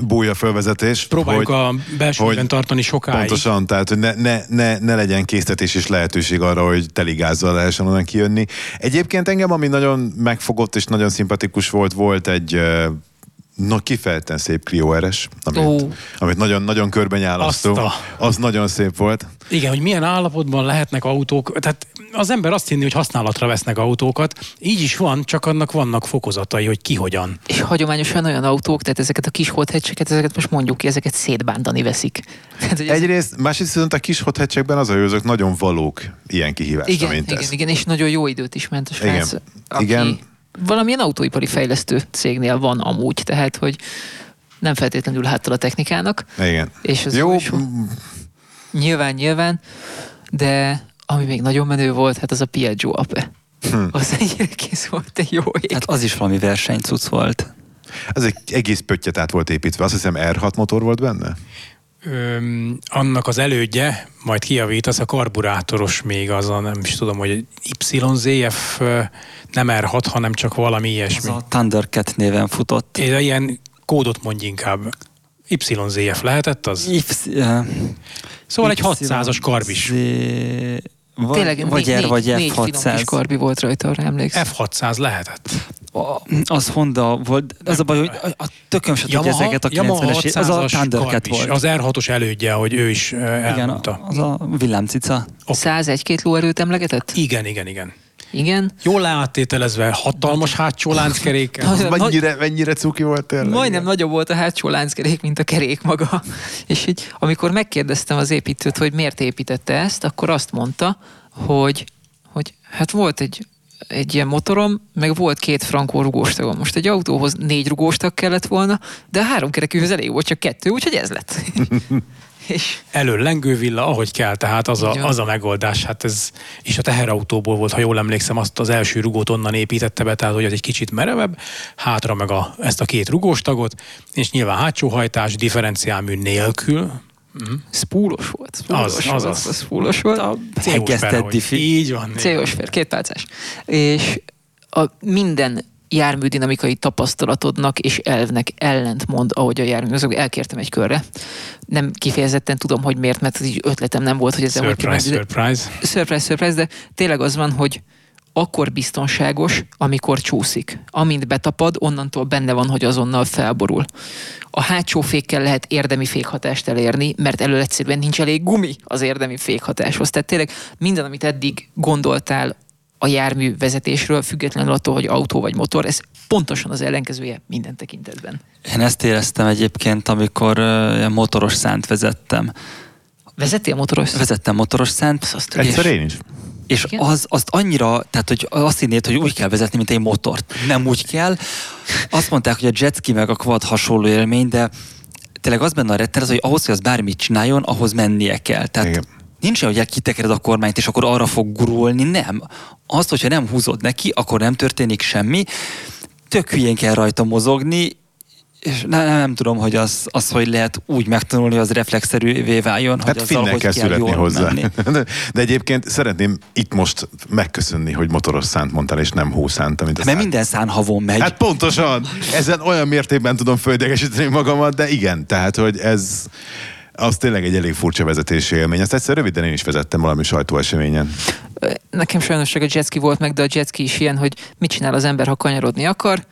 búja fölvezetés. Próbáljuk hogy, a belsőben tartani sokáig. Pontosan, tehát hogy ne, ne, ne, ne legyen késztetés és lehetőség arra, hogy teligázzal lehessen onnan kijönni. Egyébként engem, ami nagyon megfogott és nagyon szimpatikus volt, volt egy Na, kifejezetten szép Clio RS, amit, amit nagyon, nagyon körben nyálasztó. Az nagyon szép volt. Igen, hogy milyen állapotban lehetnek autók. Tehát az ember azt hinni, hogy használatra vesznek autókat. Így is van, csak annak vannak fokozatai, hogy ki hogyan. És hagyományosan olyan autók, tehát ezeket a kis hothecseket, ezeket most mondjuk ki, ezeket szétbántani veszik. [LAUGHS] Tehát, ez- Egyrészt, másrészt viszont a kis hotheadsekben az a azok nagyon valók ilyen kihívásra, igen, mint igen, ez. igen, és nagyon jó időt is ment a srác. Igen. Aki Igen. Valamilyen autóipari fejlesztő cégnél van amúgy, tehát hogy nem feltétlenül háttal a technikának, Igen. és az Jó, jó is nyilván, nyilván, de ami még nagyon menő volt, hát az a Piaggio Ape. Hm. [LAUGHS] Az egy kész volt, egy jó ég. Hát az is valami versenycuc volt. ez egy egész pöttyet át volt építve. Azt hiszem R6 motor volt benne? Öm, annak az elődje, majd kiavítasz, a karburátoros még az a, nem is tudom, hogy YZF nem R6, hanem csak valami Az ilyesmi. a Thundercat néven futott. Ez ilyen kódot mondj inkább. YZF lehetett az? Y, Szóval egy 600-as karb is. Vagy, Tényleg vagy négy, R, vagy négy finom kis F600. karbi volt rajta, arra emlékszem. F600 lehetett. A- Az Honda volt, az a baj, hogy a, a tököm se tudja ezeket a Yamaha 90-es évek- az a 600-as Thundercat volt. Az R6-os elődje, hogy ő is Igen, elmondta. az a villámcica. 101-2 lóerőt emlegetett? Igen, igen, igen. Igen. Jól leáttételezve, hatalmas hátsó [LAUGHS] nagy- Mennyire, mennyire cuki volt tényleg? Majdnem nagyobb volt a hátsó lánckerék, mint a kerék maga. És így, amikor megkérdeztem az építőt, hogy miért építette ezt, akkor azt mondta, hogy, hogy hát volt egy, egy ilyen motorom, meg volt két frankó rugóstagom. Most egy autóhoz négy rugóstag kellett volna, de a három kerekűhöz elég volt csak kettő, úgyhogy ez lett. [LAUGHS] Elől lengővilla, ahogy kell, tehát az a, az a megoldás. Hát ez, és a teherautóból volt, ha jól emlékszem, azt az első rugót onnan építette be, tehát hogy az egy kicsit merevebb, hátra meg a, ezt a két rugóstagot, és nyilván hátsó hajtás, differenciálmű nélkül. Mhm. spúlos volt. Spúlos Az, azaz. az spúlos volt. A Ferrari. diffi. Így van. CO-s fér, két pálcás. És a minden járműdinamikai tapasztalatodnak és elvnek ellentmond, ahogy a jármű. Azok elkértem egy körre. Nem kifejezetten tudom, hogy miért, mert így ötletem nem volt, hogy ezzel hogy Surprise, de- surprise. surprise, surprise, de tényleg az van, hogy akkor biztonságos, amikor csúszik. Amint betapad, onnantól benne van, hogy azonnal felborul. A hátsó fékkel lehet érdemi fékhatást elérni, mert elől egyszerűen nincs elég gumi az érdemi fékhatáshoz. Tehát tényleg minden, amit eddig gondoltál a jármű vezetésről, függetlenül attól, hogy autó vagy motor, ez pontosan az ellenkezője minden tekintetben. Én ezt éreztem egyébként, amikor uh, motoros szánt vezettem. Vezettél motoros? Vezettem motoros szánt, Egyszer én is. és Igen? az, azt annyira, tehát hogy azt hinnéd, hogy úgy kell vezetni, mint egy motort. Nem úgy kell. Azt mondták, hogy a jetski meg a quad hasonló élmény, de tényleg az benne a retten, hogy ahhoz, hogy az bármit csináljon, ahhoz mennie kell. Tehát Igen. Nincs olyan, hogy kitekered a kormányt, és akkor arra fog gurulni. Nem. Azt, hogyha nem húzod neki, akkor nem történik semmi. Tök hülyén kell rajta mozogni, és nem, nem, nem tudom, hogy az, az, hogy lehet úgy megtanulni, hogy az reflexzerűvé váljon, hogy Hát azzal, finnen hogy kell születni hozzá. menni. [LAUGHS] De, egyébként szeretném itt most megköszönni, hogy motoros szánt mondtál, és nem hószánt, amit a Mert szán- minden szánhavon megy. Hát pontosan. Ezen olyan mértékben tudom földegesíteni magamat, de igen, tehát, hogy ez az tényleg egy elég furcsa vezetési élmény. Ezt egyszer röviden én is vezettem valami sajtóeseményen. Nekem sajnos csak a jetski volt meg, de a jetski is ilyen, hogy mit csinál az ember, ha kanyarodni akar,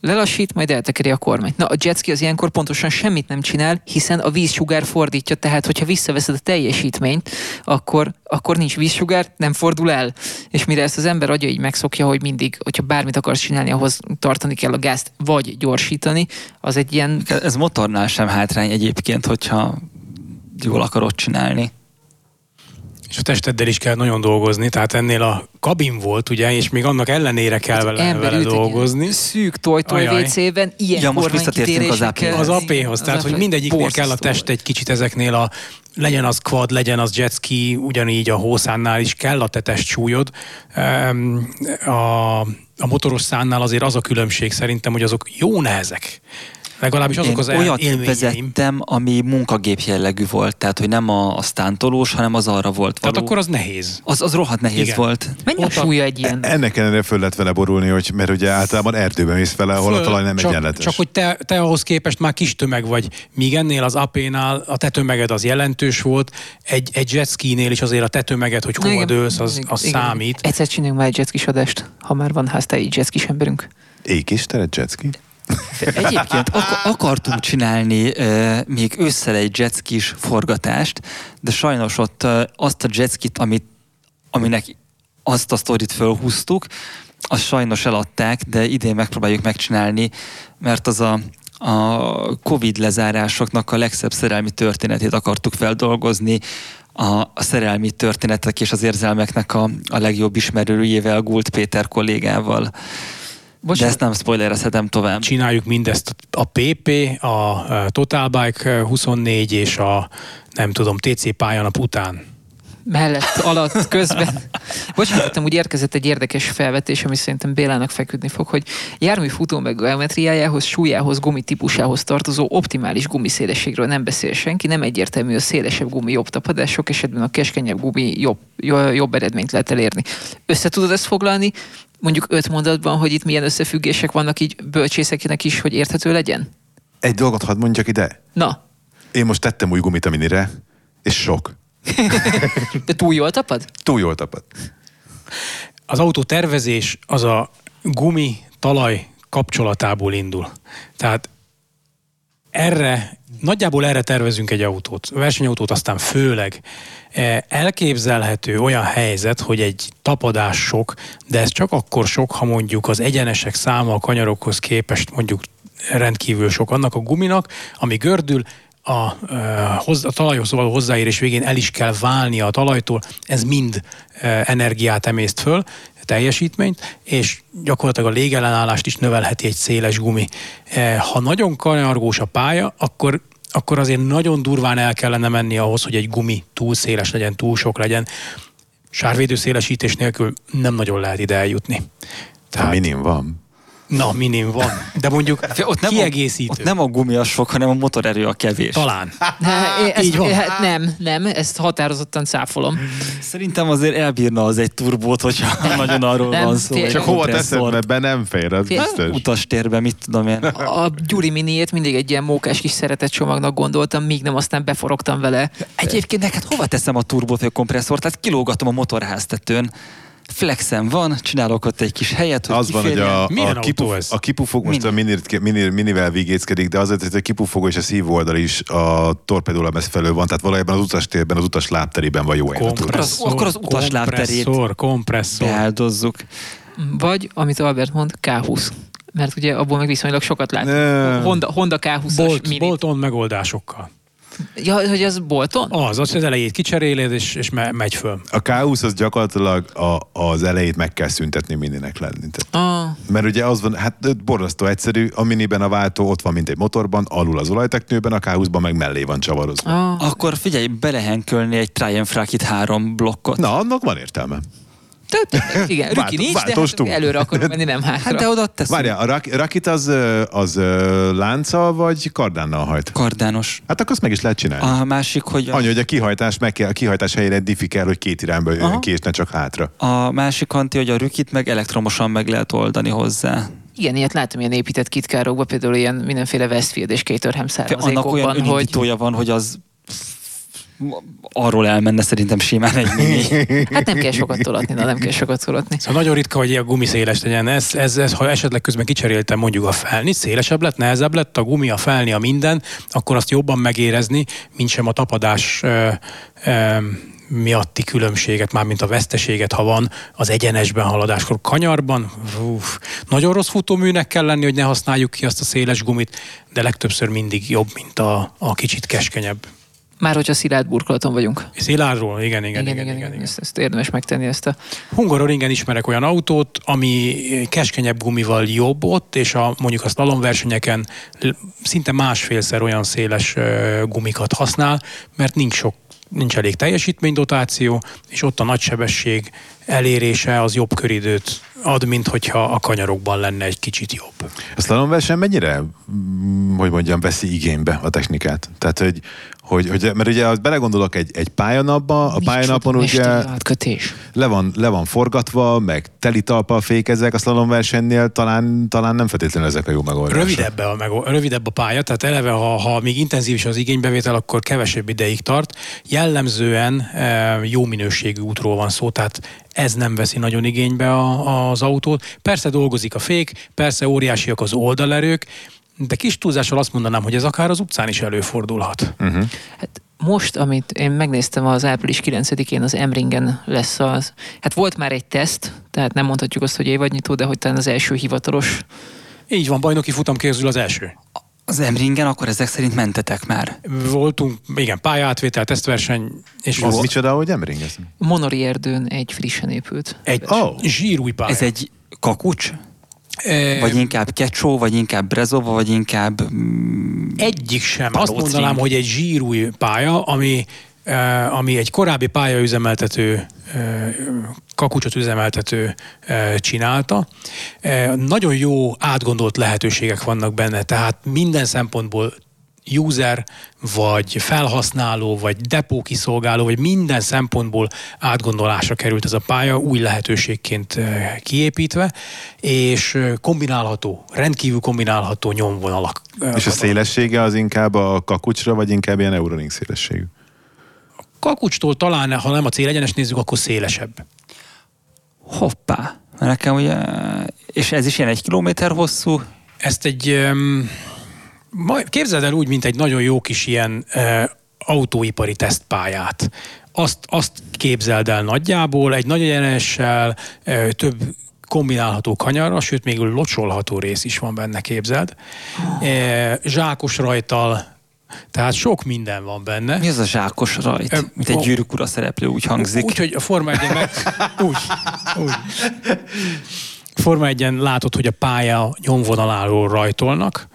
lelassít, majd eltekeri a kormányt. Na, a jetski az ilyenkor pontosan semmit nem csinál, hiszen a vízsugár fordítja, tehát hogyha visszaveszed a teljesítményt, akkor, akkor nincs vízsugár, nem fordul el. És mire ezt az ember agya így megszokja, hogy mindig, hogyha bármit akarsz csinálni, ahhoz tartani kell a gázt, vagy gyorsítani, az egy ilyen Ez motornál sem hátrány egyébként, hogyha jól akarod csinálni. És a testeddel is kell nagyon dolgozni, tehát ennél a kabin volt, ugye, és még annak ellenére kell vele, ember vele egy dolgozni. szűk tojtoj. WC-ben, ilyen Ja, most visszatértünk az kormánykitérésekkel. Az Az AP-hoz, tehát hogy mindegyiknél kell a test egy kicsit ezeknél a legyen az quad, legyen az jetski, ugyanígy a hószánnál is kell a te testsúlyod. Em, A, a motoros szánnál azért az a különbség szerintem, hogy azok jó nehezek. Legalábbis azok az olyat élményeim. vezettem, ami munkagép jellegű volt, tehát hogy nem a, a stántolós, hanem az arra volt való. Tehát akkor az nehéz. az, az rohadt nehéz Igen. volt. Mennyi a Ott a- súlya egy ilyen? Ennek ellenére föl lehet vele borulni, hogy, mert ugye általában erdőben mész vele, ahol a Föl, talaj nem csak, egyenletes. Csak hogy te, te ahhoz képest már kis tömeg vagy, míg ennél az AP-nál a te tömeged az jelentős volt, egy, egy jetski-nél is azért a te tömeged, hogy hova dőlsz, az, az Igen. számít. Egyszer csináljunk már egy jetskis adást, ha már van háztáji jetskis emberünk. Ék is, te jetski? Egyébként ak- akartunk csinálni uh, még ősszel egy jetskis forgatást, de sajnos ott uh, azt a jetskit, amit, aminek azt a sztorit fölhúztuk, azt sajnos eladták, de idén megpróbáljuk megcsinálni, mert az a, a Covid lezárásoknak a legszebb szerelmi történetét akartuk feldolgozni, a, a szerelmi történetek és az érzelmeknek a, a legjobb ismerőjével, Gult Péter kollégával. Bocsánat. De ezt nem spoilerezhetem tovább. Csináljuk mindezt a PP, a Total Bike 24 és a nem tudom, TC pályanap után mellett, alatt, közben. Bocsánat, úgy érkezett egy érdekes felvetés, ami szerintem Bélának feküdni fog, hogy jármű futó meg geometriájához, súlyához, gumi típusához tartozó optimális gumiszélességről nem beszél senki, nem egyértelmű a szélesebb gumi jobb tapadás, sok esetben a keskenyebb gumi jobb, jobb eredményt lehet elérni. Össze tudod ezt foglalni? Mondjuk öt mondatban, hogy itt milyen összefüggések vannak így bölcsészeknek is, hogy érthető legyen? Egy dolgot hadd mondjak ide. Na. Én most tettem új gumit a minire, és sok. [LAUGHS] De túl jól tapad? Túl jól tapad. Az autó tervezés az a gumi talaj kapcsolatából indul. Tehát erre, nagyjából erre tervezünk egy autót, versenyautót aztán főleg. E, elképzelhető olyan helyzet, hogy egy tapadás sok, de ez csak akkor sok, ha mondjuk az egyenesek száma a kanyarokhoz képest mondjuk rendkívül sok annak a guminak, ami gördül, a, a talajhoz való hozzáérés végén el is kell válnia a talajtól, ez mind energiát emészt föl, teljesítményt, és gyakorlatilag a légellenállást is növelheti egy széles gumi. Ha nagyon kanyargós a pálya, akkor akkor azért nagyon durván el kellene menni ahhoz, hogy egy gumi túl széles legyen, túl sok legyen. Sárvédő szélesítés nélkül nem nagyon lehet ide eljutni. Tehát... Ha minim van. Na, minim van. De mondjuk ott nem kiegészítő. A, ott nem a gumi a sok, hanem a motorerő a kevés. Talán. ezt, Így van. Hát nem, nem, ezt határozottan cáfolom. Szerintem azért elbírna az egy turbót, hogyha nagyon arról nem, van szó. Fél, Csak hova teszed, mert be nem fér, az fél. biztos. Utastérbe, mit tudom én. A Gyuri miniét mindig egy ilyen mókás kis szeretett csomagnak gondoltam, míg nem aztán beforogtam vele. Egyébként neked hova teszem a turbót, kompresszort? Tehát kilógatom a motorháztetőn flexem van, csinálok ott egy kis helyet, hogy Az van, hogy a, a, kipu, ez? a kipufog most Mini. a minir, minir, minivel vigéckedik, de azért, hogy a kipufogó és a szívó oldal is a torpedólemez felől van, tehát valójában az utastérben, az utas lábterében van jó kompresszor, akkor az utas lábterét kompresszor, kompresszor. beáldozzuk. Vagy, amit Albert mond, K20 mert ugye abból meg viszonylag sokat lát. Honda, Honda K20-as Bolt. Bolton megoldásokkal. Ja, hogy az bolton? Az, az, az elejét kicseréled, és, és me, megy föl. A K20 az gyakorlatilag a, az elejét meg kell szüntetni mininek lenni. Tehát, ah. Mert ugye az van, hát borzasztó egyszerű, a miniben a váltó ott van, mint egy motorban, alul az olajteknőben, a K20-ban meg mellé van csavarozva. Ah. Akkor figyelj, belehenkölni egy Triumph Rakit három blokkot. Na, annak van értelme. Tehát, igen, Rüki nincs, de hát előre akarok menni, nem [LAUGHS] hátra. Hát de oda teszünk. Várjál, a rak, rakit az, az lánccal vagy kardánnal hajt? Kardános. Hát akkor azt meg is lehet csinálni. A másik, hogy... A... Annyi, hogy a kihajtás, meg kell, a kihajtás helyére diffi kell, hogy két irányba jöjjön ki, és ne csak hátra. A másik anti, hogy a rükit meg elektromosan meg lehet oldani hozzá. Igen, ilyet látom ilyen épített kitkárokban, például ilyen mindenféle Westfield és Caterham származékokban. Annak olyan hogy... van, hogy az arról elmenne szerintem simán egy mini. [LAUGHS] Hát nem kell sokat tolatni, na nem kell sokat tolatni. Szóval nagyon ritka, hogy a gumi széles legyen. Ez, ez, ez, ha esetleg közben kicseréltem mondjuk a felni, szélesebb lett, nehezebb lett, a gumi, a felni, a minden, akkor azt jobban megérezni, mint sem a tapadás ö, ö, miatti különbséget, már mint a veszteséget, ha van az egyenesben haladáskor. Kanyarban uf, nagyon rossz futóműnek kell lenni, hogy ne használjuk ki azt a széles gumit, de legtöbbször mindig jobb, mint a, a kicsit keskenyebb. Már hogyha szilárd burkolaton vagyunk. Szilárdról, igen, igen, igen. igen, igen, igen, igen. Ezt, ezt érdemes megtenni ezt a... Hungaroringen ismerek olyan autót, ami keskenyebb gumival jobb ott, és a, mondjuk a slalomversenyeken szinte másfélszer olyan széles gumikat használ, mert nincs sok nincs elég teljesítménydotáció, és ott a nagysebesség elérése az jobb köridőt ad, mint hogyha a kanyarokban lenne egy kicsit jobb. A slalomverseny mennyire, hogy mondjam, veszi igénybe a technikát? Tehát, hogy hogy, hogy mert ugye az belegondolok egy, egy pályanapba, a pályanapon ugye átkötés. le van, le van forgatva, meg teli talpal fékezek, a slalom versenynél talán, talán nem feltétlenül ezek a jó megoldások. Rövidebb a, meg, rövidebb a pálya, tehát eleve, ha, ha még intenzív is az igénybevétel, akkor kevesebb ideig tart. Jellemzően e, jó minőségű útról van szó, tehát ez nem veszi nagyon igénybe a, az autót. Persze dolgozik a fék, persze óriásiak az oldalerők, de kis túlzással azt mondanám, hogy ez akár az utcán is előfordulhat. Uh-huh. Hát most, amit én megnéztem az április 9-én az Emringen lesz az, hát volt már egy teszt, tehát nem mondhatjuk azt, hogy évadnyitó, de hogy talán az első hivatalos. Így van, bajnoki futam közül az első. Az Emringen akkor ezek szerint mentetek már. Voltunk, igen, pályátvétel, tesztverseny, és Az micsoda, hogy Emring ez? Monori erdőn egy frissen épült. egy Oh. zsírúj pálya. Ez egy kakucs? Vagy inkább Kecsó, vagy inkább Brezova, vagy inkább... mm, Egyik sem. Azt Palócing. mondanám, hogy egy zsírúj pálya, ami, ami egy korábbi pályaüzemeltető, kakucsot üzemeltető csinálta. Nagyon jó átgondolt lehetőségek vannak benne, tehát minden szempontból user, vagy felhasználó, vagy depó kiszolgáló, vagy minden szempontból átgondolásra került ez a pálya, új lehetőségként eh, kiépítve, és kombinálható, rendkívül kombinálható nyomvonalak. És a szélessége az inkább a kakucsra, vagy inkább ilyen Eurolink szélességű? Kakucstól talán, ha nem a célegyenes nézzük, akkor szélesebb. Hoppá. Nekem ugye... És ez is ilyen egy kilométer hosszú. Ezt egy, um, majd képzeld el úgy, mint egy nagyon jó kis ilyen uh, autóipari tesztpályát. Azt, azt képzeld el nagyjából, egy nagy egyenessel, uh, több kombinálható kanyarra, sőt még locsolható rész is van benne, képzeld. Uh, zsákos rajtal, tehát sok minden van benne. Mi az a zsákos rajt? Ö, Mint egy gyűrűk ura szereplő, úgy hangzik. Úgy, hogy a Forma 1 meg... [LAUGHS] Úgy, úgy. Forma 1 látod, hogy a pálya nyomvonaláról rajtolnak,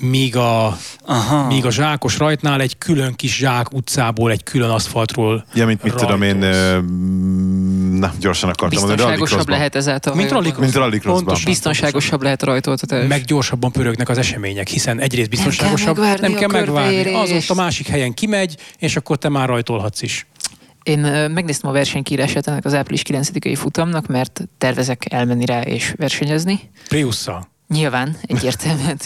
míg a, Aha. míg a zsákos rajtnál egy külön kis zsák utcából, egy külön aszfaltról Ja, mint mit tudom én, na, gyorsan akartam mondani, Biztonságosabb rallycrossban. lehet ezáltal. Mint ha jól rallycross. Mint rallycrossban. Pontosan. Biztonságosabb lehet a rajtoltatás. meg gyorsabban pörögnek az események, hiszen egyrészt biztonságosabb, megvárni nem a kell megvárni. Az ott a másik helyen kimegy, és akkor te már rajtolhatsz is. Én megnéztem a versenykírását ennek az április 9-i futamnak, mert tervezek elmenni rá és versenyezni. Priusszal. Nyilván, egyértelműen.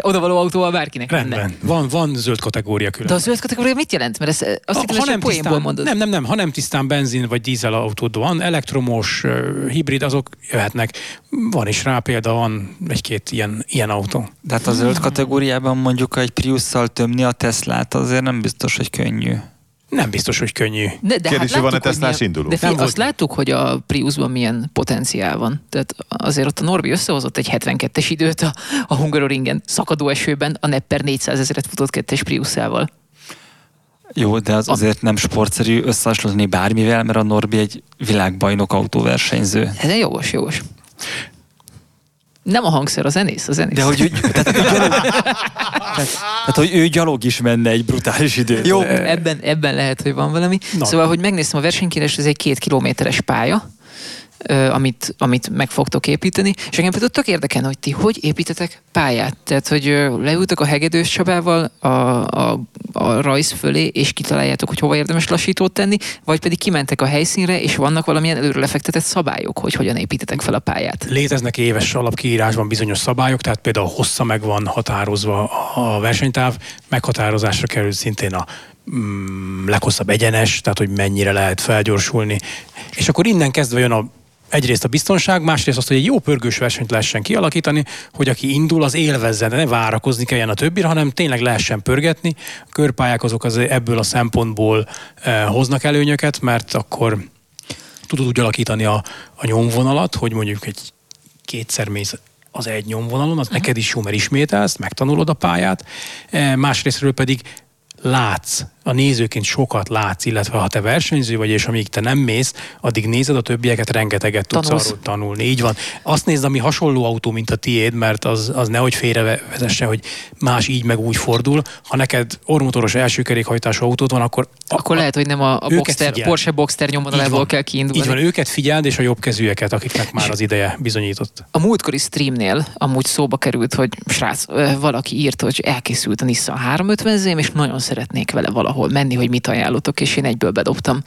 Odavaló autóval bárkinek lenne. Rendben. Van, van zöld kategória külön. De a zöld kategória mit jelent? Mert ez, azt hittem, csak poénból mondod. nem, nem, nem, ha nem tisztán benzin vagy dízel autód van, elektromos, hibrid, azok jöhetnek. Van is rá példa, van egy-két ilyen, ilyen autó. De hát a zöld kategóriában mondjuk egy Priusszal tömni a Teslát azért nem biztos, hogy könnyű. Nem biztos, hogy könnyű. De, de Kérdés, hát hogy van-e láttuk, Teslás milyen- induló? De figyelj, azt láttuk, hogy a Priusban milyen potenciál van. Tehát azért ott a Norbi összehozott egy 72-es időt a, a Hungaroringen szakadó esőben, a Nepper 400 ezeret futott kettes Priuszával. Jó, de az azért nem sportszerű összehasonlítani bármivel, mert a Norbi egy világbajnok autóversenyző. Ez jogos, jogos. Nem a hangszer, a zenész, a zenész. De hogy, ő- tehát, hogy gyalog, tehát, tehát, hogy ő gyalog is menne egy brutális időt. Jó, ebben, ebben lehet, hogy van valami. Na. Szóval, hogy megnéztem a versenykírást, ez egy két kilométeres pálya, amit, amit meg fogtok építeni, és engem például tök érdekelne, hogy ti hogy építetek pályát. Tehát, hogy leültök a Hegedős Csabával a, a, a rajz fölé, és kitaláljátok, hogy hova érdemes lassítót tenni, vagy pedig kimentek a helyszínre, és vannak valamilyen előre lefektetett szabályok, hogy hogyan építetek fel a pályát. Léteznek éves alapkiírásban bizonyos szabályok, tehát például hossza meg van határozva a versenytáv, meghatározásra kerül szintén a mm, leghosszabb egyenes, tehát hogy mennyire lehet felgyorsulni. És akkor innen kezdve jön a egyrészt a biztonság, másrészt azt, hogy egy jó pörgős versenyt lehessen kialakítani, hogy aki indul, az élvezzen, de ne várakozni kelljen a többire, hanem tényleg lehessen pörgetni. A körpályák azok az ebből a szempontból eh, hoznak előnyöket, mert akkor tudod úgy alakítani a, a nyomvonalat, hogy mondjuk egy kétszer mész az egy nyomvonalon, az neked is jó, mert ismételsz, megtanulod a pályát. E, Másrésztről pedig látsz a nézőként sokat látsz, illetve ha te versenyző vagy, és amíg te nem mész, addig nézed a többieket, rengeteget tudsz Tanulsz. arról tanulni. Így van. Azt nézd, ami hasonló autó, mint a tiéd, mert az, az nehogy félrevezesse, hogy más így meg úgy fordul. Ha neked ormotoros első kerékhajtású autód van, akkor Akkor lehet, hogy nem a, a Boxster, figyeld. Porsche Boxster nyomodalából kell kiindulni. így van, őket figyeld, és a jobb kezűeket, akiknek már az ideje bizonyított. A múltkori streamnél amúgy szóba került, hogy srác, valaki írt, hogy elkészült a Nissan 350 zém, és nagyon szeretnék vele valahol menni, hogy mit ajánlotok, és én egyből bedobtam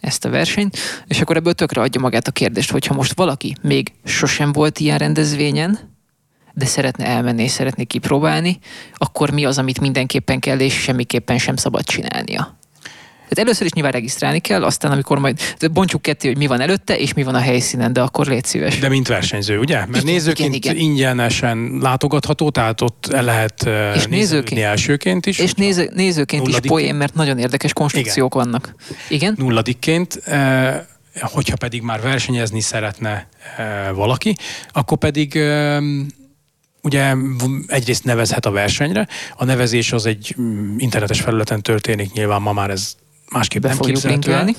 ezt a versenyt. És akkor ebből tökre adja magát a kérdést, hogy ha most valaki még sosem volt ilyen rendezvényen, de szeretne elmenni és szeretné kipróbálni, akkor mi az, amit mindenképpen kell és semmiképpen sem szabad csinálnia? Tehát először is nyilván regisztrálni kell, aztán amikor majd de bontsuk ketté, hogy mi van előtte, és mi van a helyszínen, de akkor légy szíves. De mint versenyző, ugye? Mert Igen, nézőként igen, igen. ingyenesen látogatható, tehát ott el lehet És és nézőként- elsőként is. És néző, nézőként is poén, mert nagyon érdekes konstrukciók vannak. Igen? nulladikként, eh, hogyha pedig már versenyezni szeretne eh, valaki, akkor pedig eh, ugye egyrészt nevezhet a versenyre. A nevezés az egy mm, internetes felületen történik, nyilván ma már ez másképp Be nem fogjuk linkelni.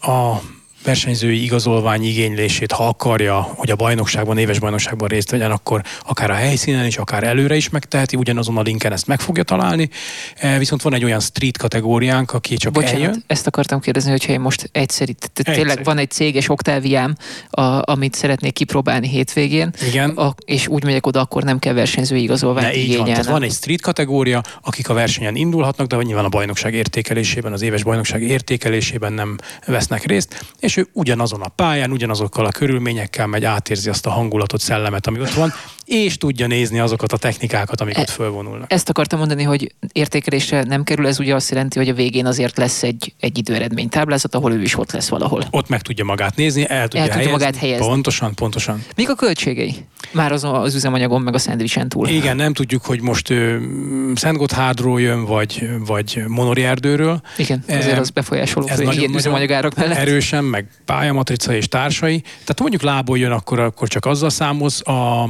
A versenyzői igazolvány igénylését, ha akarja, hogy a bajnokságban, éves bajnokságban részt vegyen, akkor akár a helyszínen is, akár előre is megteheti, ugyanazon a linken ezt meg fogja találni. E, Viszont van egy olyan street kategóriánk, aki csak Bocsánat, eljön. ezt akartam kérdezni, hogyha én most egyszerű, tehát tényleg van egy céges oktáviám, a, amit szeretnék kipróbálni hétvégén, Igen. a, és úgy megyek oda, akkor nem kell versenyzői igazolványt Ne, így van. Tehát van egy street kategória, akik a versenyen indulhatnak, de nyilván a bajnokság értékelésében, az éves bajnokság értékelésében nem vesznek részt, és ő ugyanazon a pályán, ugyanazokkal a körülményekkel megy, átérzi azt a hangulatot, szellemet, ami ott van, és tudja nézni azokat a technikákat, amik E- ott fölvonulnak. Ezt akartam mondani, hogy értékelésre nem kerül, ez ugye azt jelenti, hogy a végén azért lesz egy, egy időeredmény táblázat, ahol ő is ott lesz valahol. Ott meg tudja magát nézni, el tudja, tudja helyezni. magát helyezni. Pontosan, pontosan. Mik a költségei? Már az, az üzemanyagon, meg a szendvicsen túl. Igen, nem tudjuk, hogy most mm, Szent Gotthardról jön, vagy, vagy Monori erdőről. Igen, azért Em, az befolyásoló, ez hogy ilyen üzemanyagárak mellett. erősen, meg pályamatrica és társai. Tehát mondjuk lából jön, akkor, akkor csak azzal számolsz. A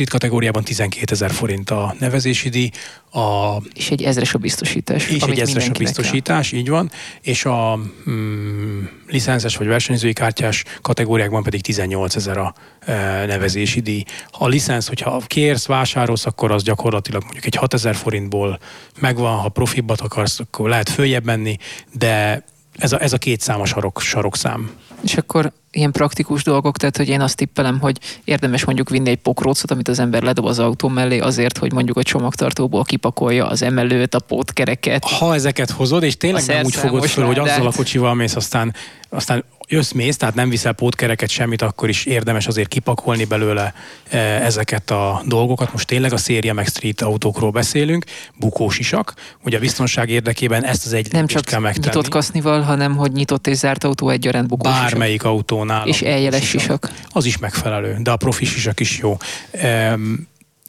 street kategóriában 12 ezer forint a nevezési díj, a, És egy ezres a biztosítás. és egy ezres a mindenkinek kell. biztosítás, így van, és a mm, licenszes vagy versenyzői kártyás kategóriákban pedig 18 ezer a e, nevezési díj. A licensz, hogyha kérsz, vásárolsz, akkor az gyakorlatilag mondjuk egy 6 ezer forintból megvan, ha profibbat akarsz, akkor lehet följebb menni, de ez a, ez a két számos sarok, sarokszám. És akkor ilyen praktikus dolgok, tehát hogy én azt tippelem, hogy érdemes mondjuk vinni egy pokrócot, amit az ember ledob az autó mellé azért, hogy mondjuk a csomagtartóból kipakolja az emelőt, a pótkereket. Ha ezeket hozod, és tényleg nem úgy fogod föl, hogy azzal a kocsival mész, aztán, aztán jössz, mész, tehát nem viszel pótkereket, semmit, akkor is érdemes azért kipakolni belőle e, ezeket a dolgokat. Most tényleg a széria meg street autókról beszélünk, bukós isak, hogy a biztonság érdekében ezt az egy Nem csak kell megtenni. nyitott kasznival, hanem hogy nyitott és zárt autó egyaránt bukós. Bármelyik autónál. És eljeles bukós sisak. Az is megfelelő, de a profi sisak is jó.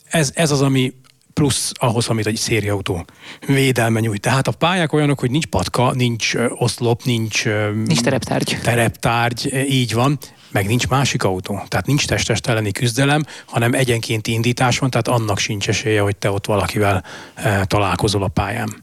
Ez, ez az, ami plusz ahhoz, amit egy szériautó védelme nyújt. Tehát a pályák olyanok, hogy nincs patka, nincs oszlop, nincs, Nincs tereptárgy. tereptárgy, így van, meg nincs másik autó. Tehát nincs testest elleni küzdelem, hanem egyenkénti indítás van, tehát annak sincs esélye, hogy te ott valakivel e, találkozol a pályán.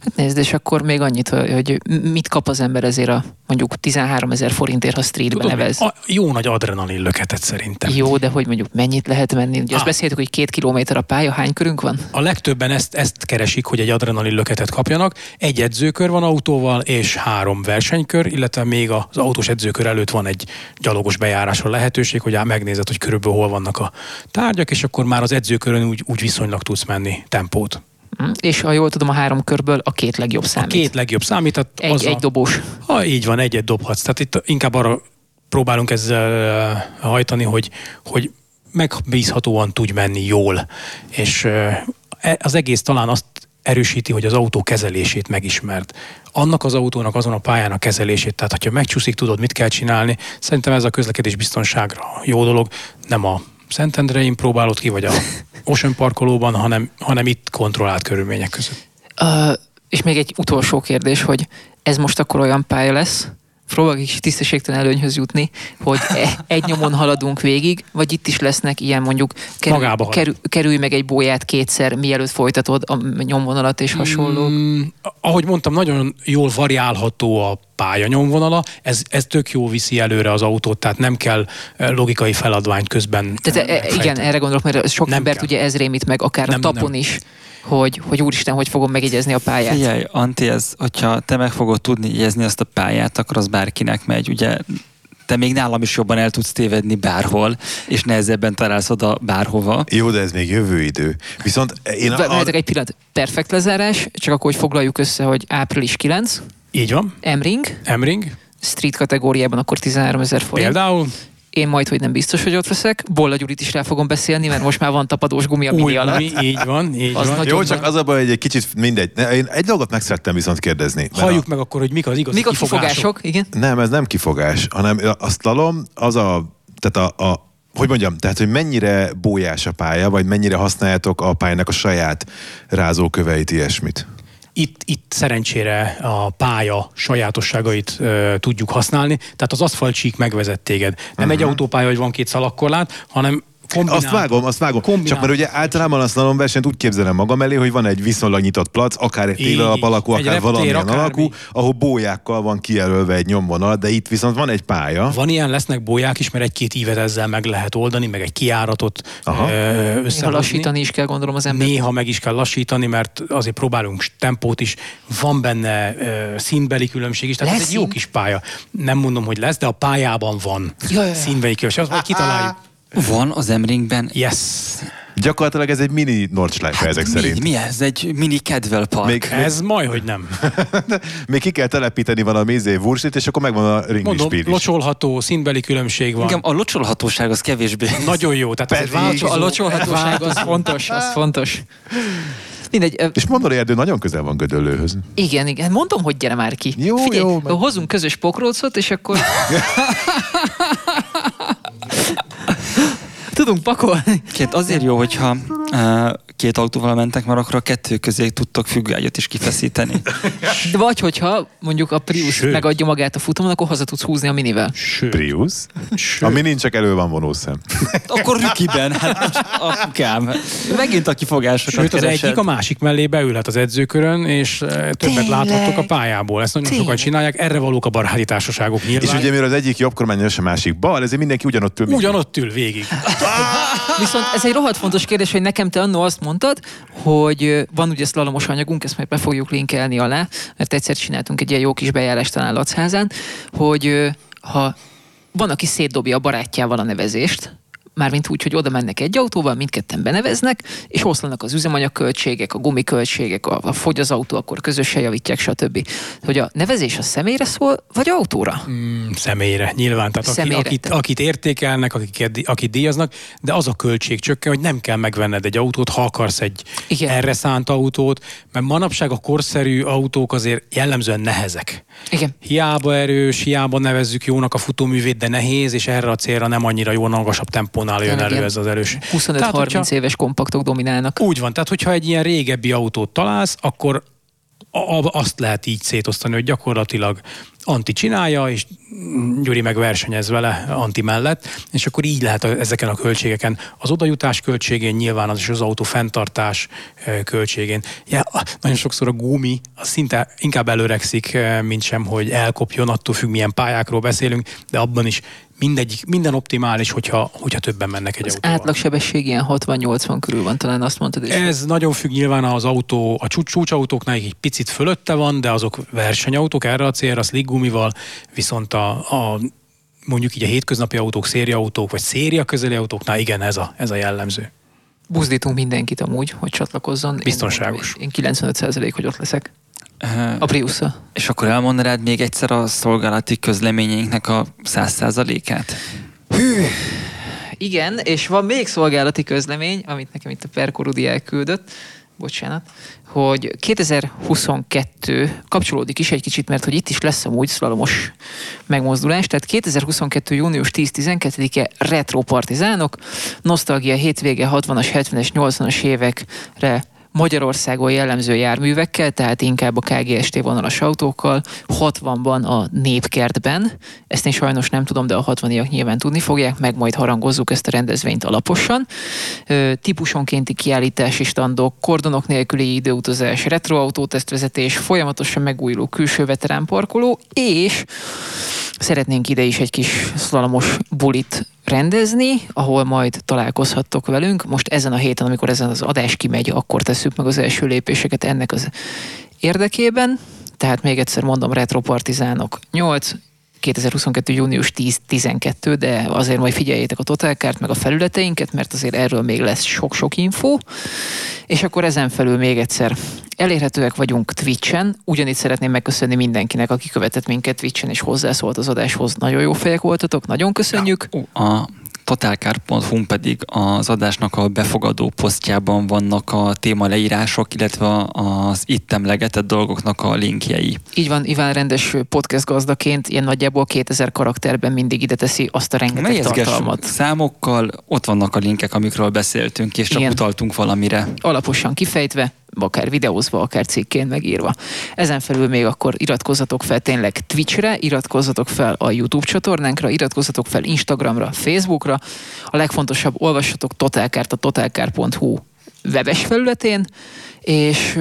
Hát nézd, és akkor még annyit, hogy mit kap az ember ezért a mondjuk 13 ezer forintért, ha streetbe Tudod, nevez. a, jó nagy adrenalin löketet szerintem. Jó, de hogy mondjuk mennyit lehet menni? Ugye azt beszéltük, hogy két kilométer a pálya, hány körünk van? A legtöbben ezt, ezt keresik, hogy egy adrenalin löketet kapjanak. Egy edzőkör van autóval, és három versenykör, illetve még az autós edzőkör előtt van egy gyalogos bejárásra lehetőség, hogy megnézed, hogy körülbelül hol vannak a tárgyak, és akkor már az edzőkörön úgy, úgy viszonylag tudsz menni tempót. Hm? És ha jól tudom, a három körből a két legjobb A számít. két legjobb számít, tehát egy, az egy a, dobós. ha így van, egyet dobhatsz. Tehát itt inkább arra próbálunk ezzel eh, hajtani, hogy, hogy megbízhatóan tudj menni jól. És e- az egész talán azt erősíti, hogy az autó kezelését megismerd. Annak az autónak azon a pályán a kezelését, tehát hogyha megcsúszik, tudod, mit kell csinálni. Szerintem ez a közlekedés biztonságra jó dolog. Nem a Szentendrein próbálod ki, vagy a [LAUGHS] Ocean parkolóban, hanem, hanem itt kontrollált körülmények között. Uh, és még egy utolsó kérdés, hogy ez most akkor olyan pálya lesz, próbálok is tisztességtelen előnyhöz jutni, hogy e- egy nyomon haladunk végig, vagy itt is lesznek ilyen mondjuk kerül, Magába kerül, kerülj meg egy bóját kétszer, mielőtt folytatod a nyomvonalat és hasonló. Mm, ahogy mondtam, nagyon jól variálható a pálya nyomvonala, ez, ez tök jó viszi előre az autót, tehát nem kell eh, logikai feladványt közben Tehát e, eh, igen, erre gondolok, mert sok Nem embert kell. ugye ez rémít meg, akár Nem, a tapon nem. is, hogy, hogy úristen, hogy fogom megjegyezni a pályát. Figyelj, Anti, ez, hogyha te meg fogod tudni jegyezni azt a pályát, akkor az bárkinek megy. Ugye te még nálam is jobban el tudsz tévedni bárhol, és nehezebben találsz oda bárhova. Jó, de ez még jövő idő. Viszont én a, Várjátok egy pillanat, perfekt lezárás, csak akkor, hogy foglaljuk össze, hogy április 9, Így van. M-ring, Emring, street kategóriában akkor 13 ezer forint. például Én majd, hogy nem biztos, hogy ott veszek. Bolla Gyurit is rá fogom beszélni, mert most már van tapadós gumi a mini új alatt. gumi, így van, így Az van. jó, csak van. az a baj, hogy egy kicsit mindegy. Ne, Én egy dolgot meg szerettem viszont kérdezni. Halljuk meg akkor, hogy mik az igazi Mik a kifogások. kifogások? Igen. A, nem, ez nem kifogás, hanem a slalom az a, tehát a, a hogy mondjam, tehát, hogy mennyire bójás a pálya, vagy mennyire használjátok a pályának a saját rázóköveit, ilyesmit? Itt, itt szerencsére a pálya sajátosságait ö, tudjuk használni, tehát az aszfaltsík megvezet téged. Nem Mhm. uh-huh. egy autópálya, hogy van két szalagkorlát, hanem kombinált. Azt vágom, azt vágom. kombinált- Csak mert ugye általában a slalom versenyt úgy képzelem magam elé, hogy van egy viszonylag nyitott plac, akár egy Így, télalap alakú, akár reptér, valamilyen akármi. alakú, ahol bójákkal van kijelölve egy nyomvonal, de itt viszont van egy pálya. Van ilyen, lesznek bolyák is, mert egy-két ívet ezzel meg lehet oldani, meg egy kiáratot Aha. ö, Néha összehozni. lassítani is kell gondolom az ember. Néha meg is kell lassítani, mert azért próbálunk tempót is. Van benne ö, színbeli különbség is, tehát Lesz ez egy jó kis pálya. Nem mondom, hogy lesz, de a pályában van Ja, ja, ja. színbeli különbség. Azt majd kitaláljuk. Van az Emringben Yes. Gyakorlatilag ez egy mini Nordschleife ezek mi, szerint. mi ez? Egy mini kedvel park. Még, Ez majd, hogy nem. [LAUGHS] még ki kell telepíteni valami izé vursit, és akkor megvan a ringli Mondom, is. locsolható, színbeli különbség van. Engem a locsolhatóság az kevésbé. Nagyon jó. Tehát Pedig- változó, A locsolhatóság az fontos, az fontos. Mindegy, És Mondori erdő nagyon közel van Gödöllőhöz. igen, igen. Mondom, hogy gyere már ki. Jó, Figyelj, jó, meg- hozunk közös pokrócot, és akkor... [LAUGHS] Tudunk pakolni. Két, azért jó, hogyha két autóval mentek, mert akkor a kettő közé tudtok függőágyat is kifeszíteni. [LAUGHS] De vagy hogyha mondjuk a Prius Sőt. megadja magát a futamon, akkor haza tudsz húzni a minivel. Sőt, Prius? sőt. Ami nincs csak elő van vonószem. [LAUGHS] akkor Rükiben, hát apukám. Megint a kifogásokat Sőt, az keresed. egyik a másik mellé beülhet az edzőkörön, és eh, többet Tényleg? láthattok a pályából. Ezt nagyon sokan Tényleg? csinálják, erre valók a baráti társaságok És nyilván. ugye mivel az egyik jobb kormányos, a másik bal, ezért mindenki ugyanott ül. Ugyanott ül végig. [LAUGHS] Viszont ez egy rohadt fontos kérdés, hogy nekem te annó azt mondtad, hogy van ugye szlalomos anyagunk, ezt majd be fogjuk linkelni alá, mert egyszer csináltunk egy ilyen jó kis bejárást talán hogy ha van, aki szétdobja a barátjával a nevezést, mármint úgy, hogy oda mennek egy autóval, mindketten beneveznek, és oszlanak az üzemanyagköltségek, a gumiköltségek, a, a fogy az autó, akkor közösen javítják, stb. Hogy a nevezés a személyre szól, vagy autóra? Mm, személyre, nyilván. Tehát aki, Személyre. akit, akit értékelnek, akik, akit díjaznak, de az a költség csökken, hogy nem kell megvenned egy autót, ha akarsz egy Igen. erre szánt autót, mert manapság a korszerű autók azért jellemzően nehezek. Igen. Hiába erős, hiába nevezzük jónak a futóművét, de nehéz, és erre a célra nem annyira jó, magasabb tempónál jön elő ez az erős. 25-30 Tehát, hogyha- éves kompaktok dominálnak. Úgy van, tehát hogyha egy ilyen régebbi autót találsz, akkor azt lehet így szétosztani, hogy gyakorlatilag Anti csinálja, és Gyuri meg versenyez vele Anti mellett, és akkor így lehet ezeken a költségeken. Az odajutás költségén nyilván az is az autó fenntartás eh, költségén. Ja, nagyon sokszor a gumi az szinte inkább előregszik, eh, mint sem, hogy elkopjon, attól függ, milyen pályákról beszélünk, de abban is mindegyik, minden optimális, hogyha, hogyha többen mennek egy Az autóval. átlagsebesség ilyen 60-80 körül van, talán azt mondtad. És Ez nagyon függ nyilván az autó, a csúcs, csúcsautóknál egy picit fölötte van, de azok versenyautók erre a célra, sliggumival, viszont a, a mondjuk így a hétköznapi autók, szériaautók, vagy széria közeli autóknál igen, ez a, ez a jellemző. buzdítunk mindenkit amúgy, hogy csatlakozzon. Biztonságos. Én, én 95% hogy ott leszek. A prius és akkor elmondanád még egyszer a szolgálati közleményeinknek a száz százalékát? Igen, és van még szolgálati közlemény, amit nekem itt a Perkorudi elküldött, bocsánat, hogy 2022 kapcsolódik is egy kicsit, mert hogy itt is lesz amúgy szlalomos megmozdulás, tehát 2022. június 10-12-e retro partizánok, nosztalgia hétvége 60-as, 70-es, 80-as évekre Magyarországon jellemző járművekkel, tehát inkább a KGST vonalas autókkal, 60-ban a Népkertben, ezt én sajnos nem tudom, de a 60-iak nyilván tudni fogják, meg majd harangozzuk ezt a rendezvényt alaposan. Típusonkénti kiállítási standok, kordonok nélküli időutazás, retroautótesztvezetés, folyamatosan megújuló külső veteránparkoló, és szeretnénk ide is egy kis szlalamos bulit rendezni, ahol majd találkozhattok velünk. Most ezen a héten, amikor ezen az adás kimegy, akkor tesszük meg az első lépéseket ennek az érdekében. Tehát még egyszer mondom, Retro Partizánok 8, 2022. június 10-12, de azért majd figyeljétek a totálkárt, meg a felületeinket, mert azért erről még lesz sok-sok info. És akkor ezen felül még egyszer elérhetőek vagyunk Twitchen, ugyanígy szeretném megköszönni mindenkinek, aki követett minket Twitchen és hozzászólt az adáshoz. Nagyon jó fejek voltatok, nagyon köszönjük. Ja, a totálkár.hu pedig az adásnak a befogadó posztjában vannak a téma leírások, illetve az itt emlegetett dolgoknak a linkjei. Így van, Iván rendes podcast gazdaként ilyen nagyjából 2000 karakterben mindig ide teszi azt a rengeteg Melyezgess tartalmat. számokkal, ott vannak a linkek, amikről beszéltünk, és csak Igen. utaltunk valamire. Alaposan kifejtve, akár videózva, akár cikkén megírva. Ezen felül még akkor iratkozzatok fel tényleg Twitchre, iratkozzatok fel a YouTube csatornánkra, iratkozzatok fel Instagramra, Facebookra. A legfontosabb, olvassatok Totálkárt a totálkár.hu webes felületén, és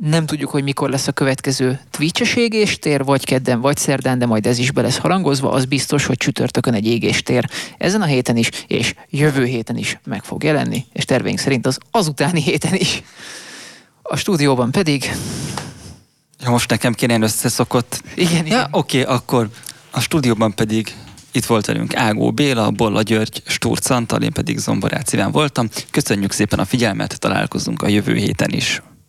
nem tudjuk, hogy mikor lesz a következő Twitch-es égéstér, vagy kedden, vagy szerdán, de majd ez is be lesz harangozva, az biztos, hogy csütörtökön egy égéstér ezen a héten is, és jövő héten is meg fog jelenni, és terveink szerint az azutáni héten is. A stúdióban pedig... Ja, most nekem kéne ilyen összeszokott... Igen, ja, oké, okay, akkor a stúdióban pedig itt volt velünk Ágó Béla, Bolla György, Sturc Antal, én pedig Zomborát Iván voltam. Köszönjük szépen a figyelmet, találkozunk a jövő héten is.